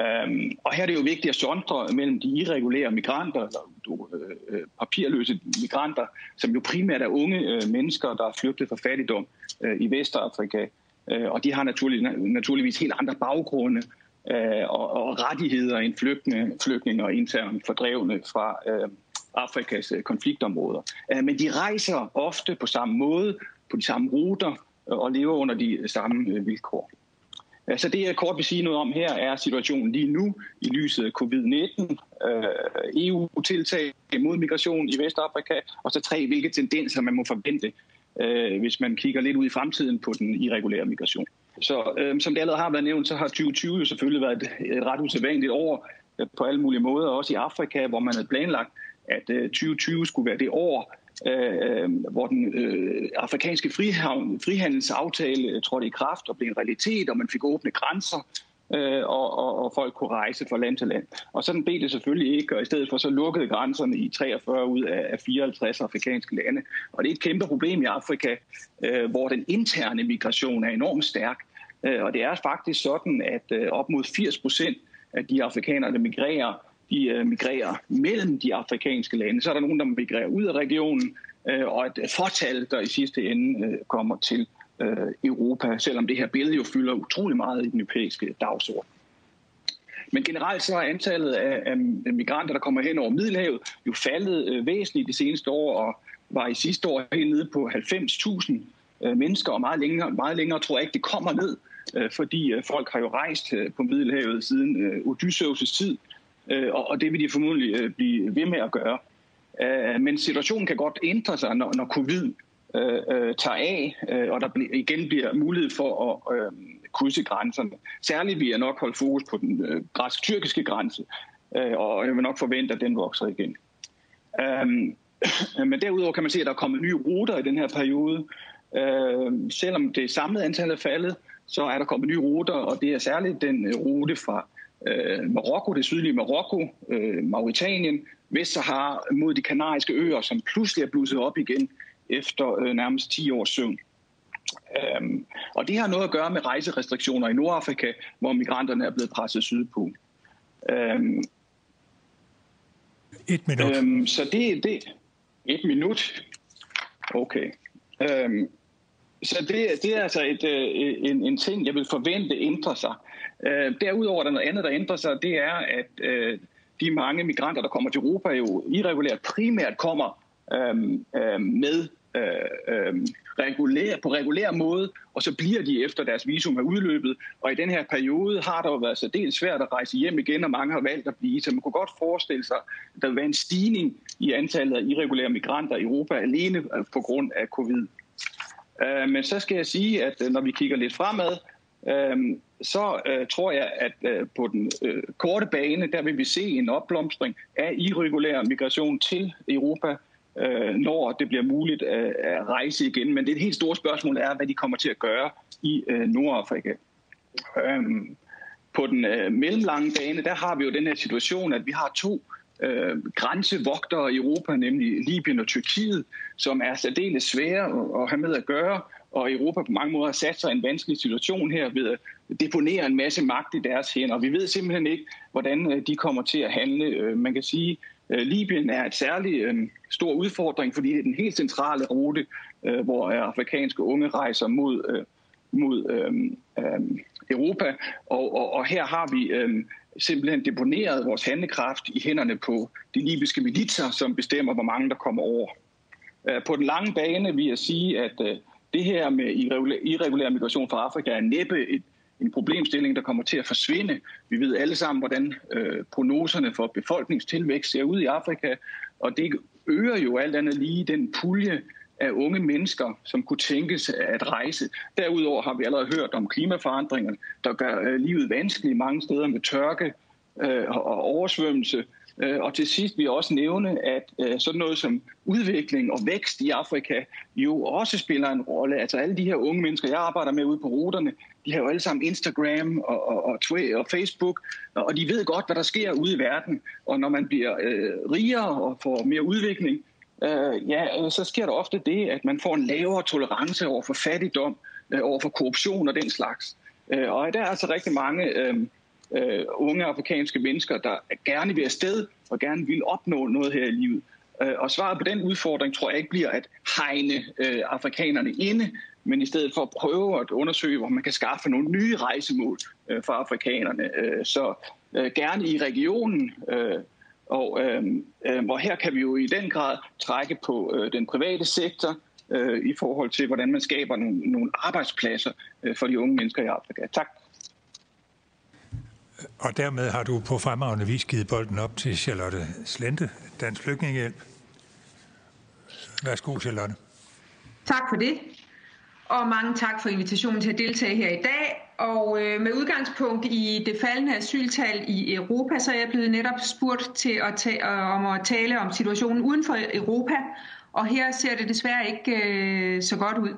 Øhm, og her er det jo vigtigt at sondre mellem de irregulære migranter, eller øh, øh, papirløse migranter, som jo primært er unge øh, mennesker, der er flygtet fra fattigdom øh, i Vestafrika. Øh, og de har naturlig, naturligvis helt andre baggrunde øh, og, og rettigheder end flygtninge, flygtninge og internt fordrevne fra øh, Afrikas øh, konfliktområder. Øh, men de rejser ofte på samme måde, på de samme ruter øh, og lever under de samme øh, vilkår. Øh, så det, jeg kort vil sige noget om her, er situationen lige nu i lyset af covid-19, øh, EU-tiltag mod migration i Vestafrika, og så tre, hvilke tendenser man må forvente, øh, hvis man kigger lidt ud i fremtiden på den irregulære migration. Så øh, som det allerede har været nævnt, så har 2020 jo selvfølgelig været et, et ret usædvanligt år øh, på alle mulige måder, også i Afrika, hvor man havde planlagt, at øh, 2020 skulle være det år, Øh, øh, hvor den øh, afrikanske frihavn, frihandelsaftale øh, trådte i kraft og blev en realitet, og man fik åbne grænser, øh, og, og, og folk kunne rejse fra land til land. Og sådan blev det selvfølgelig ikke, og i stedet for så lukkede grænserne i 43 ud af 54 afrikanske lande. Og det er et kæmpe problem i Afrika, øh, hvor den interne migration er enormt stærk. Øh, og det er faktisk sådan, at øh, op mod 80 procent af de afrikanere, der migrerer, de øh, migrerer mellem de afrikanske lande. Så er der nogen, der migrerer ud af regionen, øh, og et fortal, der i sidste ende øh, kommer til Europa, selvom det her billede jo fylder utrolig meget i den europæiske dagsorden. Men generelt så er antallet af, migranter, der kommer hen over Middelhavet, jo faldet væsentligt de seneste år, og var i sidste år helt nede på 90.000 mennesker, og meget længere, meget længere tror jeg ikke, det kommer ned, fordi folk har jo rejst på Middelhavet siden Odysseus' tid, Øh, og, og det vil de formodentlig øh, blive ved med at gøre. Øh, men situationen kan godt ændre sig, når, når covid øh, øh, tager af, øh, og der igen bliver mulighed for at øh, krydse grænserne. Særligt vil jeg nok holde fokus på den øh, græsk-tyrkiske grænse, øh, og jeg vil nok forvente, at den vokser igen. Um, men derudover kan man se, at der er kommet nye ruter i den her periode. Øh, selvom det samlede antal er faldet, så er der kommet nye ruter, og det er særligt den øh, rute fra uh, Marokko, det sydlige Marokko, uh, Mauritanien, Vestsahara mod de kanariske øer, som pludselig er blusset op igen efter øh, nærmest 10 års søvn. Øhm, og det har noget at gøre med rejserestriktioner i Nordafrika, hvor migranterne er blevet presset sydpå. Øhm, et minut. Øhm, så det, det et minut. Okay. Øhm, så det, det er altså et, øh, en, en ting, jeg vil forvente ændrer sig. Øh, derudover er der noget andet, der ændrer sig, det er, at øh, de mange migranter, der kommer til Europa, jo irregulært primært kommer øhm, øhm med øh, øh, regulær, på regulær måde, og så bliver de efter deres visum er udløbet. Og i den her periode har der jo været så dels svært at rejse hjem igen, og mange har valgt at blive. Så man kunne godt forestille sig, at der vil være en stigning i antallet af irregulære migranter i Europa alene øh, på grund af covid. Øh, men så skal jeg sige, at øh, når vi kigger lidt fremad, øh, så øh, tror jeg, at øh, på den øh, korte bane, der vil vi se en opblomstring af irregulær migration til Europa, øh, når det bliver muligt at, at rejse igen. Men det helt store spørgsmål er, hvad de kommer til at gøre i øh, Nordafrika. Øhm, på den øh, mellemlange bane, der har vi jo den her situation, at vi har to øh, grænsevogtere i Europa, nemlig Libyen og Tyrkiet, som er særdeles svære at have med at gøre, og Europa på mange måder har sat sig i en vanskelig situation her ved at deponere en masse magt i deres hænder. Vi ved simpelthen ikke, hvordan øh, de kommer til at handle. Øh, man kan sige, at Libyen er et særligt stor udfordring, fordi det er den helt centrale rute, hvor afrikanske unge rejser mod, mod øhm, Europa. Og, og, og her har vi øhm, simpelthen deponeret vores handlekraft i hænderne på de libyske militser, som bestemmer, hvor mange der kommer over. På den lange bane vil jeg sige, at øh, det her med irregulær migration fra Afrika er næppe et en problemstilling, der kommer til at forsvinde. Vi ved alle sammen, hvordan øh, prognoserne for befolkningstilvækst ser ud i Afrika, og det øger jo alt andet lige den pulje af unge mennesker, som kunne tænkes at rejse. Derudover har vi allerede hørt om klimaforandringerne, der gør øh, livet vanskeligt mange steder med tørke øh, og oversvømmelse. Øh, og til sidst vil jeg også nævne, at øh, sådan noget som udvikling og vækst i Afrika jo også spiller en rolle. Altså alle de her unge mennesker, jeg arbejder med ude på ruterne, de har jo alle sammen Instagram og, og, og Twitter og Facebook, og de ved godt, hvad der sker ude i verden. Og når man bliver øh, rigere og får mere udvikling, øh, ja, øh, så sker der ofte det, at man får en lavere tolerance over for fattigdom, øh, over for korruption og den slags. Øh, og der er altså rigtig mange... Øh, øh, unge afrikanske mennesker, der gerne vil afsted og gerne vil opnå noget her i livet. Øh, og svaret på den udfordring tror jeg ikke bliver at hegne øh, afrikanerne inde, men i stedet for at prøve at undersøge, hvor man kan skaffe nogle nye rejsemål øh, for afrikanerne. Øh, så øh, gerne i regionen, øh, og, øh, øh, og her kan vi jo i den grad trække på øh, den private sektor, øh, i forhold til, hvordan man skaber nogle, nogle arbejdspladser øh, for de unge mennesker i Afrika. Tak. Og dermed har du på fremragende vis givet bolden op til Charlotte Slente, Dansk Flygtningehjælp. Værsgo, Charlotte. Tak for det. Og mange tak for invitationen til at deltage her i dag. Og øh, med udgangspunkt i det faldende asyltal i Europa, så er jeg blevet netop spurgt til at ta- om at tale om situationen uden for Europa. og her ser det desværre ikke øh, så godt ud.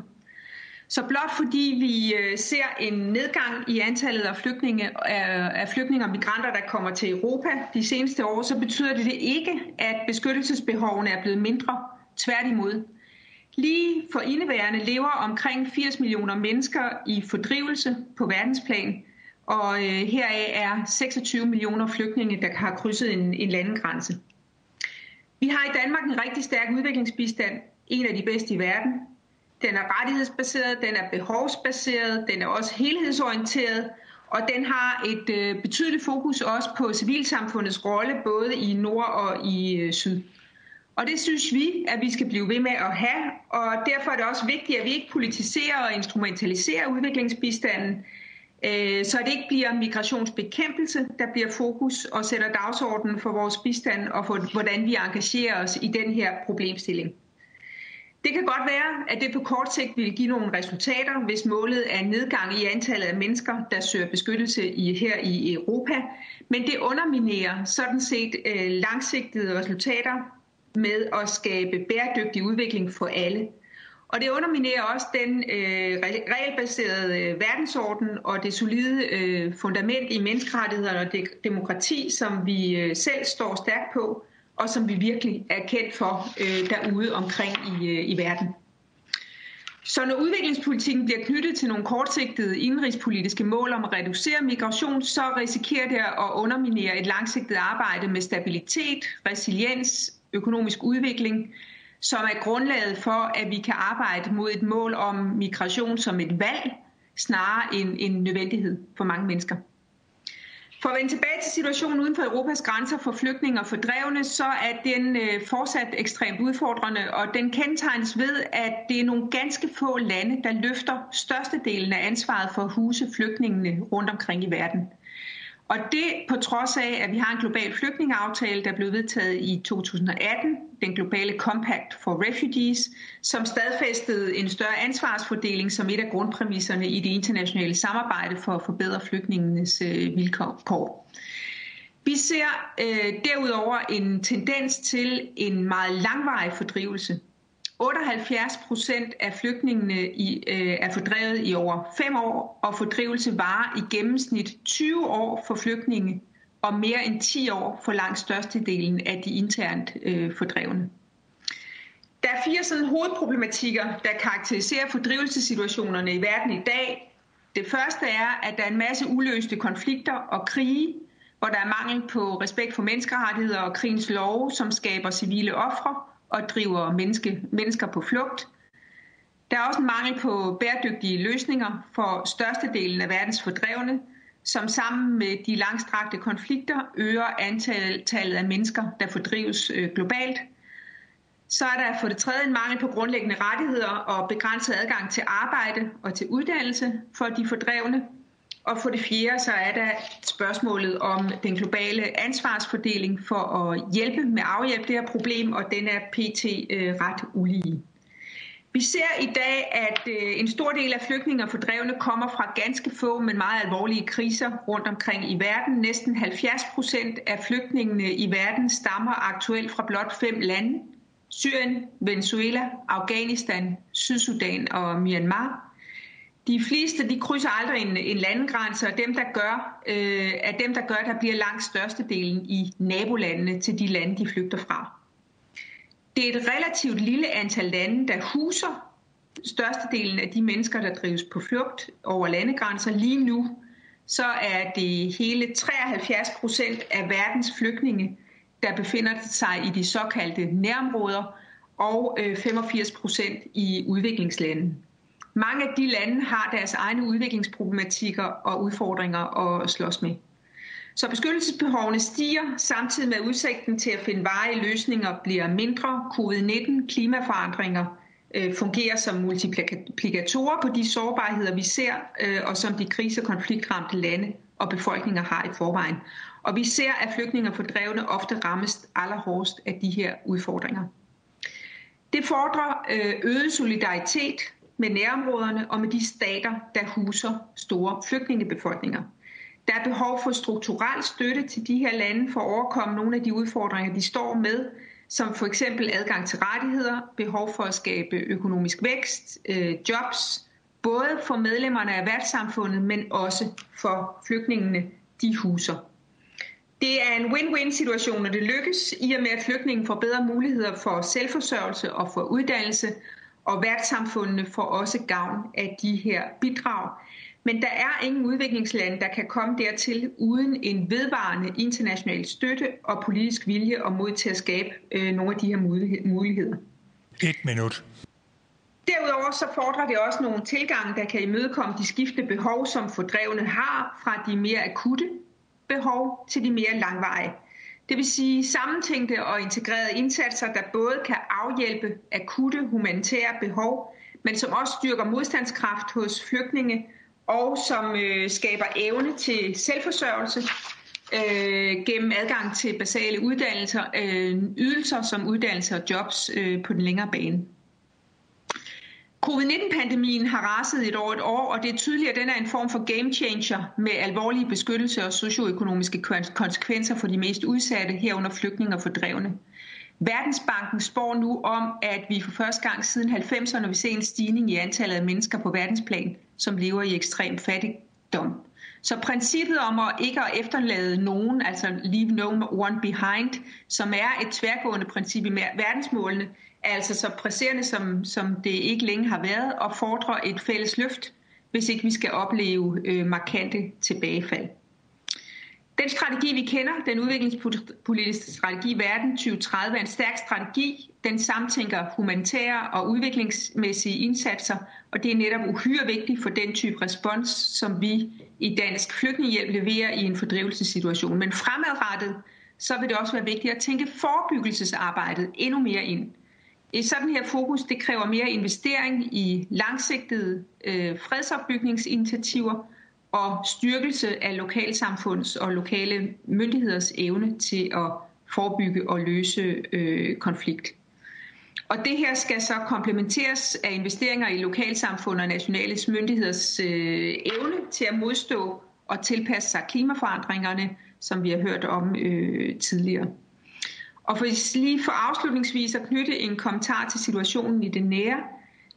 Så blot fordi vi øh, ser en nedgang i antallet af flygtninge, af flygtninge og migranter, der kommer til Europa de seneste år, så betyder det, det ikke, at beskyttelsesbehovene er blevet mindre. Tværtimod. Lige for indeværende lever omkring 80 millioner mennesker i fordrivelse på verdensplan, og øh, heraf er 26 millioner flygtninge, der har krydset en, en landegrænse. Vi har i Danmark en rigtig stærk udviklingsbistand, en af de bedste i verden. Den er rettighedsbaseret, den er behovsbaseret, den er også helhedsorienteret, og den har et øh, betydeligt fokus også på civilsamfundets rolle, både i nord og i øh, syd. Og det synes vi, at vi skal blive ved med at have, og derfor er det også vigtigt, at vi ikke politiserer og instrumentaliserer udviklingsbistanden, øh, så det ikke bliver migrationsbekæmpelse, der bliver fokus og sætter dagsordenen for vores bistand og for, hvordan vi engagerer os i den her problemstilling. Det kan godt være, at det på kort sigt vil give nogle resultater, hvis målet er nedgang i antallet af mennesker, der søger beskyttelse i, her i Europa. Men det underminerer sådan set øh, langsigtede resultater med at skabe bæredygtig udvikling for alle. Og det underminerer også den øh, regelbaserede øh, verdensorden og det solide øh, fundament i menneskerettigheder og det, demokrati, som vi øh, selv står stærkt på, og som vi virkelig er kendt for øh, derude omkring i, øh, i verden. Så når udviklingspolitikken bliver knyttet til nogle kortsigtede indrigspolitiske mål om at reducere migration, så risikerer det at underminere et langsigtet arbejde med stabilitet, resiliens, økonomisk udvikling, som er grundlaget for, at vi kan arbejde mod et mål om migration som et valg, snarere end en nødvendighed for mange mennesker. For at vende tilbage til situationen uden for Europas grænser for flygtninge og fordrevne, så er den øh, fortsat ekstremt udfordrende, og den kendetegnes ved, at det er nogle ganske få lande, der løfter størstedelen af ansvaret for at huse flygtningene rundt omkring i verden. Og det på trods af, at vi har en global flygtningeaftale, der blev vedtaget i 2018, den globale Compact for Refugees, som stadfæstede en større ansvarsfordeling som et af grundpræmisserne i det internationale samarbejde for at forbedre flygtningenes øh, vilkår. Vi ser øh, derudover en tendens til en meget langvarig fordrivelse 78 procent af flygtningene i, øh, er fordrevet i over fem år, og fordrivelse varer i gennemsnit 20 år for flygtninge og mere end 10 år for langt størstedelen af de internt øh, fordrevne. Der er fire sådan hovedproblematikker, der karakteriserer fordrivelsessituationerne i verden i dag. Det første er, at der er en masse uløste konflikter og krige, hvor der er mangel på respekt for menneskerettigheder og krigens love, som skaber civile ofre og driver menneske, mennesker på flugt. Der er også en mangel på bæredygtige løsninger for størstedelen af verdens fordrevne, som sammen med de langstrakte konflikter øger antallet af mennesker, der fordrives øh, globalt. Så er der for det tredje en mangel på grundlæggende rettigheder og begrænset adgang til arbejde og til uddannelse for de fordrevne. Og for det fjerde så er der spørgsmålet om den globale ansvarsfordeling for at hjælpe med at afhjælpe det her problem, og den er pt. Øh, ret ulige. Vi ser i dag, at øh, en stor del af flygtninge og fordrevne kommer fra ganske få, men meget alvorlige kriser rundt omkring i verden. Næsten 70 procent af flygtningene i verden stammer aktuelt fra blot fem lande. Syrien, Venezuela, Afghanistan, Sydsudan og Myanmar. De fleste de krydser aldrig en, en landegrænse, og dem, der gør, øh, er dem, der gør, der bliver langt størstedelen i nabolandene til de lande, de flygter fra. Det er et relativt lille antal lande, der huser størstedelen af de mennesker, der drives på flugt over landegrænser. Lige nu så er det hele 73 procent af verdens flygtninge, der befinder sig i de såkaldte nærområder, og øh, 85 procent i udviklingslande. Mange af de lande har deres egne udviklingsproblematikker og udfordringer at slås med. Så beskyttelsesbehovene stiger, samtidig med udsigten til at finde varige løsninger bliver mindre. Covid-19, klimaforandringer øh, fungerer som multiplikatorer på de sårbarheder, vi ser, øh, og som de krise- og konfliktramte lande og befolkninger har i forvejen. Og vi ser, at flygtninge og fordrevne ofte rammes allerhårdest af de her udfordringer. Det fordrer øh, øget solidaritet med nærområderne og med de stater, der huser store flygtningebefolkninger. Der er behov for strukturel støtte til de her lande for at overkomme nogle af de udfordringer, de står med, som for eksempel adgang til rettigheder, behov for at skabe økonomisk vækst, øh, jobs, både for medlemmerne af værtssamfundet, men også for flygtningene, de huser. Det er en win-win situation, når det lykkes, i og med at flygtningen får bedre muligheder for selvforsørgelse og for uddannelse, og værtssamfundene får også gavn af de her bidrag. Men der er ingen udviklingslande, der kan komme dertil uden en vedvarende international støtte og politisk vilje og mod til at skabe øh, nogle af de her muligheder. Et minut. Derudover så fordrer det også nogle tilgange, der kan imødekomme de skiftende behov, som fordrevne har, fra de mere akutte behov til de mere langvarige. Det vil sige sammentænkte og integrerede indsatser, der både kan afhjælpe akutte humanitære behov, men som også styrker modstandskraft hos flygtninge og som øh, skaber evne til selvforsørgelse øh, gennem adgang til basale uddannelser, øh, ydelser som uddannelse og jobs øh, på den længere bane. Covid-19-pandemien har raset et år et år, og det er tydeligt, at den er en form for game changer med alvorlige beskyttelse og socioøkonomiske konsekvenser for de mest udsatte, herunder flygtninge og fordrevne. Verdensbanken spår nu om, at vi for første gang siden 90'erne vil se en stigning i antallet af mennesker på verdensplan, som lever i ekstrem fattigdom. Så princippet om at ikke at efterlade nogen, altså leave no one behind, som er et tværgående princip i verdensmålene, altså så presserende, som, som det ikke længe har været, og fordrer et fælles løft, hvis ikke vi skal opleve øh, markante tilbagefald. Den strategi, vi kender, den udviklingspolitiske strategi Verden 2030, er en stærk strategi. Den samtænker humanitære og udviklingsmæssige indsatser, og det er netop uhyre vigtigt for den type respons, som vi i Dansk Flygtningehjælp leverer i en fordrivelsessituation. Men fremadrettet, så vil det også være vigtigt at tænke forebyggelsesarbejdet endnu mere ind. Et sådan her fokus, det kræver mere investering i langsigtede øh, fredsopbygningsinitiativer, og styrkelse af lokalsamfunds og lokale myndigheders evne til at forebygge og løse øh, konflikt. Og det her skal så komplementeres af investeringer i lokalsamfund og nationale myndigheders øh, evne til at modstå og tilpasse sig klimaforandringerne, som vi har hørt om øh, tidligere. Og for lige for afslutningsvis at knytte en kommentar til situationen i det nære,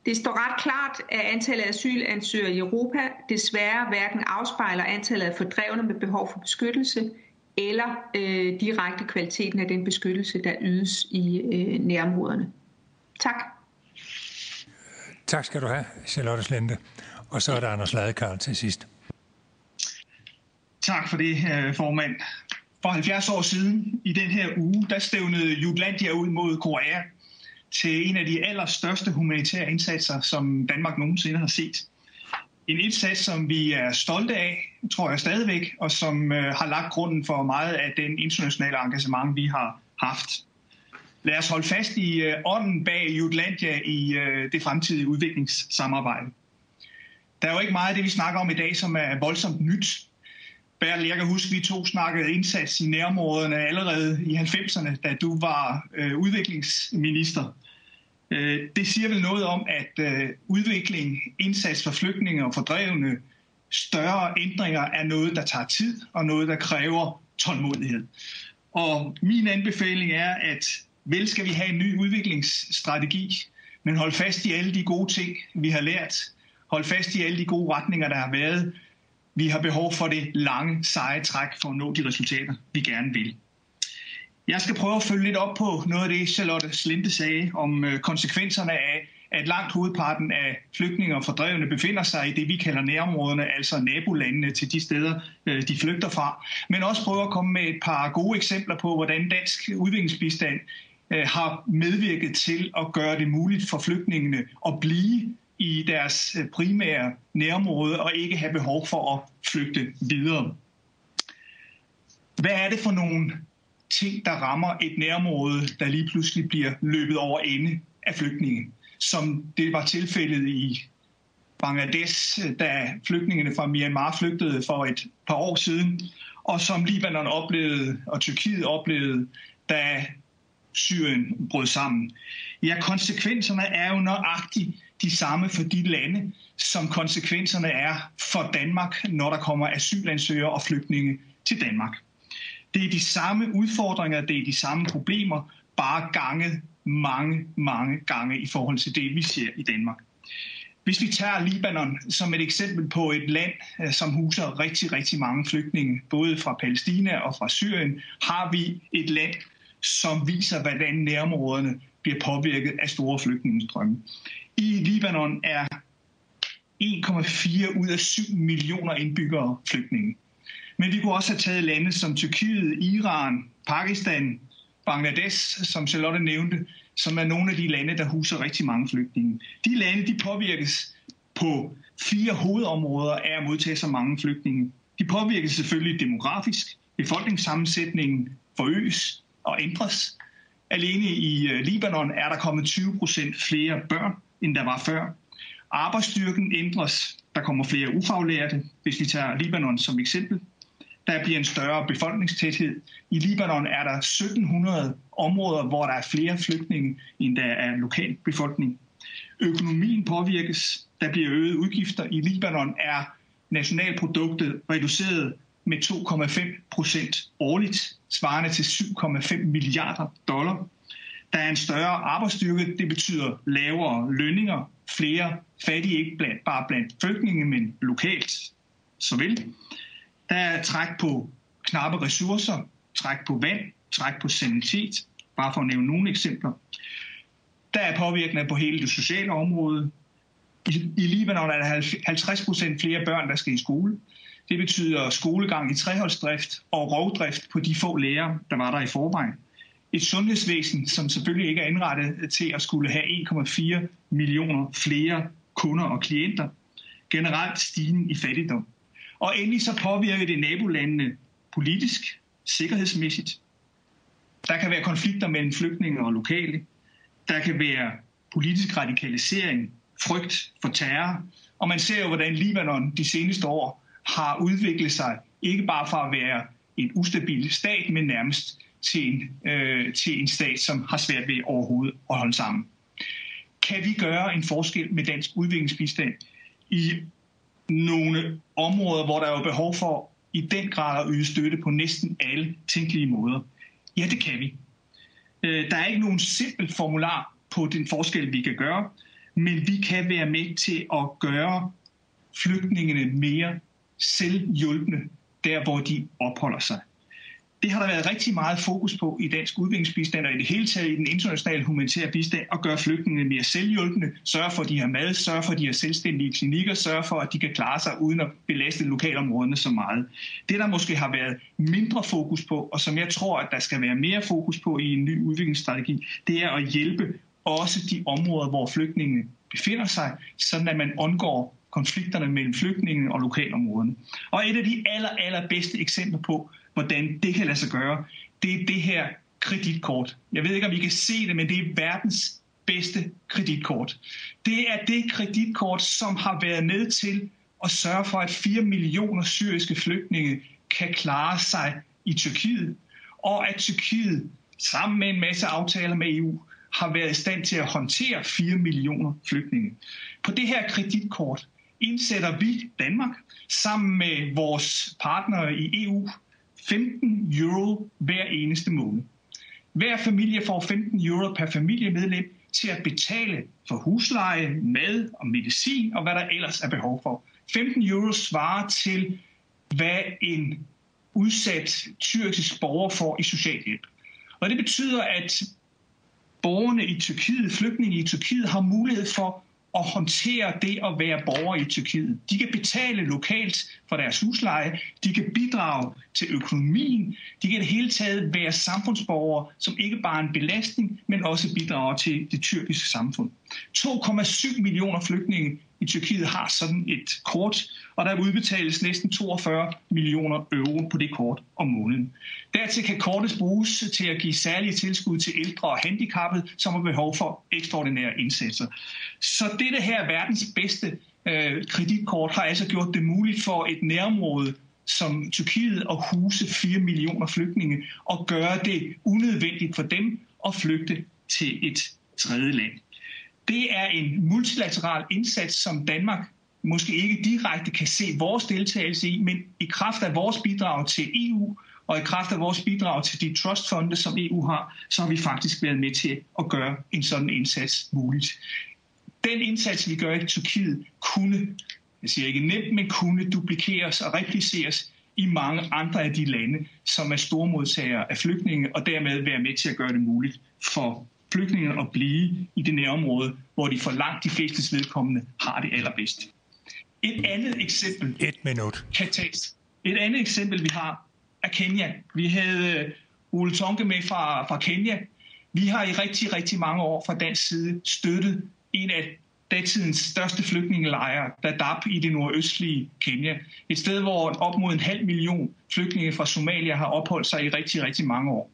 det står ret klart, at antallet af asylansøgere i Europa desværre hverken afspejler antallet af fordrevne med behov for beskyttelse eller øh, direkte kvaliteten af den beskyttelse, der ydes i øh, nærområderne. Tak. Tak skal du have, Charlotte Slente. Og så er der Anders Ladekarl til sidst. Tak for det, øh, formand. For 70 år siden i den her uge, der stævnede Jutlandia ud mod Korea til en af de allerstørste humanitære indsatser, som Danmark nogensinde har set. En indsats, som vi er stolte af, tror jeg stadigvæk, og som øh, har lagt grunden for meget af den internationale engagement, vi har haft. Lad os holde fast i øh, ånden bag Jutlandia i øh, det fremtidige udviklingssamarbejde. Der er jo ikke meget af det, vi snakker om i dag, som er voldsomt nyt. Bertel, jeg kan huske, at vi to snakkede indsats i nærområderne allerede i 90'erne, da du var øh, udviklingsminister. Øh, det siger vel noget om, at øh, udvikling, indsats for flygtninge og fordrevne, større ændringer er noget, der tager tid og noget, der kræver tålmodighed. Og min anbefaling er, at vel skal vi have en ny udviklingsstrategi, men hold fast i alle de gode ting, vi har lært. Hold fast i alle de gode retninger, der har været, vi har behov for det lange, seje træk for at nå de resultater, vi gerne vil. Jeg skal prøve at følge lidt op på noget af det, Charlotte Slinte sagde om øh, konsekvenserne af, at langt hovedparten af flygtninge og fordrevne befinder sig i det, vi kalder nærområderne, altså nabolandene til de steder, øh, de flygter fra. Men også prøve at komme med et par gode eksempler på, hvordan dansk udviklingsbistand øh, har medvirket til at gøre det muligt for flygtningene at blive i deres øh, primære nærområde og ikke have behov for at flygte videre. Hvad er det for nogle ting, der rammer et nærområde, der lige pludselig bliver løbet over ende af flygtninge? Som det var tilfældet i Bangladesh, øh, da flygtningene fra Myanmar flygtede for et par år siden, og som Libanon oplevede og Tyrkiet oplevede, da Syrien brød sammen. Ja, konsekvenserne er jo nøjagtigt de samme for de lande, som konsekvenserne er for Danmark, når der kommer asylansøgere og flygtninge til Danmark. Det er de samme udfordringer, det er de samme problemer, bare ganget mange, mange gange i forhold til det, vi ser i Danmark. Hvis vi tager Libanon som et eksempel på et land, øh, som huser rigtig, rigtig mange flygtninge, både fra Palæstina og fra Syrien, har vi et land, som viser, hvordan nærområderne bliver påvirket af store flygtningestrømme. I Libanon er 1,4 ud af 7 millioner indbyggere flygtninge. Men vi kunne også have taget lande som Tyrkiet, Iran, Pakistan, Bangladesh, som Charlotte nævnte, som er nogle af de lande, der huser rigtig mange flygtninge. De lande de påvirkes på fire hovedområder af at modtage så mange flygtninge. De påvirkes selvfølgelig demografisk. Befolkningssammensætningen forøges og ændres. Alene i øh, Libanon er der kommet 20 procent flere børn, end der var før. Arbejdsstyrken ændres. Der kommer flere ufaglærte, hvis vi tager Libanon som eksempel. Der bliver en større befolkningstæthed. I Libanon er der 1700 områder, hvor der er flere flygtninge, end der er lokal befolkning. Økonomien påvirkes. Der bliver øget udgifter. I Libanon er nationalproduktet reduceret med 2,5 procent årligt, svarende til 7,5 milliarder dollar. Der er en større arbejdsstyrke, det betyder lavere lønninger, flere fattige, ikke blandt, bare blandt flygtninge, men lokalt såvel. Der er træk på knappe ressourcer, træk på vand, træk på sanitet, bare for at nævne nogle eksempler. Der er påvirkninger på hele det sociale område. I, i Libanon er der 50 procent flere børn, der skal i skole. Det betyder skolegang i treholdsdrift og rovdrift på de få lærere, der var der i forvejen. Et sundhedsvæsen, som selvfølgelig ikke er indrettet til at skulle have 1,4 millioner flere kunder og klienter. Generelt stigning i fattigdom. Og endelig så påvirker det nabolandene politisk, sikkerhedsmæssigt. Der kan være konflikter mellem flygtninge og lokale. Der kan være politisk radikalisering, frygt for terror. Og man ser jo, hvordan Libanon de seneste år har udviklet sig, ikke bare fra at være en ustabil stat, men nærmest til en, øh, til en stat, som har svært ved overhovedet at holde sammen. Kan vi gøre en forskel med dansk udviklingsbistand i nogle områder, hvor der er behov for i den grad at yde støtte på næsten alle tænkelige måder? Ja, det kan vi. Øh, der er ikke nogen simpel formular på den forskel, vi kan gøre, men vi kan være med til at gøre flygtningene mere selvhjulpende der, hvor de opholder sig. Det har der været rigtig meget fokus på i dansk udviklingsbistand og i det hele taget i den internationale humanitære bistand at gøre flygtningene mere selvhjulpende, sørge for, at de har mad, sørge for, at de har selvstændige klinikker, sørge for, at de kan klare sig uden at belaste lokalområderne så meget. Det, der måske har været mindre fokus på, og som jeg tror, at der skal være mere fokus på i en ny udviklingsstrategi, det er at hjælpe også de områder, hvor flygtningene befinder sig, sådan at man undgår konflikterne mellem flygtninge og lokalområderne. Og et af de aller, aller bedste eksempler på, hvordan det kan lade sig gøre, det er det her kreditkort. Jeg ved ikke, om I kan se det, men det er verdens bedste kreditkort. Det er det kreditkort, som har været med til at sørge for, at 4 millioner syriske flygtninge kan klare sig i Tyrkiet, og at Tyrkiet sammen med en masse aftaler med EU har været i stand til at håndtere 4 millioner flygtninge. På det her kreditkort indsætter vi Danmark sammen med vores partnere i EU 15 euro hver eneste måned. Hver familie får 15 euro per familiemedlem til at betale for husleje, mad og medicin og hvad der ellers er behov for. 15 euro svarer til, hvad en udsat tyrkisk borger får i socialhjælp. Og det betyder, at borgerne i Tyrkiet, flygtninge i Tyrkiet, har mulighed for at håndtere det at være borger i Tyrkiet. De kan betale lokalt for deres husleje, de kan bidrage til økonomien, de kan i det hele taget være samfundsborgere, som ikke bare er en belastning, men også bidrager til det tyrkiske samfund. 2,7 millioner flygtninge i Tyrkiet har sådan et kort, og der udbetales næsten 42 millioner euro på det kort om måneden. Dertil kan kortet bruges til at give særlige tilskud til ældre og handicappede, som har behov for ekstraordinære indsatser. Så det her verdens bedste øh, kreditkort har altså gjort det muligt for et nærområde som Tyrkiet at huse 4 millioner flygtninge og gøre det unødvendigt for dem at flygte til et tredje land. Det er en multilateral indsats, som Danmark måske ikke direkte kan se vores deltagelse i, men i kraft af vores bidrag til EU Og i kraft af vores bidrag til de trustfonde, som EU har, så har vi faktisk været med til at gøre en sådan indsats muligt. Den indsats, vi gør i Tyrkiet, kunne, jeg siger ikke nemt, men kunne duplikeres og repliceres i mange andre af de lande, som er store modtagere af flygtninge, og dermed være med til at gøre det muligt for flygtninge at blive i det nærområde, hvor de for langt de fleste vedkommende har det allerbedst. Et andet eksempel Et minut. kan tages. Et andet eksempel, vi har, er Kenya. Vi havde øh, Ole Tonke med fra, fra Kenya. Vi har i rigtig, rigtig mange år fra dansk side støttet en af datidens største flygtningelejre, Dadaab i det nordøstlige Kenya. Et sted, hvor op mod en halv million flygtninge fra Somalia har opholdt sig i rigtig, rigtig mange år.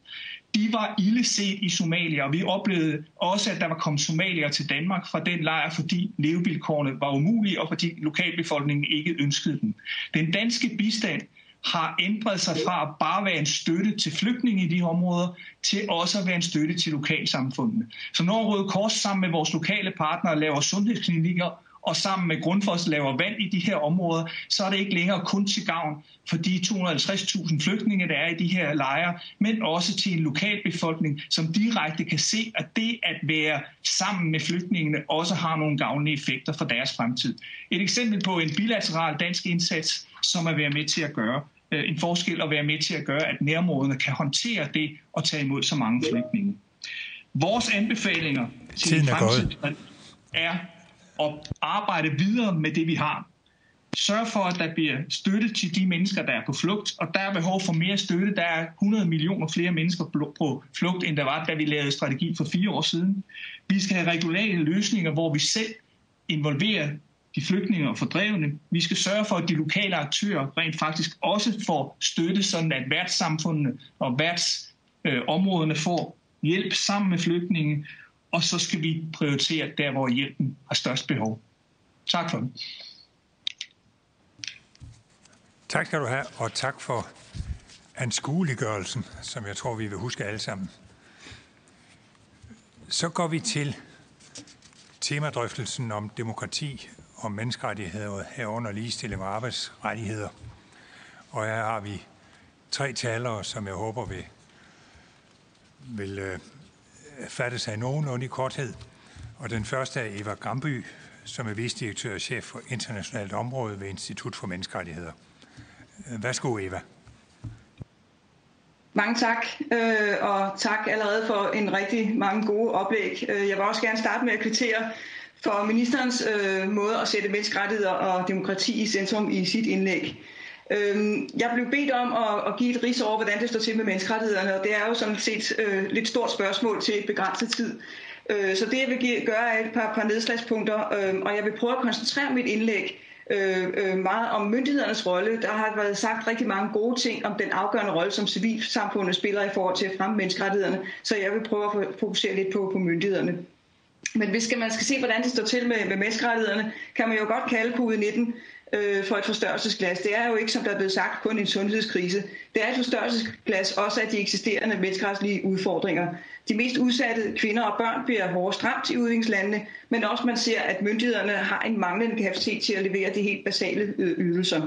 De var ille set i Somalia, og vi oplevede også, at der var kommet somalier til Danmark fra den lejr, fordi levevilkårene var umulige, og fordi lokalbefolkningen ikke ønskede dem. Den danske bistand har ændret sig fra at bare være en støtte til flygtninge i de områder, til også at være en støtte til lokalsamfundene. Så når Røde Kors sammen med vores lokale partnere laver sundhedsklinikker og sammen med Grundfos laver vand i de her områder, så er det ikke længere kun til gavn for de 250.000 flygtninge, der er i de her lejre, men også til en lokalbefolkning, som direkte kan se, at det at være sammen med flygtningene også har nogle gavnlige effekter for deres fremtid. Et eksempel på en bilateral dansk indsats, som er været med til at gøre øh, en forskel og være med til at gøre, at nærområderne kan håndtere det og tage imod så mange flygtninge. Vores anbefalinger til en fremtid er at arbejde videre med det, vi har. Sørg for, at der bliver støtte til de mennesker, der er på flugt, og der er behov for mere støtte. Der er 100 millioner flere mennesker på flugt, end der var, da vi lavede strategi for fire år siden. Vi skal have regulære løsninger, hvor vi selv involverer de flygtninge og fordrevne. Vi skal sørge for, at de lokale aktører rent faktisk også får støtte, sådan at værtssamfundene og værtsområderne får hjælp sammen med flygtninge, og så skal vi prioritere der, hvor hjælpen har størst behov. Tak for det. Tak skal du have, og tak for anskueliggørelsen, som jeg tror, vi vil huske alle sammen. Så går vi til temadrøftelsen om demokrati og menneskerettigheder herunder ligestilling og arbejdsrettigheder. Og her har vi tre talere, som jeg håber vil, vil øh, fattes fatte sig nogenlunde i korthed. Og den første er Eva Gramby, som er vicedirektør og chef for internationalt område ved Institut for Menneskerettigheder. Værsgo, Eva. Mange tak, øh, og tak allerede for en rigtig mange gode oplæg. Øh, jeg vil også gerne starte med at kvittere for ministerens øh, måde at sætte menneskerettigheder og demokrati i centrum i sit indlæg. Øh, jeg blev bedt om at, at give et ris over, hvordan det står til med menneskerettighederne, og det er jo sådan set øh, lidt stort spørgsmål til et begrænset tid. Øh, så det jeg vil gøre er et par, par nedslagspunkter, øhm, og jeg vil prøve at koncentrere mit indlæg øh, øh, meget om myndighedernes rolle. Der har været sagt rigtig mange gode ting om den afgørende rolle, som civilsamfundet spiller i forhold til at fremme menneskerettighederne, så jeg vil prøve at fokusere lidt på, på myndighederne. Men hvis man skal se, hvordan det står til med, med menneskerettighederne, kan man jo godt kalde covid-19 øh, for et forstørrelsesglas. Det er jo ikke, som der er blevet sagt, kun en sundhedskrise. Det er et forstørrelsesglas også af de eksisterende menneskeretlige udfordringer. De mest udsatte kvinder og børn bliver hårdest ramt i udviklingslandene, men også man ser, at myndighederne har en manglende kapacitet til at levere de helt basale øh, ydelser.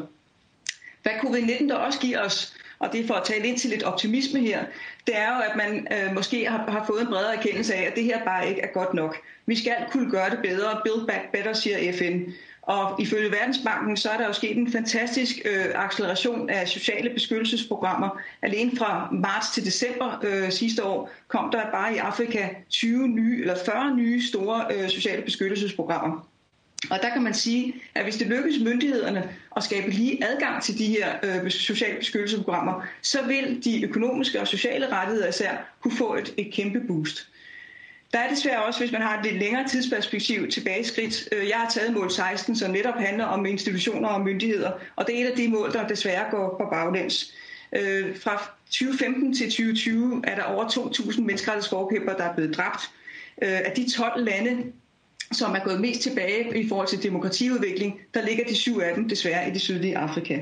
Hvad covid-19 der også giver os, og det er for at tale ind til lidt optimisme her, det er jo, at man øh, måske har, har fået en bredere erkendelse af, at det her bare ikke er godt nok. Vi skal kunne gøre det bedre. Build back better, siger FN. Og ifølge Verdensbanken, så er der jo sket en fantastisk øh, acceleration af sociale beskyttelsesprogrammer. Alene fra marts til december øh, sidste år kom der bare i Afrika 20 nye, eller 40 nye store øh, sociale beskyttelsesprogrammer. Og der kan man sige, at hvis det lykkes myndighederne at skabe lige adgang til de her øh, sociale beskyttelsesprogrammer, så vil de økonomiske og sociale rettigheder især kunne få et, et kæmpe boost. Der er desværre også, hvis man har et lidt længere tidsperspektiv tilbageskridt. Øh, jeg har taget mål 16, som netop handler om institutioner og myndigheder, og det er et af de mål, der desværre går på baglæns. Øh, fra 2015 til 2020 er der over 2.000 menneskerettighedsforkæmper, der er blevet dræbt. Øh, af de 12 lande, som er gået mest tilbage i forhold til demokratiudvikling, der ligger de syv af dem desværre i det sydlige Afrika.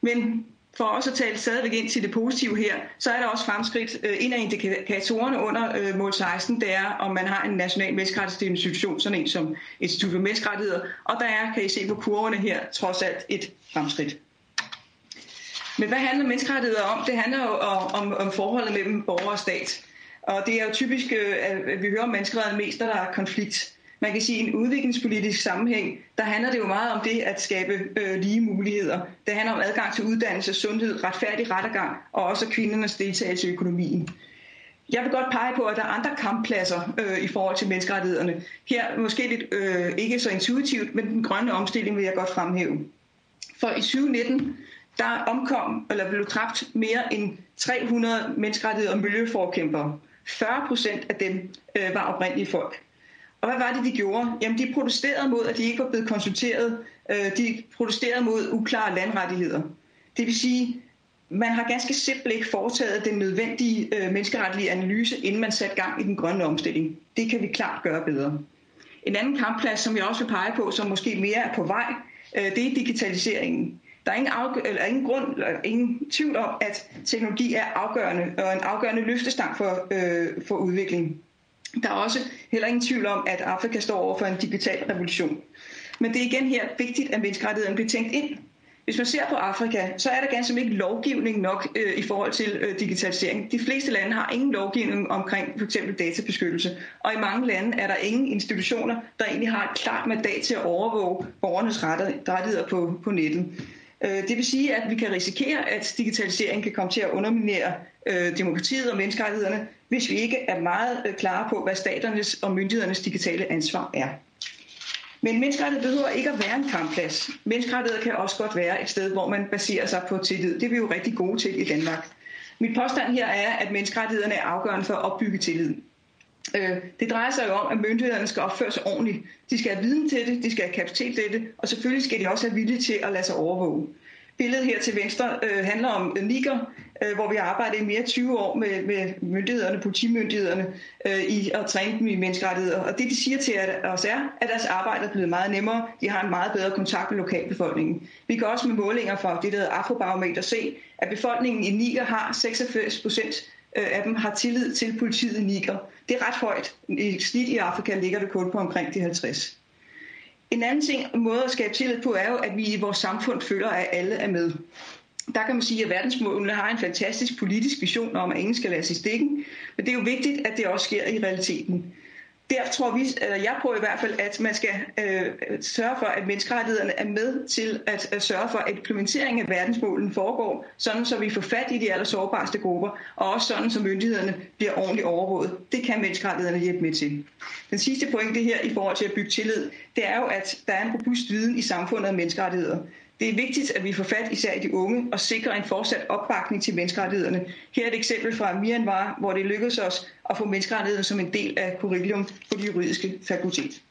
Men for også at tale stadigvæk ind til det positive her, så er der også fremskridt. Øh, en af indikatorerne under øh, mål 16, det er, om man har en national menneskerettighedsinstitution, sådan en som Institut for Menneskerettigheder, og der er, kan I se på kurverne her, trods alt et fremskridt. Men hvad handler menneskerettigheder om? Det handler jo om, om forholdet mellem borger og stat. Og det er jo typisk, øh, at vi hører om menneskerettigheder mest, når der er konflikt. Man kan sige, i en udviklingspolitisk sammenhæng, der handler det jo meget om det at skabe øh, lige muligheder. Det handler om adgang til uddannelse, sundhed, retfærdig rettergang og også kvindernes deltagelse i økonomien. Jeg vil godt pege på, at der er andre kamppladser øh, i forhold til menneskerettighederne. Her måske lidt øh, ikke så intuitivt, men den grønne omstilling vil jeg godt fremhæve. For i 2019, der omkom eller blev dræbt mere end 300 menneskerettigheder og miljøforkæmpere. 40 procent af dem øh, var oprindelige folk. Og hvad var det, de gjorde? Jamen, de protesterede mod, at de ikke var blevet konsulteret. Øh, de protesterede mod uklare landrettigheder. Det vil sige, man har ganske simpelt ikke foretaget den nødvendige øh, menneskeretlige analyse, inden man satte gang i den grønne omstilling. Det kan vi klart gøre bedre. En anden kampplads, som jeg også vil pege på, som måske mere er på vej, øh, det er digitaliseringen. Der er ingen, afg- eller ingen grund, eller ingen tvivl om, at teknologi er afgørende og en afgørende løftestang for, øh, for udvikling. Der er også heller ingen tvivl om, at Afrika står over for en digital revolution. Men det er igen her vigtigt, at menneskerettighederne bliver tænkt ind. Hvis man ser på Afrika, så er der ganske ikke lovgivning nok øh, i forhold til øh, digitalisering. De fleste lande har ingen lovgivning omkring f.eks. databeskyttelse, og i mange lande er der ingen institutioner, der egentlig har et klart mandat til at overvåge borgernes rettigheder på, på nettet. Øh, det vil sige, at vi kan risikere, at digitalisering kan komme til at underminere øh, demokratiet og menneskerettighederne, hvis vi ikke er meget øh, klare på, hvad staternes og myndighedernes digitale ansvar er. Men menneskerettighed behøver ikke at være en kampplads. Menneskerettighed kan også godt være et sted, hvor man baserer sig på tillid. Det er vi jo rigtig gode til i Danmark. Mit påstand her er, at menneskerettighederne er afgørende for at opbygge tillid. Øh, det drejer sig jo om, at myndighederne skal opføre sig ordentligt. De skal have viden til det, de skal have kapacitet til det, og selvfølgelig skal de også have vilje til at lade sig overvåge. Billedet her til venstre øh, handler om Niger, øh, hvor vi har arbejdet i mere end 20 år med, med myndighederne, politimyndighederne, øh, i at træne dem i menneskerettigheder. Og det, de siger til os er, at deres arbejde er blevet meget nemmere. De har en meget bedre kontakt med lokalbefolkningen. Vi kan også med målinger fra det, der hedder Afrobarometer, se, at befolkningen i Niger har 86 procent Øh, af dem har tillid til politiet i Niger. Det er ret højt. I snit i Afrika ligger det kun på omkring de 50. En anden ting, måde at skabe tillid på, er jo, at vi i vores samfund føler, at alle er med. Der kan man sige, at verdensmålene har en fantastisk politisk vision om, at ingen skal lade sig i stikken, men det er jo vigtigt, at det også sker i realiteten. Der tror vi, eller jeg på i hvert fald, at man skal øh, sørge for, at menneskerettighederne er med til at, at sørge for, at implementeringen af verdensmålene foregår, sådan så vi får fat i de aller sårbarste grupper, og også sådan så myndighederne bliver ordentligt overvåget. Det kan menneskerettighederne hjælpe med til. Den sidste pointe her i forhold til at bygge tillid, det er jo, at der er en robust viden i samfundet om menneskerettigheder. Det er vigtigt, at vi får fat især i de unge og sikrer en fortsat opbakning til menneskerettighederne. Her er et eksempel fra Myanmar, hvor det lykkedes os at få menneskerettigheder som en del af curriculum på det juridiske fakultet.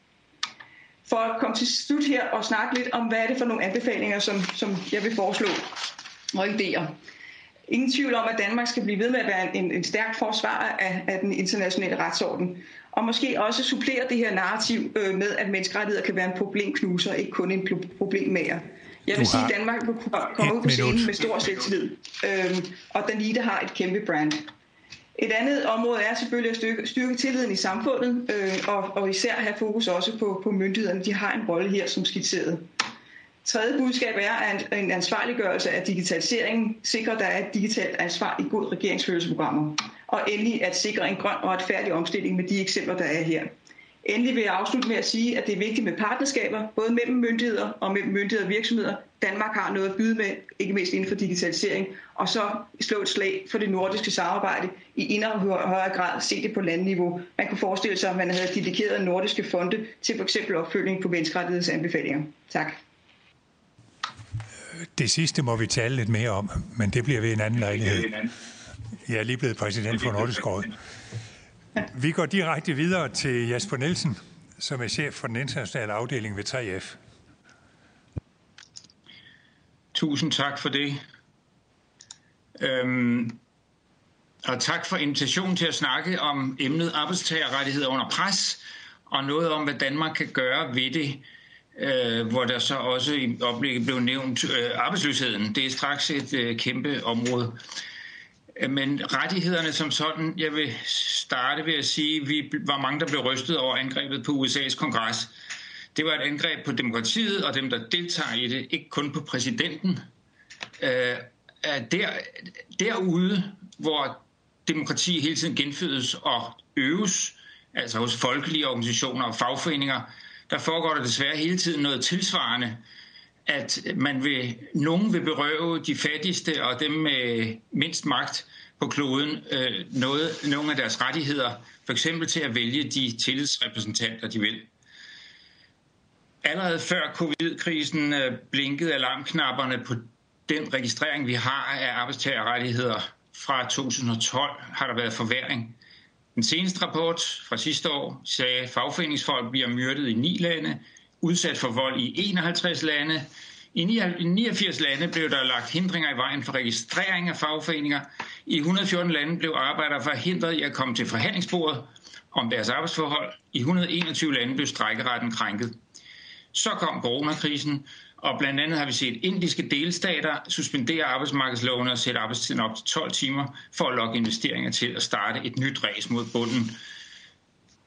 For at komme til slut her og snakke lidt om, hvad er det for nogle anbefalinger, som, som jeg vil foreslå og idéer. Ingen tvivl om, at Danmark skal blive ved med at være en, en stærk forsvarer af, af den internationale retsorden. Og måske også supplere det her narrativ øh, med, at menneskerettigheder kan være en problemknuser, ikke kun en problemmager. Jeg vil sige, at Danmark komme ud på scenen med stor selvtillid, øhm, og Danita har et kæmpe brand. Et andet område er selvfølgelig at styrke, styrke tilliden i samfundet, øh, og, og især have fokus også på, på myndighederne. De har en rolle her som skitseret. Tredje budskab er, at en ansvarliggørelse af digitaliseringen sikrer, at der er et digitalt ansvar i god regeringsførelseprogrammer. Og endelig at sikre en grøn og retfærdig omstilling med de eksempler, der er her. Endelig vil jeg afslutte med at sige, at det er vigtigt med partnerskaber, både mellem myndigheder og mellem myndigheder og virksomheder. Danmark har noget at byde med, ikke mindst inden for digitalisering, og så slå et slag for det nordiske samarbejde i endnu højere grad se det på landniveau. Man kunne forestille sig, at man havde dedikeret nordiske fonde til f.eks. opfølgning på menneskerettighedsanbefalinger. Tak. Det sidste må vi tale lidt mere om, men det bliver ved en anden lejlighed. Jeg er lige blevet præsident for Nordisk Råd. Vi går direkte videre til Jasper Nielsen, som er chef for den internationale afdeling ved 3F. Tusind tak for det. Øhm, og tak for invitationen til at snakke om emnet arbejdstagerrettigheder under pres, og noget om, hvad Danmark kan gøre ved det, øh, hvor der så også i oplægget blev nævnt øh, arbejdsløsheden. Det er straks et øh, kæmpe område. Øh, men rettighederne som sådan, jeg vil starte ved at sige, at vi var mange, der blev rystet over angrebet på USA's kongres. Det var et angreb på demokratiet og dem, der deltager i det, ikke kun på præsidenten. Øh, der, derude, hvor demokrati hele tiden genfødes og øves, altså hos folkelige organisationer og fagforeninger, der foregår der desværre hele tiden noget tilsvarende, at man vil, nogen vil berøve de fattigste og dem med mindst magt på kloden øh, noget, nogle af deres rettigheder, for eksempel til at vælge de tillidsrepræsentanter, de vil. Allerede før covid-krisen øh, blinkede alarmknapperne på den registrering, vi har af arbejdstagerrettigheder fra 2012, har der været forværing. Den seneste rapport fra sidste år sagde, at fagforeningsfolk bliver myrdet i ni lande, udsat for vold i 51 lande. I 89 lande blev der lagt hindringer i vejen for registrering af fagforeninger. I 114 lande blev arbejdere forhindret i at komme til forhandlingsbordet om deres arbejdsforhold. I 121 lande blev strækkeretten krænket. Så kom coronakrisen, og blandt andet har vi set indiske delstater suspendere arbejdsmarkedsloven og sætte arbejdstiden op til 12 timer for at lokke investeringer til at starte et nyt ræs mod bunden.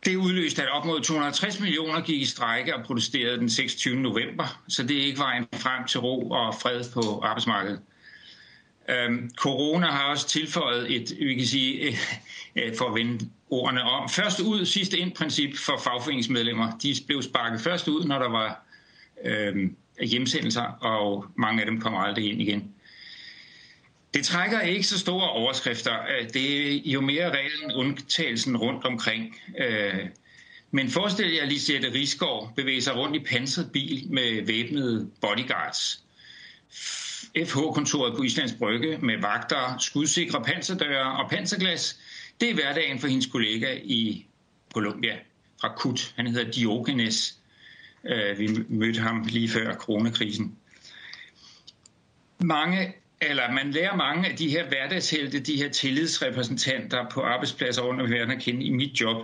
Det udløste, at op mod 250 millioner gik i strække og protesterede den 26. november, så det er ikke vejen frem til ro og fred på arbejdsmarkedet. Øhm, corona har også tilføjet et, vi kan sige, øh, for at vende ordene om, først ud, sidste ind princip for fagforeningsmedlemmer. De blev sparket først ud, når der var øh, hjemsendelser, og mange af dem kommer aldrig ind igen. Det trækker ikke så store overskrifter. Øh, det er jo mere reglen undtagelsen rundt omkring. Øh, men forestil jer lige Lisette Rigsgaard bevæger sig rundt i pansret bil med væbnede bodyguards. FH-kontoret på Islands Brygge med vagter, skudsikre panserdøre og panserglas. Det er hverdagen for hendes kollega i Colombia fra KUT. Han hedder Diogenes. Øh, vi mødte ham lige før coronakrisen. Mange, eller man lærer mange af de her hverdagshelte, de her tillidsrepræsentanter på arbejdspladser rundt om verden at kende i mit job.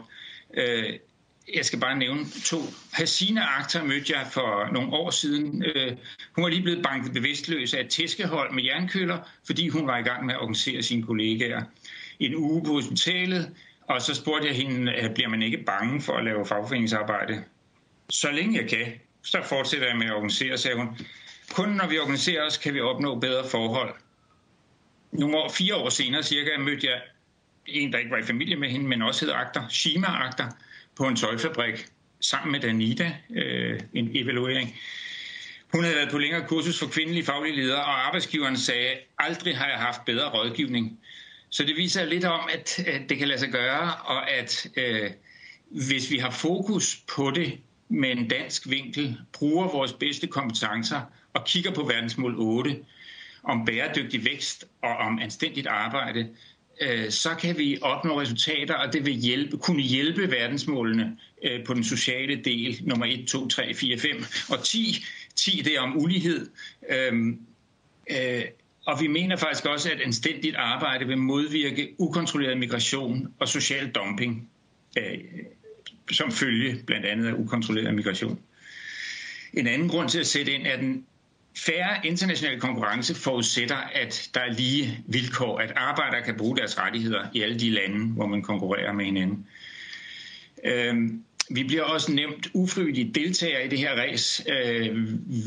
Øh, jeg skal bare nævne to. Hasina Akhtar mødte jeg for nogle år siden. Øh, hun var lige blevet banket bevidstløs af et tæskehold med jernkøller, fordi hun var i gang med at organisere sine kollegaer. En uge på hospitalet, og så spurgte jeg hende, øh, bliver man ikke bange for at lave fagforeningsarbejde? så længe jeg kan, så fortsætter jeg med at organisere, sagde hun. Kun når vi organiserer os, kan vi opnå bedre forhold. Nogle år, fire år senere cirka, mødte jeg en, der ikke var i familie med hende, men også hed Agter, Shima Akter, på en tøjfabrik, sammen med Danita, øh, en evaluering. Hun havde været på længere kursus for kvindelige faglige ledere, og arbejdsgiveren sagde, aldrig har jeg haft bedre rådgivning. Så det viser lidt om, at, at det kan lade sig gøre, og at øh, hvis vi har fokus på det, med en dansk vinkel bruger vores bedste kompetencer og kigger på verdensmål 8 om bæredygtig vækst og om anstændigt arbejde, øh, så kan vi opnå resultater, og det vil hjælpe, kunne hjælpe verdensmålene øh, på den sociale del, nummer 1, 2, 3, 4, 5 og 10. 10 det er om ulighed. Øhm, øh, og vi mener faktisk også, at anstændigt arbejde vil modvirke ukontrolleret migration og social dumping som følge blandt andet af ukontrolleret migration. En anden grund til at sætte ind er, den færre internationale konkurrence forudsætter, at der er lige vilkår, at arbejdere kan bruge deres rettigheder i alle de lande, hvor man konkurrerer med hinanden. Øhm, vi bliver også nævnt ufrivillige deltagere i det her race, øh,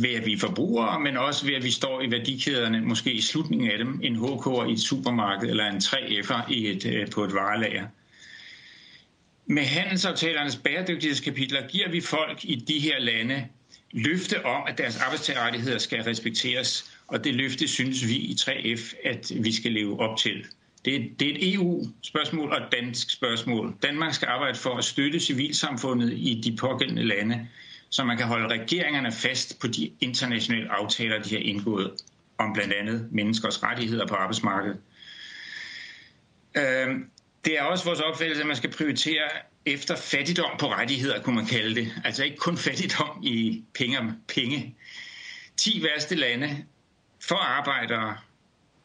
ved at vi er forbrugere, men også ved at vi står i værdikæderne, måske i slutningen af dem, en HK'er i et supermarked eller en 3F'er i et, øh, på et varelager. Med handelsaftalernes bæredygtighedskapitler giver vi folk i de her lande løfte om, at deres arbejdstagerrettigheder skal respekteres, og det løfte synes vi i 3F, at vi skal leve op til. Det er, det er et EU-spørgsmål og et dansk spørgsmål. Danmark skal arbejde for at støtte civilsamfundet i de pågældende lande, så man kan holde regeringerne fast på de internationale aftaler, de har indgået om blandt andet menneskers rettigheder på arbejdsmarkedet. Øhm, det er også vores opfattelse, at man skal prioritere efter fattigdom på rettigheder, kunne man kalde det. Altså ikke kun fattigdom i penge. penge. 10 værste lande for arbejdere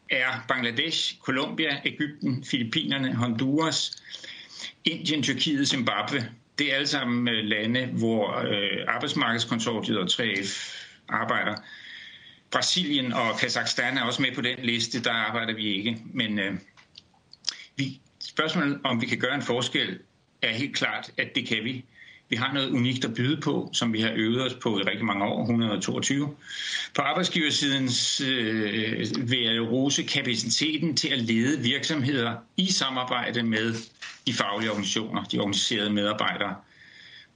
er Bangladesh, Colombia, Ægypten, Filippinerne, Honduras, Indien, Tyrkiet, Zimbabwe. Det er alle sammen øh, lande, hvor øh, arbejdsmarkedskonsortiet og 3F arbejder. Brasilien og Kazakhstan er også med på den liste, der arbejder vi ikke. Men øh, vi, spørgsmålet om vi kan gøre en forskel er helt klart, at det kan vi. Vi har noget unikt at byde på, som vi har øvet os på i rigtig mange år, 122. På arbejdsgiversiden øh, vil jeg rose kapaciteten til at lede virksomheder i samarbejde med de faglige organisationer, de organiserede medarbejdere,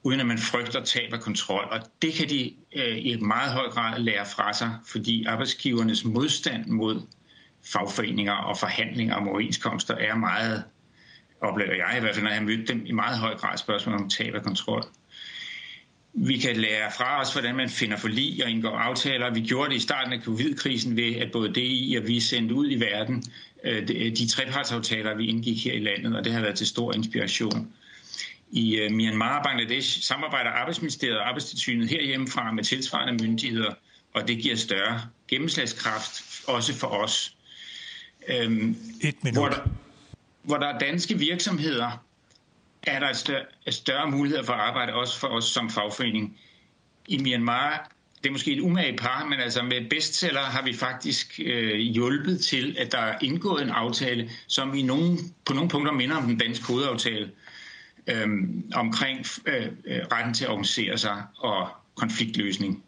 uden at man frygter tab af kontrol. Og det kan de øh, i meget høj grad lære fra sig, fordi arbejdsgivernes modstand mod fagforeninger og forhandlinger om overenskomster er meget, oplever jeg i hvert fald, når jeg har mødt dem, i meget høj grad spørgsmål om tab af kontrol. Vi kan lære fra os, hvordan man finder forlig og indgår aftaler. Vi gjorde det i starten af covid-krisen ved, at både DI og vi sendte ud i verden øh, de trepartsaftaler, vi indgik her i landet, og det har været til stor inspiration. I øh, Myanmar og Bangladesh samarbejder Arbejdsministeriet og Arbejdstilsynet herhjemmefra med tilsvarende myndigheder, og det giver større gennemslagskraft også for os. Øhm, Et minut. Hvor der, hvor der er danske virksomheder, er der større, større muligheder for at arbejde også for os som fagforening. I Myanmar, det er måske et umage par, men altså med bestseller har vi faktisk øh, hjulpet til, at der er indgået en aftale, som i nogen, på nogle punkter minder om den danske hovedaftale øh, omkring øh, øh, retten til at organisere sig og konfliktløsning.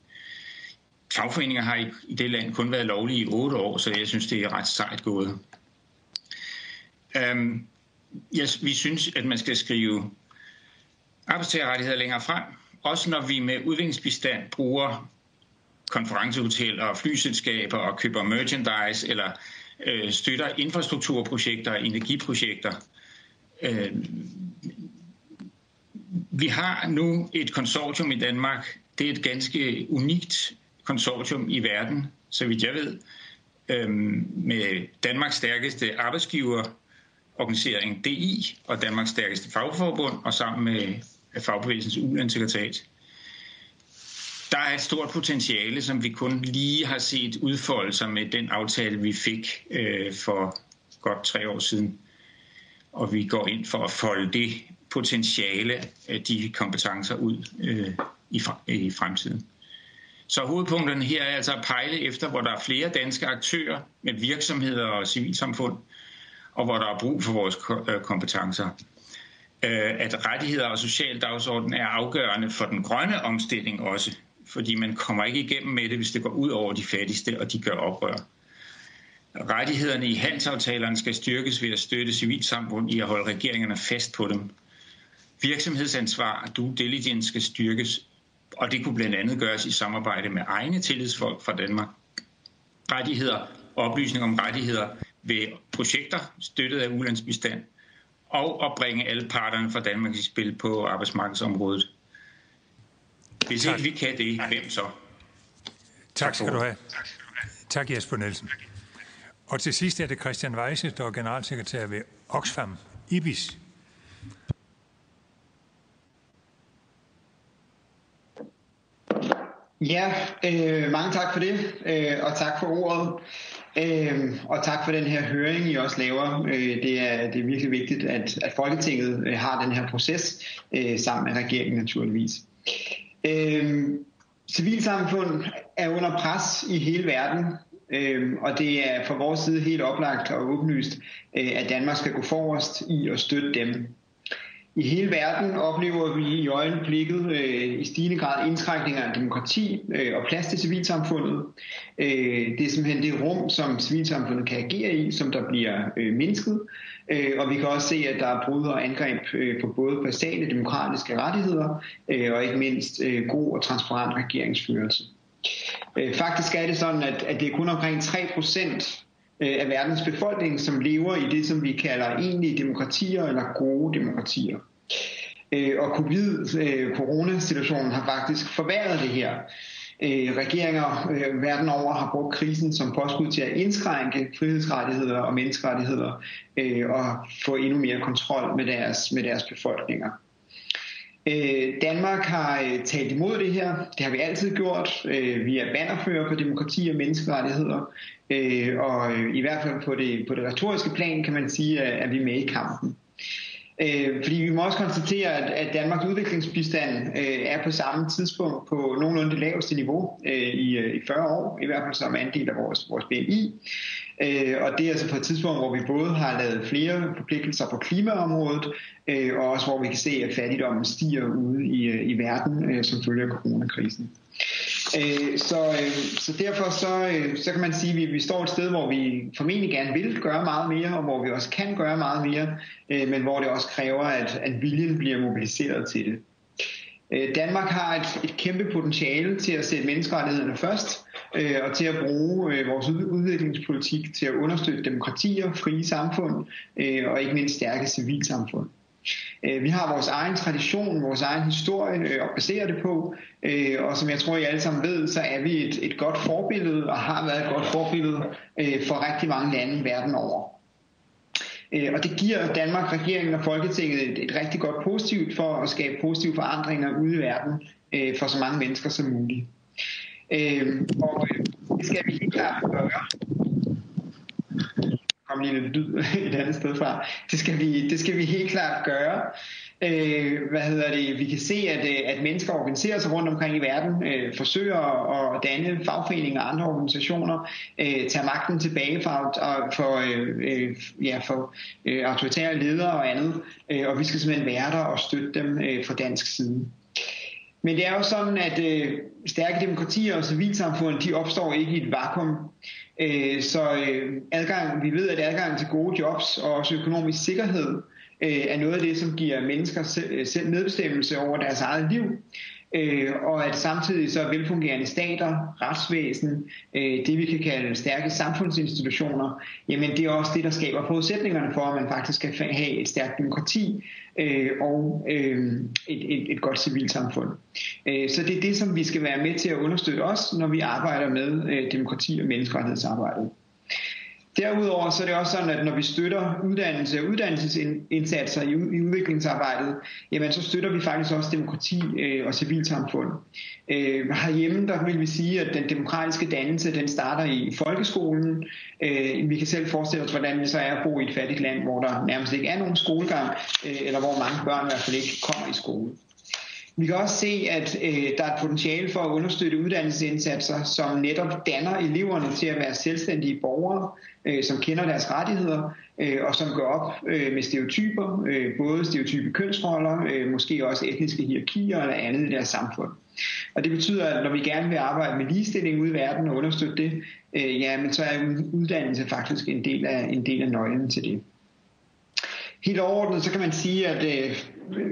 Fagforeninger har i, i det land kun været lovlige i otte år, så jeg synes, det er ret sejt gået. Øhm, um, yes, vi synes, at man skal skrive arbejdstagerrettigheder længere frem, også når vi med udviklingsbistand bruger konferencehoteller og flyselskaber og køber merchandise eller øh, støtter infrastrukturprojekter og energiprojekter. Øh, vi har nu et konsortium i Danmark. Det er et ganske unikt konsortium i verden, så vidt jeg ved, øh, med Danmarks stærkeste organiseringen DI og Danmarks stærkeste fagforbund og sammen med fagbevægelsens Ulandssekretariat. Der er et stort potentiale, som vi kun lige har set udfolde sig med den aftale, vi fik øh, for godt tre år siden. Og vi går ind for at folde det potentiale af de kompetencer ud øh, i, i fremtiden. Så hovedpunkterne her er altså at pejle efter, hvor der er flere danske aktører med virksomheder og civilsamfund, og hvor der er brug for vores øh, kompetencer. Øh, at rettigheder og social dagsorden er afgørende for den grønne omstilling også, fordi man kommer ikke igennem med det, hvis det går ud over de fattigste, og de gør oprør. Rettighederne i handelsaftalerne skal styrkes ved at støtte civilsamfund i at holde regeringerne fast på dem. Virksomhedsansvar og due diligence skal styrkes og det kunne blandt andet gøres i samarbejde med egne tillidsfolk fra Danmark. Rettigheder, oplysning om rettigheder ved projekter støttet af ulandsbistand, og at bringe alle parterne fra Danmark i spil på arbejdsmarkedsområdet. Hvis tak. ikke vi kan det, hvem så? Tak skal du have. Tak Jesper Nielsen. Og til sidst er det Christian Weise, der er generalsekretær ved Oxfam IBIS. Ja, øh, mange tak for det, øh, og tak for ordet. Øh, og tak for den her høring, I også laver. Øh, det, er, det er virkelig vigtigt, at, at Folketinget øh, har den her proces øh, sammen med regeringen naturligvis. Øhm, civilsamfund er under pres i hele verden, øh, og det er fra vores side helt oplagt og åbenlyst, øh, at Danmark skal gå forrest i at støtte dem. I hele verden oplever vi i øjeblikket øh, i stigende grad indtrækninger af demokrati øh, og plads til civilsamfundet. Øh, det er simpelthen det rum, som civilsamfundet kan agere i, som der bliver øh, mindsket. Øh, og vi kan også se, at der er brud og angreb øh, på både basale demokratiske rettigheder øh, og ikke mindst øh, god og transparent regeringsførelse. Øh, faktisk er det sådan, at, at det er kun omkring 3 procent Øh, af verdens befolkning, som lever i det, som vi kalder egentlige demokratier eller gode demokratier. Øh, og covid-coronasituationen øh, har faktisk forværret det her. Regeringer verden over har brugt krisen som påskud til at indskrænke frihedsrettigheder og menneskerettigheder og få endnu mere kontrol med deres, med deres befolkninger. Danmark har talt imod det her. Det har vi altid gjort. Vi er bannerfører for demokrati og menneskerettigheder. Øh, og øh, i hvert fald på det, på det retoriske plan kan man sige, at, at vi er med i kampen. Øh, fordi vi må også konstatere, at, at Danmarks udviklingsbistand øh, er på samme tidspunkt på nogenlunde det laveste niveau øh, i, øh, i 40 år, i hvert fald som andel af vores, vores BNI. Øh, og det er altså på et tidspunkt, hvor vi både har lavet flere forpligtelser på klimaområdet, øh, og også hvor vi kan se, at fattigdommen stiger ude i, øh, i verden øh, som følge af coronakrisen. Øh, så, øh, så derfor så, øh, så kan man sige, at vi, vi står et sted, hvor vi formentlig gerne vil gøre meget mere, og hvor vi også kan gøre meget mere, øh, men hvor det også kræver, at, at viljen bliver mobiliseret til det. Øh, Danmark har et, et kæmpe potentiale til at sætte menneskerettighederne først, øh, og til at bruge øh, vores udviklingspolitik til at understøtte demokratier, frie samfund øh, og ikke mindst stærke civilsamfund. Øh, vi har vores egen tradition, vores egen historie øh, at basere det på, øh, og som jeg tror, I alle sammen ved, så er vi et, et godt forbillede og har været et godt forbillede øh, for rigtig mange lande verden over. Og det giver Danmark, regeringen og Folketinget et, et rigtig godt positivt for at skabe positive forandringer ude i verden for så mange mennesker som muligt. Og det skal vi helt klart gøre kom lige lidt lyd et andet sted fra. Det skal vi, det skal vi helt klart gøre. Øh, hvad hedder det? Vi kan se, at, øh, at mennesker organiserer sig rundt omkring i verden, øh, forsøger at danne fagforeninger og andre organisationer, øh, tage magten tilbage for, for, øh, ja, for øh, autoritære ledere og andet, øh, og vi skal simpelthen være der og støtte dem øh, fra dansk side. Men det er jo sådan, at øh, stærke demokratier og civilsamfund, de opstår ikke i et vakuum. Øh, så øh, adgang, vi ved, at adgang til gode jobs og også økonomisk sikkerhed øh, er noget af det, som giver mennesker øh, selv, medbestemmelse over deres eget liv øh, og at samtidig så velfungerende stater, retsvæsen, øh, det vi kan kalde stærke samfundsinstitutioner, jamen det er også det, der skaber forudsætningerne for, at man faktisk kan have et stærkt demokrati øh, og øh, et, et, et godt civilsamfund. Øh, så det er det, som vi skal være med til at understøtte os, når vi arbejder med øh, demokrati og menneskerettighedsarbejdet. Derudover så er det også sådan, at når vi støtter uddannelse og uddannelsesindsatser i, i udviklingsarbejdet, jamen så støtter vi faktisk også demokrati øh, og civilsamfund. Øh, herhjemme der vil vi sige, at den demokratiske dannelse den starter i folkeskolen. Øh, vi kan selv forestille os, hvordan det så er at bo i et fattigt land, hvor der nærmest ikke er nogen skolegang, øh, eller hvor mange børn i hvert fald ikke kommer i skole. Vi kan også se, at øh, der er et potentiale for at understøtte uddannelsesindsatser, som netop danner eleverne til at være selvstændige borgere, øh, som kender deres rettigheder, øh, og som går op øh, med stereotyper, øh, både stereotype kønsroller, øh, måske også etniske hierarkier eller andet i deres samfund. Og det betyder, at når vi gerne vil arbejde med ligestilling ude i verden og understøtte det, øh, ja, men så er uddannelse faktisk en del af, en del af nøglen til det. Helt overordnet så kan man sige, at øh,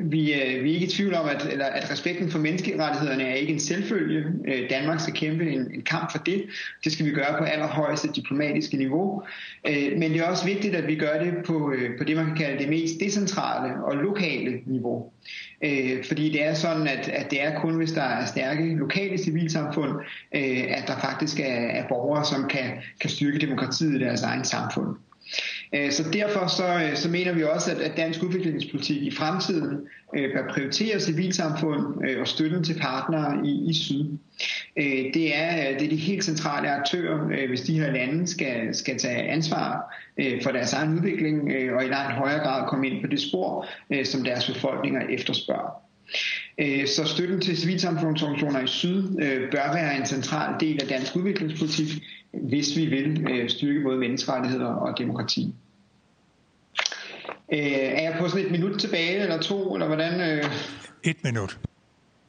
vi, øh, vi er ikke i tvivl om, at, eller, at respekten for menneskerettighederne er ikke en selvfølge. Øh, Danmark skal kæmpe en, en kamp for det. Det skal vi gøre på allerhøjeste diplomatiske niveau. Øh, men det er også vigtigt, at vi gør det på, øh, på det, man kan kalde det mest decentrale og lokale niveau. Øh, fordi det er sådan, at, at det er kun, hvis der er stærke lokale civilsamfund, øh, at der faktisk er, er borgere, som kan, kan styrke demokratiet i deres egen samfund. Øh, så derfor så, øh, så mener vi også, at, dansk udviklingspolitik i fremtiden øh, bør prioritere civilsamfund øh, og støtten til partnere i, i syd. Det er, det er de helt centrale aktører, hvis de her lande skal, skal tage ansvar for deres egen udvikling og i langt højere grad komme ind på det spor, som deres befolkninger efterspørger. Så støtten til civilsamfundsorganisationer i syd bør være en central del af dansk udviklingspolitik, hvis vi vil styrke både menneskerettigheder og demokrati. Øh, er jeg på sådan et minut tilbage, eller to, eller hvordan? Øh? Et minut.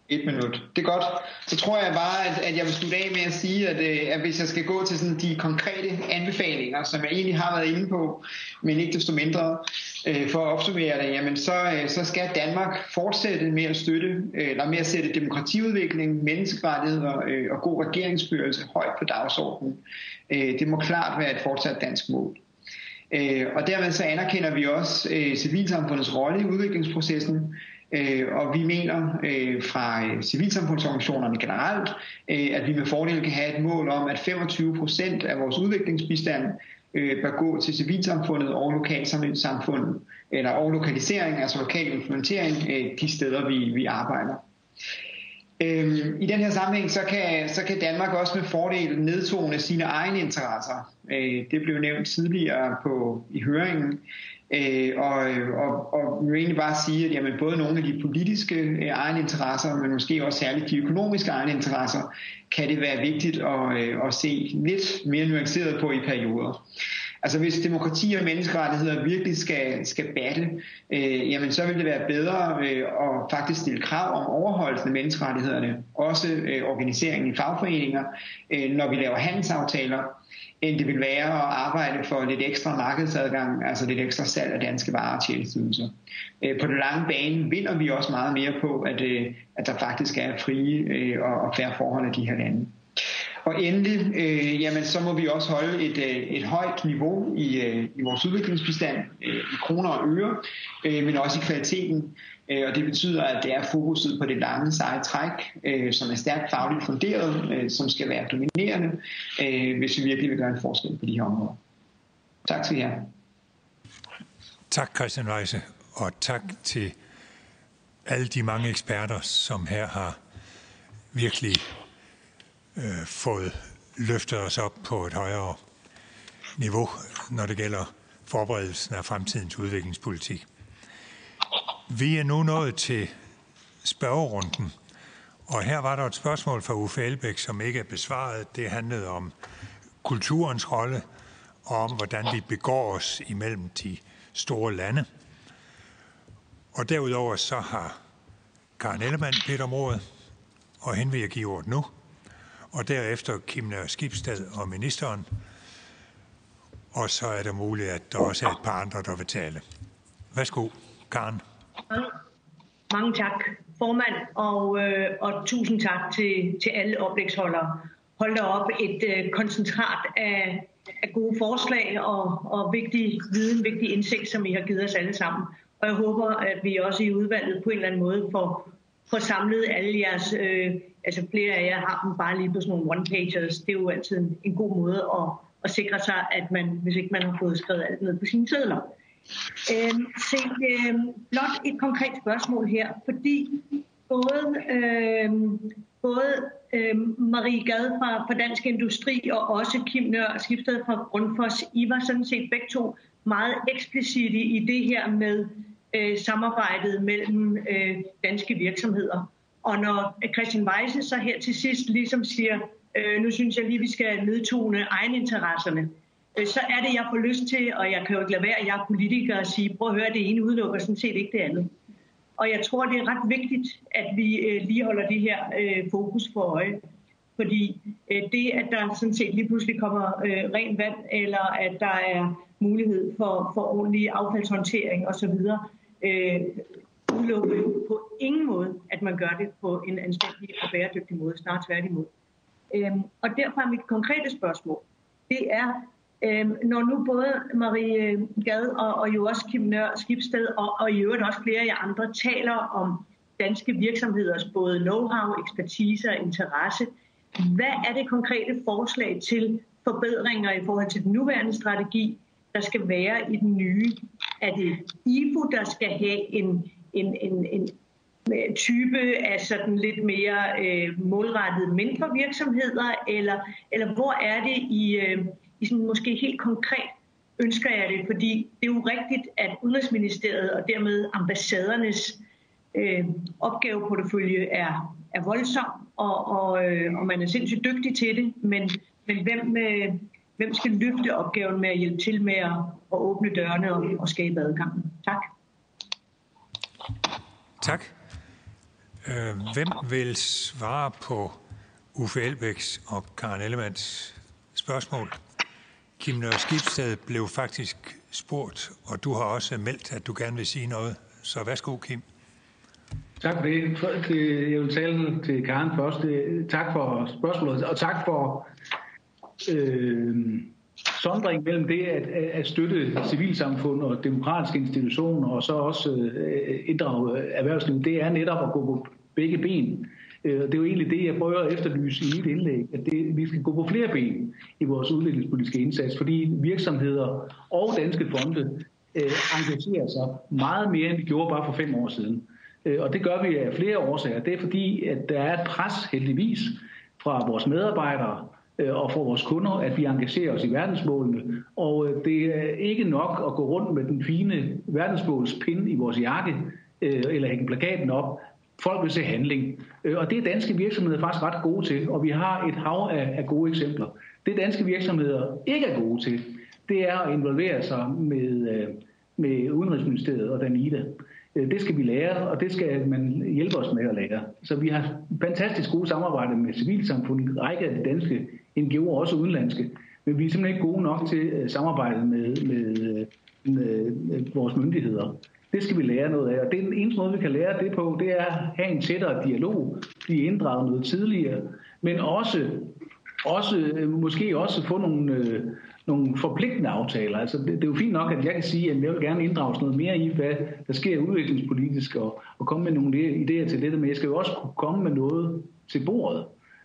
Et minut. Det er godt. Så tror jeg bare, at, at jeg vil slutte af med at sige, at, øh, at hvis jeg skal gå til sådan de konkrete anbefalinger, som jeg egentlig har været inde på, men ikke desto mindre, øh, for at opsummere det, jamen så, øh, så skal Danmark fortsætte med at støtte, øh, eller med at sætte demokratiudvikling, menneskerettigheder øh, og god regeringsførelse højt på dagsordenen. Øh, det må klart være et fortsat dansk mål. Øh, og dermed så anerkender vi også øh, civilsamfundets rolle i udviklingsprocessen, øh, og vi mener øh, fra øh, civilsamfundsorganisationerne generelt, øh, at vi med fordel kan have et mål om, at 25 procent af vores udviklingsbistand bør gå til civilsamfundet og lokalsamfundet, eller og lokalisering, altså lokal implementering, de steder vi, vi arbejder. Øhm, I den her sammenhæng, så kan, så kan Danmark også med fordel nedtone sine egne interesser. Øh, det blev nævnt tidligere på, i høringen. Øh, og, og, og vi vil egentlig bare sige, at jamen, både nogle af de politiske øh, egne interesser, men måske også særligt de økonomiske egne interesser, kan det være vigtigt at, øh, at se lidt mere nuanceret på i perioder. Altså hvis demokrati og menneskerettigheder virkelig skal, skal batte, øh, jamen så vil det være bedre øh, at faktisk stille krav om overholdelsen af menneskerettighederne, også øh, organiseringen i fagforeninger, øh, når vi laver handelsaftaler, end det vil være at arbejde for lidt ekstra markedsadgang, altså lidt ekstra salg af danske varer og tjenesteydelser. Øh, på den lange bane vinder vi også meget mere på, at, øh, at der faktisk er frie øh, og færre forhold af de her lande. Og endelig, øh, jamen, så må vi også holde et, øh, et højt niveau i, øh, i vores udviklingsbestand, øh, i kroner og øre, øh, men også i kvaliteten. Øh, og det betyder, at det er fokuset på det lange seje træk, øh, som er stærkt fagligt funderet, øh, som skal være dominerende, øh, hvis vi virkelig vil gøre en forskel på de her områder. Tak til jer. Tak Christian Weise, og tak til alle de mange eksperter, som her har virkelig Øh, fået løftet os op på et højere niveau, når det gælder forberedelsen af fremtidens udviklingspolitik. Vi er nu nået til spørgerunden, og her var der et spørgsmål fra Uffe Elbæk, som ikke er besvaret. Det handlede om kulturens rolle og om, hvordan vi begår os imellem de store lande. Og derudover så har Karen Ellemann bedt om ordet, og hende vil jeg give ordet nu og derefter Kim Nør Skibsted og ministeren. Og så er det muligt, at der også er et par andre, der vil tale. Værsgo, Karen. Mange tak, formand, og, øh, og tusind tak til, til alle oplægsholdere. Hold da op et øh, koncentrat af, af gode forslag og, og vigtig viden, vigtig indsigt, som I har givet os alle sammen. Og jeg håber, at vi også i udvalget på en eller anden måde får, får samlet alle jeres øh, altså flere af jer har dem bare lige på sådan nogle one-pagers. Det er jo altid en, en god måde at, at sikre sig, at man, hvis ikke man har fået skrevet alt ned på sine sædler. Øhm, se, øhm, blot et konkret spørgsmål her, fordi både, øhm, både øhm, Marie Gad fra, fra Dansk Industri og også Kim Nør Skiftet fra Grundfos, I var sådan set begge to meget eksplicite i det her med øh, samarbejdet mellem øh, danske virksomheder. Og når Christian Weise så her til sidst ligesom siger, øh, nu synes jeg lige, vi skal nedtone egeninteresserne, øh, så er det, jeg får lyst til, og jeg kan jo ikke lade være, at jeg er politiker, og sige, prøv at høre, det ene udelukker sådan set ikke det andet. Og jeg tror, det er ret vigtigt, at vi øh, lige holder det her øh, fokus for øje. Fordi øh, det, at der sådan set lige pludselig kommer øh, ren vand, eller at der er mulighed for, for ordentlig affaldshåndtering osv., øh, udelukker jo på ingen måde, at man gør det på en anstændig og bæredygtig måde, snart tværtimod. Øhm, og derfor er mit konkrete spørgsmål, det er, øhm, når nu både Marie Gad og, og jo også Kim Nør Skibsted og, og i øvrigt også flere af jer andre taler om danske virksomheders både know-how, ekspertise og interesse, hvad er det konkrete forslag til forbedringer i forhold til den nuværende strategi, der skal være i den nye? Er det IFU, der skal have en, en, en, en type af sådan lidt mere øh, målrettet mindre virksomheder, eller, eller hvor er det i, øh, i sådan måske helt konkret ønsker jeg det, fordi det er jo rigtigt, at Udenrigsministeriet og dermed ambassadernes øh, opgaveportefølje er, er voldsom, og, og, øh, og man er sindssygt dygtig til det, men, men hvem, øh, hvem skal løfte opgaven med at hjælpe til med at, at åbne dørene og, og skabe adgangen? Tak. Tak. Øh, hvem vil svare på Uffe Elbæks og Karen Ellemanns spørgsmål? Kim Nørre Skibsted blev faktisk spurgt, og du har også meldt, at du gerne vil sige noget. Så værsgo, Kim. Tak for det. Jeg vil tale til Karen først. Tak for spørgsmålet, og tak for øh, sondring mellem det at, at støtte civilsamfund og demokratiske institutioner, og så også øh, inddrage erhvervslivet, det er netop at gå på begge ben. Øh, det er jo egentlig det, jeg prøver at efterlyse i mit indlæg, at det, vi skal gå på flere ben i vores udviklingspolitiske indsats, fordi virksomheder og danske fonde øh, engagerer sig meget mere, end vi gjorde bare for fem år siden. Øh, og det gør vi af flere årsager. Det er fordi, at der er et pres heldigvis fra vores medarbejdere, Øh, og for vores kunder, at vi engagerer os i verdensmålene. Og øh, det er ikke nok at gå rundt med den fine verdensmålspind i vores jakke, øh, eller hænge plakaten op. Folk vil se handling. Og det er danske virksomheder faktisk ret gode til, og vi har et hav af, gode eksempler. Det danske virksomheder ikke er gode til, det er at involvere sig med, med Udenrigsministeriet og Danida. Det skal vi lære, og det skal man hjælpe os med at lære. Så vi har fantastisk gode samarbejde med civilsamfundet, en række af de danske NGO'er, også udenlandske. Men vi er simpelthen ikke gode nok til øh, samarbejdet med, med, øh, med, med vores myndigheder. Det skal vi lære noget af, og det er den eneste måde, vi kan lære det på, det er at have en tættere dialog, blive inddraget noget tidligere, men også, også måske også få nogle, øh, nogle forpligtende aftaler. Altså, det, det er jo fint nok, at jeg kan sige, at jeg vil gerne inddrages noget mere i, hvad der sker udviklingspolitisk, og, og komme med nogle idéer til det, men jeg skal jo også kunne komme med noget til bordet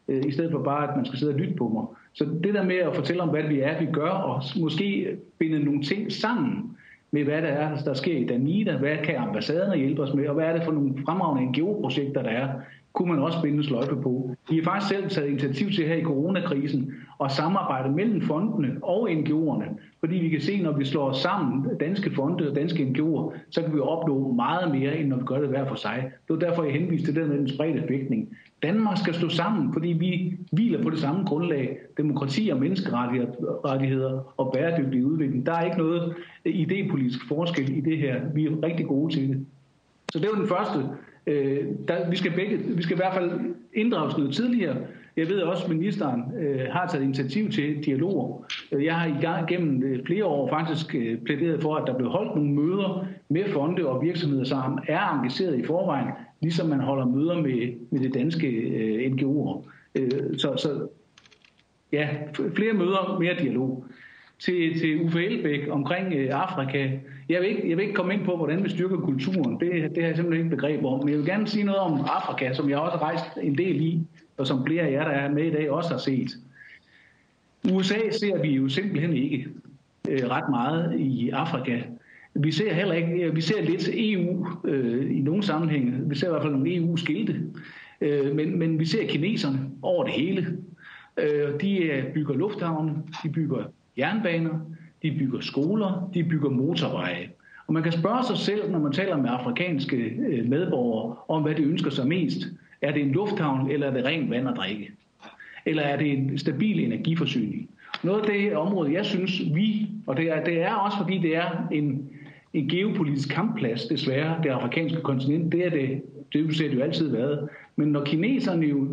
øh, i stedet for bare, at man skal sidde og lytte på mig. Så det der med at fortælle om, hvad vi er, vi gør, og måske binde nogle ting sammen med, hvad der er, der sker i Danida, hvad kan ambassaderne hjælpe os med, og hvad er det for nogle fremragende NGO-projekter, der er, kunne man også binde sløjfe på. Vi har faktisk selv taget initiativ til her i coronakrisen at samarbejde mellem fondene og NGO'erne, fordi vi kan se, når vi slår sammen danske fonde og danske NGO'er, så kan vi opnå meget mere, end når vi gør det hver for sig. Det var derfor, jeg henviste til den med den spredte fægtning. Danmark skal stå sammen, fordi vi hviler på det samme grundlag. Demokrati og menneskerettigheder og bæredygtig udvikling. Der er ikke noget idépolitisk forskel i det her. Vi er rigtig gode til det. Så det var den første. Øh, der, vi, skal begge, vi skal i hvert fald inddrages noget tidligere. Jeg ved også, at ministeren øh, har taget initiativ til dialoger. Øh, jeg har i gang gennem øh, flere år faktisk øh, plæderet for, at der blev holdt nogle møder med fonde og virksomheder, som er engageret i forvejen, ligesom man holder møder med, med det danske øh, NGO'er. Øh, så, så ja, flere møder, mere dialog. Til, til Uffe Elbæk omkring øh, Afrika. Jeg vil, ikke, jeg vil ikke komme ind på, hvordan vi styrker kulturen. Det, det har jeg simpelthen ikke begreb om. Men jeg vil gerne sige noget om Afrika, som jeg også har rejst en del i, og som flere af jer, der er med i dag, også har set. USA ser vi jo simpelthen ikke øh, ret meget i Afrika. Vi ser heller ikke, øh, vi ser lidt EU øh, i nogle sammenhænge. Vi ser i hvert fald nogle EU-skilte. Øh, men, men vi ser kineserne over det hele. Øh, de øh, bygger lufthavne, de bygger jernbaner, de bygger skoler, de bygger motorveje. Og man kan spørge sig selv, når man taler med afrikanske øh, medborgere, om hvad de ønsker sig mest. Er det en lufthavn, eller er det rent vand at drikke? Eller er det en stabil energiforsyning? Noget af det område, jeg synes, vi, og det er, det er også fordi det er en, en geopolitisk kampplads, desværre, det afrikanske kontinent, det er det, det har det jo altid været. Men når kineserne jo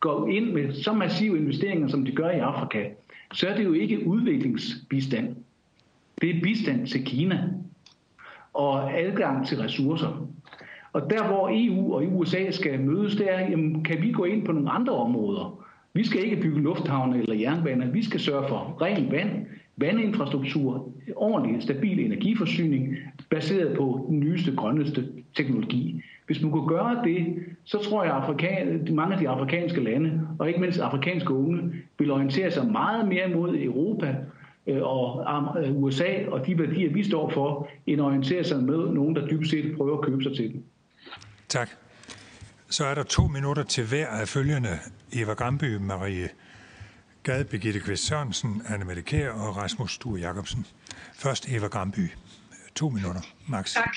går ind med så massive investeringer, som de gør i Afrika, så er det jo ikke udviklingsbistand. Det er bistand til Kina og adgang til ressourcer. Og der, hvor EU og USA skal mødes, det er, jamen, kan vi gå ind på nogle andre områder? Vi skal ikke bygge lufthavne eller jernbaner. Vi skal sørge for rent vand, vandinfrastruktur, ordentlig, stabil energiforsyning, baseret på den nyeste, grønneste teknologi. Hvis man kunne gøre det, så tror jeg, at mange af de afrikanske lande, og ikke mindst afrikanske unge, vil orientere sig meget mere mod Europa øh, og øh, USA og de værdier, vi står for, end orientere sig med nogen, der dybest set prøver at købe sig til dem. Tak. Så er der to minutter til hver af følgende. Eva Gramby, Marie Gade, Birgitte Kvist Sørensen, Anne Mette Kær og Rasmus Stue Jacobsen. Først Eva Gramby. To minutter, max. Tak.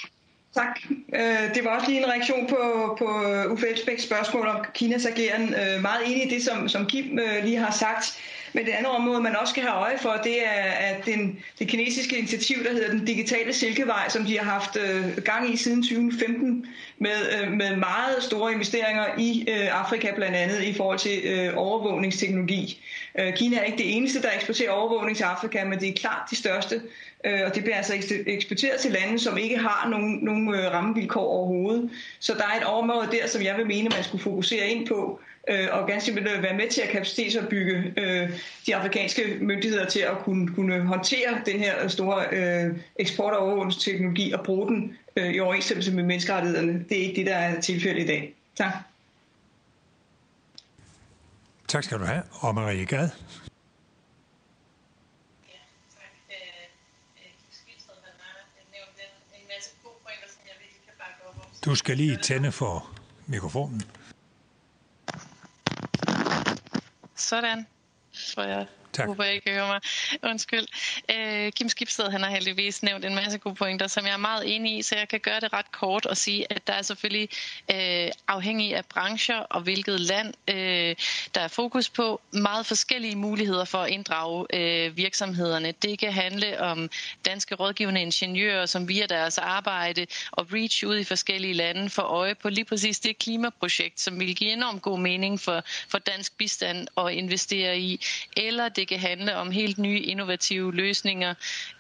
Tak. Øh, det var også lige en reaktion på, på Uffe Elsbæks spørgsmål om Kinas ageren. Øh, meget enig i det, som, som Kim øh, lige har sagt. Men det andet område, man også skal have øje for, det er at den, det kinesiske initiativ, der hedder den digitale silkevej, som de har haft øh, gang i siden 2015 med, øh, med meget store investeringer i øh, Afrika blandt andet i forhold til øh, overvågningsteknologi. Øh, Kina er ikke det eneste, der eksporterer overvågning til Afrika, men det er klart de største. Øh, og det bliver altså eksporteret til lande, som ikke har nogen, nogen øh, rammevilkår overhovedet. Så der er et område der, som jeg vil mene, man skulle fokusere ind på, øh, og ganske simpelthen være med til at kapacitetsopbygge øh, de afrikanske myndigheder til at kunne, kunne håndtere den her store øh, eksport af overvågningsteknologi og bruge den øh, i overensstemmelse med menneskerettighederne. Det er ikke det, der er tilfældet i dag. Tak. Tak skal du have. Og Marie Gad. Du skal lige tænde for mikrofonen. Sådan. tror jeg. Tak. håber, jeg ikke hører mig. Undskyld. Øh, Kim Skibsted han har heldigvis nævnt en masse gode pointer, som jeg er meget enig i, så jeg kan gøre det ret kort og sige, at der er selvfølgelig øh, afhængig af brancher og hvilket land, øh, der er fokus på, meget forskellige muligheder for at inddrage øh, virksomhederne. Det kan handle om danske rådgivende ingeniører, som via deres arbejde og reach ud i forskellige lande for øje på lige præcis det klimaprojekt, som vil give enormt god mening for, for dansk bistand at investere i, eller det det kan handle om helt nye innovative løsninger,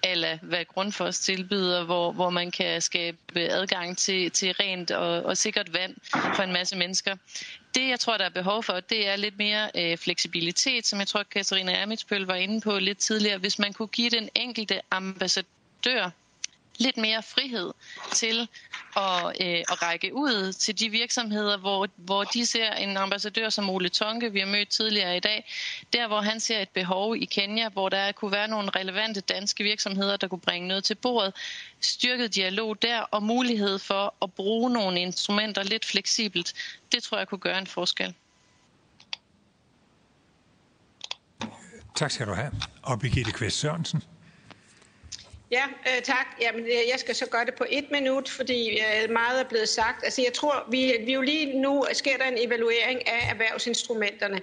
eller hvad Grundfos tilbyder, hvor, hvor man kan skabe adgang til, til rent og, og sikkert vand for en masse mennesker. Det, jeg tror, der er behov for, det er lidt mere øh, fleksibilitet, som jeg tror, Katarina Amitsbøl var inde på lidt tidligere. Hvis man kunne give den enkelte ambassadør lidt mere frihed til at, øh, at række ud til de virksomheder, hvor, hvor de ser en ambassadør som Ole Tonke, vi har mødt tidligere i dag, der hvor han ser et behov i Kenya, hvor der kunne være nogle relevante danske virksomheder, der kunne bringe noget til bordet, styrket dialog der og mulighed for at bruge nogle instrumenter lidt fleksibelt, det tror jeg kunne gøre en forskel. Tak skal du have. Og Birgitte Kvist Sørensen. Ja, øh, tak. Jamen, øh, jeg skal så gøre det på et minut, fordi øh, meget er blevet sagt. Altså, jeg tror, vi, vi jo lige nu sker der en evaluering af erhvervsinstrumenterne.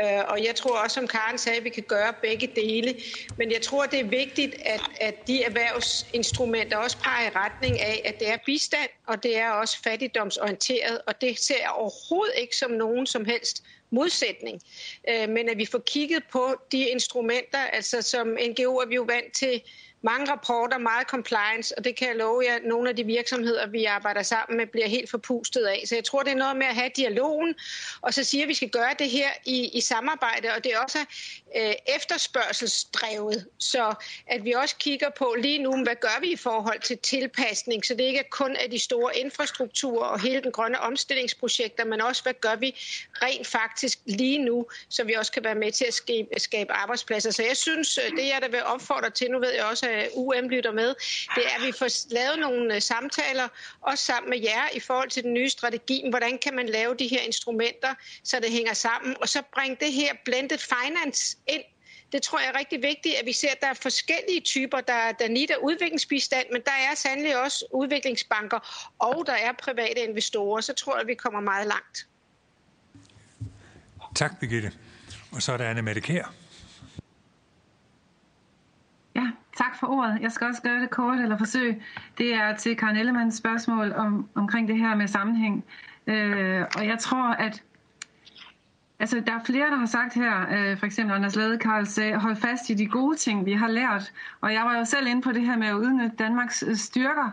Øh, og jeg tror også, som Karen sagde, at vi kan gøre begge dele. Men jeg tror, det er vigtigt, at, at de erhvervsinstrumenter også peger i retning af, at det er bistand, og det er også fattigdomsorienteret. Og det ser jeg overhovedet ikke som nogen som helst modsætning. Øh, men at vi får kigget på de instrumenter, altså som NGO er vi jo vant til mange rapporter, meget compliance, og det kan jeg love jer, at nogle af de virksomheder, vi arbejder sammen med, bliver helt forpustet af. Så jeg tror, det er noget med at have dialogen, og så siger at vi skal gøre det her i, i samarbejde, og det er også øh, efterspørgselsdrevet, så at vi også kigger på lige nu, hvad gør vi i forhold til tilpasning, så det ikke er kun af de store infrastrukturer og hele den grønne omstillingsprojekter, men også hvad gør vi rent faktisk lige nu, så vi også kan være med til at skabe, skabe arbejdspladser. Så jeg synes, øh, det jeg da vil opfordre til, nu ved jeg også, at UM lytter med, det er, at vi får lavet nogle øh, samtaler, også sammen med jer, i forhold til den nye strategi. Hvordan kan man lave de her instrumenter, så det hænger sammen, og så bringe det her blended finance ind det tror jeg er rigtig vigtigt, at vi ser, at der er forskellige typer, der, der nitter udviklingsbistand, men der er sandelig også udviklingsbanker, og der er private investorer. Så tror jeg, at vi kommer meget langt. Tak, Birgitte. Og så er der Anne Mette Kær. Ja, tak for ordet. Jeg skal også gøre det kort eller forsøge. Det er til Karen Ellemanns spørgsmål om, omkring det her med sammenhæng. Øh, og jeg tror, at Altså, der er flere, der har sagt her, øh, for eksempel Anders Ladekarl sagde, hold fast i de gode ting, vi har lært. Og jeg var jo selv inde på det her med at udnytte Danmarks øh, styrker.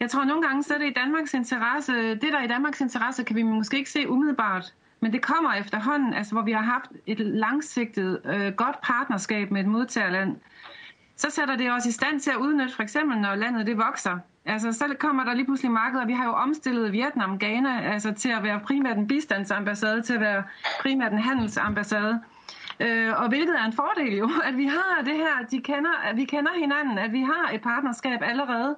Jeg tror nogle gange, så er det i Danmarks interesse, det der er i Danmarks interesse, kan vi måske ikke se umiddelbart. Men det kommer efterhånden, altså hvor vi har haft et langsigtet, øh, godt partnerskab med et modtagerland. Så sætter det os i stand til at udnytte, for eksempel når landet det vokser. Altså, så kommer der lige pludselig markeder. Vi har jo omstillet Vietnam, Ghana, altså til at være primært en bistandsambassade, til at være primært en handelsambassade. Øh, og hvilket er en fordel jo, at vi har det her, de kender, at vi kender hinanden, at vi har et partnerskab allerede.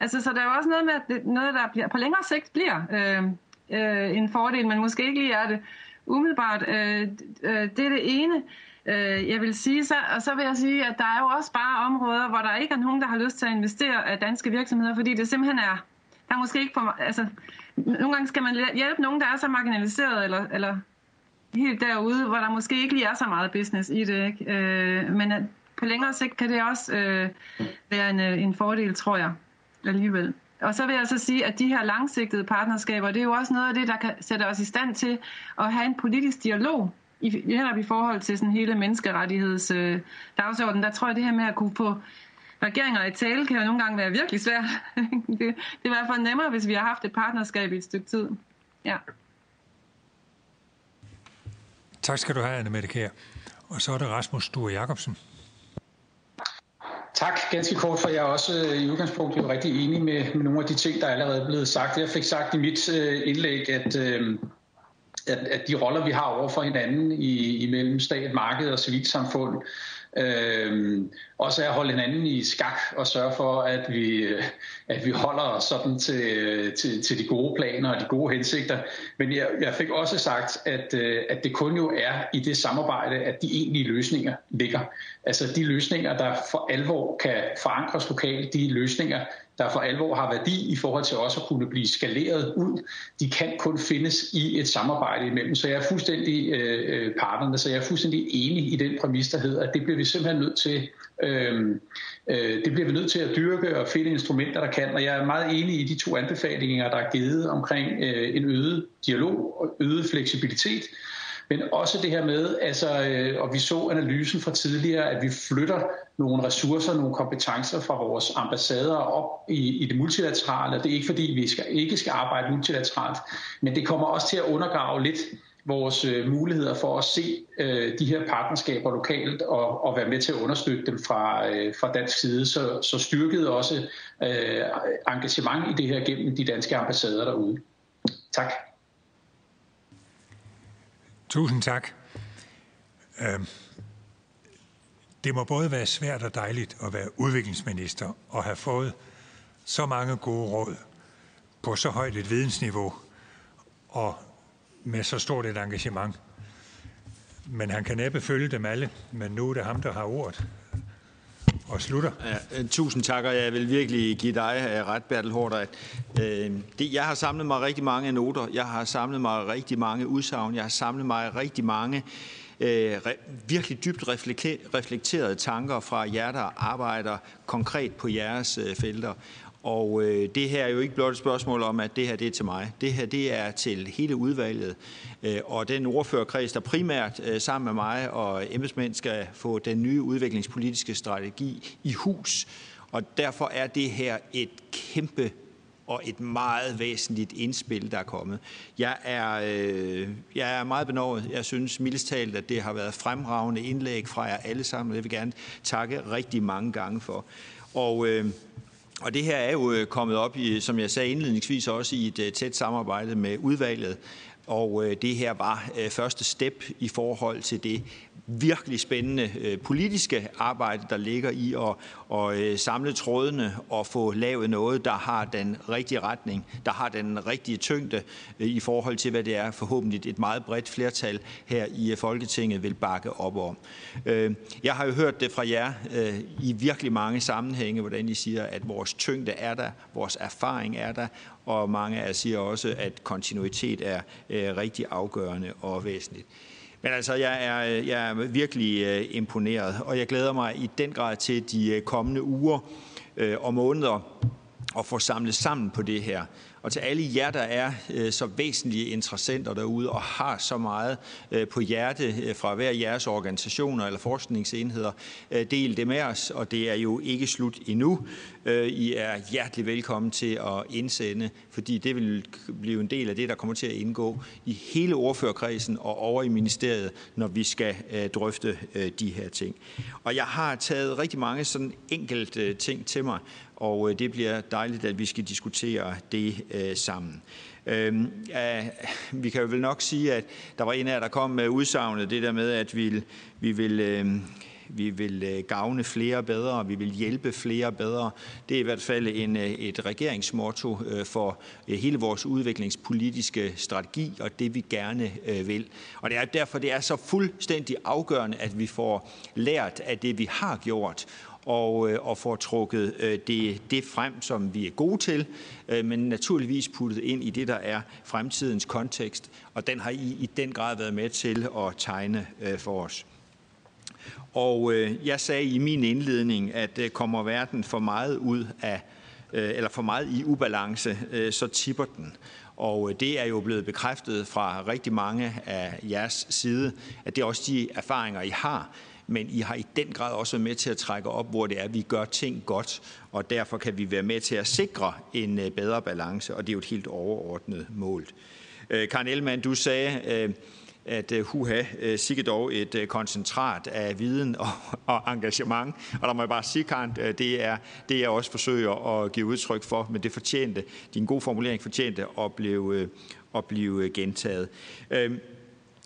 Altså, så der er jo også noget med, at det, noget, der bliver, på længere sigt bliver øh, øh, en fordel, men måske ikke lige er det umiddelbart. Øh, øh, det er det ene. Øh, jeg vil sige så, og så vil jeg sige, at der er jo også bare områder, hvor der ikke er nogen, der har lyst til at investere af danske virksomheder, fordi det simpelthen er, der er måske ikke for, altså, nogle gange skal man hjælpe nogen, der er så marginaliseret, eller, eller helt derude, hvor der måske ikke lige er så meget business i det, ikke? Øh, men på længere sigt kan det også øh, være en, øh, en fordel, tror jeg, alligevel. Og så vil jeg så sige, at de her langsigtede partnerskaber, det er jo også noget af det, der kan sætte os i stand til at have en politisk dialog i, netop i forhold til sådan hele menneskerettigheds øh, dagsorden, der tror jeg, det her med at kunne få regeringer i tale, kan jo nogle gange være virkelig svært. det, det er i hvert fald nemmere, hvis vi har haft et partnerskab i et stykke tid. Ja. Tak skal du have, Anne Mette Kjær. Og så er det Rasmus Sture Jacobsen. Tak, ganske kort, for jeg er også øh, i udgangspunktet jo rigtig enig med, med nogle af de ting, der er allerede er blevet sagt. Jeg fik sagt i mit øh, indlæg, at øh, at, at de roller, vi har over for hinanden i, imellem stat, marked og civilsamfund, Øh, også at holde hinanden i skak og sørge for, at vi, at vi holder os sådan til, til, til de gode planer og de gode hensigter. Men jeg, jeg fik også sagt, at, øh, at det kun jo er i det samarbejde, at de egentlige løsninger ligger. Altså de løsninger, der for alvor kan forankres lokalt, de løsninger, der for alvor har værdi i forhold til også at kunne blive skaleret ud, de kan kun findes i et samarbejde imellem. Så jeg er fuldstændig øh, partnerne, så jeg er fuldstændig enig i den præmis, der hedder, at det bliver vi simpelthen nødt til øh, øh, det bliver vi nødt til at dyrke og finde instrumenter, der kan. Og jeg er meget enig i de to anbefalinger, der er givet omkring øh, en øget dialog og øget fleksibilitet. Men også det her med, altså, øh, og vi så analysen fra tidligere, at vi flytter nogle ressourcer, nogle kompetencer fra vores ambassader op i, i det multilaterale. Det er ikke fordi, vi skal, ikke skal arbejde multilateralt, men det kommer også til at undergrave lidt vores øh, muligheder for at se øh, de her partnerskaber lokalt og, og være med til at understøtte dem fra, øh, fra dansk side. Så, så styrket også øh, engagement i det her gennem de danske ambassader derude. Tak. Tusind tak. Øhm, det må både være svært og dejligt at være udviklingsminister og have fået så mange gode råd på så højt et vidensniveau og med så stort et engagement. Men han kan næppe følge dem alle, men nu er det ham, der har ordet og slutter. Ja, øh, tusind tak, og jeg vil virkelig give dig øh, ret, Bertel Hårder. Øh, det, jeg har samlet mig rigtig mange noter, jeg har samlet mig rigtig mange udsagn, jeg har samlet mig rigtig mange øh, virkelig dybt reflekterede tanker fra jer, der arbejder konkret på jeres øh, felter. Og øh, det her er jo ikke blot et spørgsmål om, at det her det er til mig. Det her det er til hele udvalget. Øh, og den ordførerkreds, der primært øh, sammen med mig og embedsmænd skal få den nye udviklingspolitiske strategi i hus. Og derfor er det her et kæmpe og et meget væsentligt indspil, der er kommet. Jeg er, øh, jeg er meget benovet. Jeg synes mildest talt, at det har været fremragende indlæg fra jer alle sammen, og det vil jeg gerne takke rigtig mange gange for. Og øh, og det her er jo øh, kommet op, i, som jeg sagde indledningsvis, også i et øh, tæt samarbejde med udvalget. Og øh, det her var første step i forhold til det virkelig spændende øh, politiske arbejde, der ligger i at, at øh, samle trådene og få lavet noget, der har den rigtige retning, der har den rigtige tyngde øh, i forhold til, hvad det er forhåbentlig et meget bredt flertal her i Folketinget vil bakke op om. Jeg har jo hørt det fra jer i virkelig mange sammenhænge, hvordan I siger, at vores tyngde er der, vores erfaring er der, og mange af jer siger også, at kontinuitet er rigtig afgørende og væsentligt. Men altså, jeg er, jeg er virkelig øh, imponeret, og jeg glæder mig i den grad til de øh, kommende uger øh, og måneder at få samlet sammen på det her. Og til alle jer, der er øh, så væsentlige interessenter derude og har så meget øh, på hjerte øh, fra hver jeres organisationer eller forskningsenheder, øh, del det med os, og det er jo ikke slut endnu. Øh, I er hjertelig velkommen til at indsende, fordi det vil blive en del af det, der kommer til at indgå i hele ordførerkredsen og over i ministeriet, når vi skal drøfte de her ting. Og jeg har taget rigtig mange sådan enkelte ting til mig, og øh, det bliver dejligt, at vi skal diskutere det øh, sammen. Øhm, ja, vi kan jo vel nok sige, at der var en af jer, der kom med udsagnet, det der med, at vi, vi vil... Øh, vi vil øh, gavne flere bedre, vi vil hjælpe flere bedre. Det er i hvert fald en, øh, et regeringsmotto for hele vores udviklingspolitiske strategi og det vi gerne vil. Og det er derfor, det er så fuldstændig afgørende, at vi får lært af det, vi har gjort, og, øh, og får trukket øh, det, det frem, som vi er gode til, øh, men naturligvis puttet ind i det, der er fremtidens kontekst, og den har I i den grad været med til at tegne øh, for os. Og øh, jeg sagde i min indledning, at øh, kommer verden for meget ud af eller for meget i ubalance, så tipper den. Og det er jo blevet bekræftet fra rigtig mange af jeres side, at det er også de erfaringer, I har men I har i den grad også været med til at trække op, hvor det er, at vi gør ting godt, og derfor kan vi være med til at sikre en øh, bedre balance, og det er jo et helt overordnet mål. Øh, Karen Ellemann, du sagde, øh, at huha, sikke dog et koncentrat af viden og, og engagement. Og der må jeg bare sige, Karen, det er det, jeg også forsøger at give udtryk for, men det fortjente, din gode formulering fortjente at blive, at blive gentaget.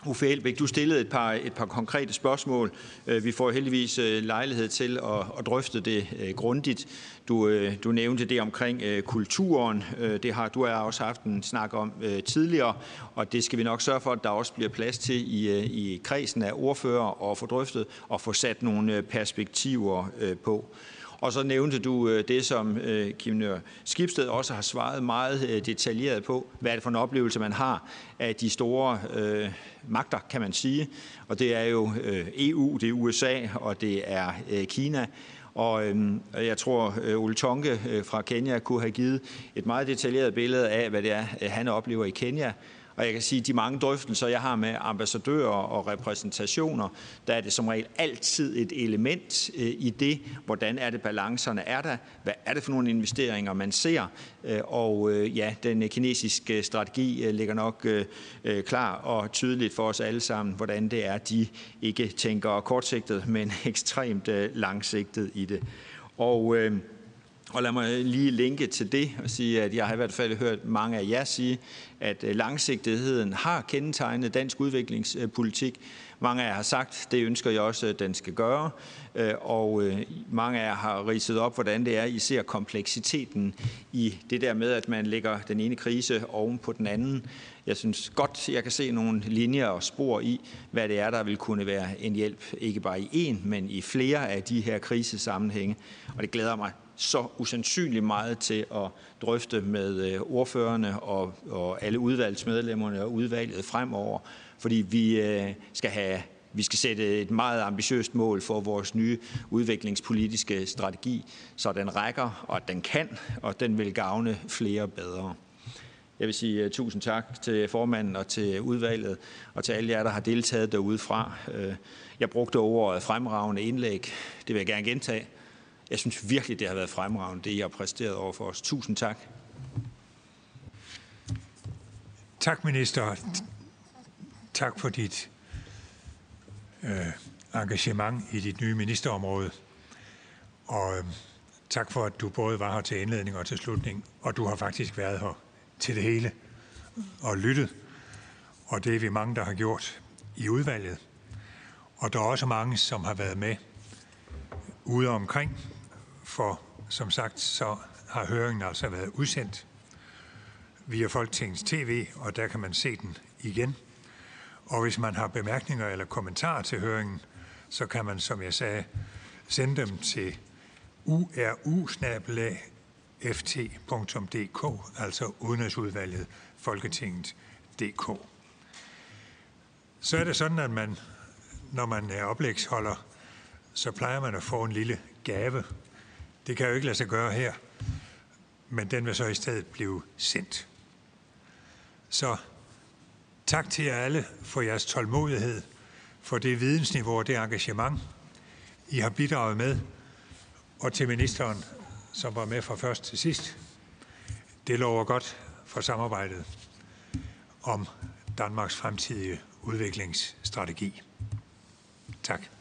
Uffe Elbæk, du stillede et par, et par konkrete spørgsmål. Øh, vi får heldigvis øh, lejlighed til at, at drøfte det øh, grundigt. Du, du nævnte det omkring kulturen. Det har du har også haft en snak om tidligere, og det skal vi nok sørge for, at der også bliver plads til i, i kredsen af ordfører og få drøftet og få sat nogle perspektiver på. Og så nævnte du det, som Kim Nør Skibsted også har svaret meget detaljeret på. Hvad er det for en oplevelse, man har af de store øh, magter, kan man sige. Og det er jo øh, EU, det er USA og det er øh, Kina. Og øh, jeg tror, øh, Ole Tonke fra Kenya kunne have givet et meget detaljeret billede af, hvad det er, han oplever i Kenya. Og jeg kan sige, at de mange drøftelser, jeg har med ambassadører og repræsentationer, der er det som regel altid et element øh, i det, hvordan er det balancerne er der, hvad er det for nogle investeringer, man ser, øh, og øh, ja, den kinesiske strategi ligger nok klar og tydeligt for os alle sammen, hvordan det er, de ikke tænker kortsigtet, men ekstremt langsigtet i det. Og øh, og lad mig lige linke til det og sige, at jeg har i hvert fald hørt mange af jer sige, at øh, langsigtigheden har kendetegnet dansk udviklingspolitik. Mange af jer har sagt, det ønsker jeg også, at den skal gøre. Øh, og øh, mange af jer har ridset op, hvordan det er, I ser kompleksiteten i det der med, at man lægger den ene krise oven på den anden. Jeg synes godt, jeg kan se nogle linjer og spor i, hvad det er, der vil kunne være en hjælp, ikke bare i en, men i flere af de her krisesammenhænge. Og det glæder mig så usandsynligt meget til at drøfte med øh, ordførerne og, og alle udvalgsmedlemmerne og udvalget fremover, fordi vi øh, skal have vi skal sætte et meget ambitiøst mål for vores nye udviklingspolitiske strategi, så den rækker, og den kan, og den vil gavne flere bedre. Jeg vil sige øh, tusind tak til formanden og til udvalget, og til alle jer, der har deltaget derude fra. Øh, jeg brugte ordet fremragende indlæg. Det vil jeg gerne gentage. Jeg synes virkelig, det har været fremragende, det I har præsteret over for os. Tusind tak. Tak, minister. Tak for dit øh, engagement i dit nye ministerområde. Og øh, tak for, at du både var her til indledning og til slutning, og du har faktisk været her til det hele og lyttet. Og det er vi mange, der har gjort i udvalget. Og der er også mange, som har været med ude omkring for som sagt så har høringen altså været udsendt via Folketingets TV, og der kan man se den igen. Og hvis man har bemærkninger eller kommentarer til høringen, så kan man, som jeg sagde, sende dem til uru ft.dk, altså udenrigsudvalget Folketinget.dk. Så er det sådan, at man, når man er oplægsholder, så plejer man at få en lille gave det kan jo ikke lade sig gøre her, men den vil så i stedet blive sendt. Så tak til jer alle for jeres tålmodighed, for det vidensniveau og det engagement, I har bidraget med, og til ministeren, som var med fra først til sidst. Det lover godt for samarbejdet om Danmarks fremtidige udviklingsstrategi. Tak.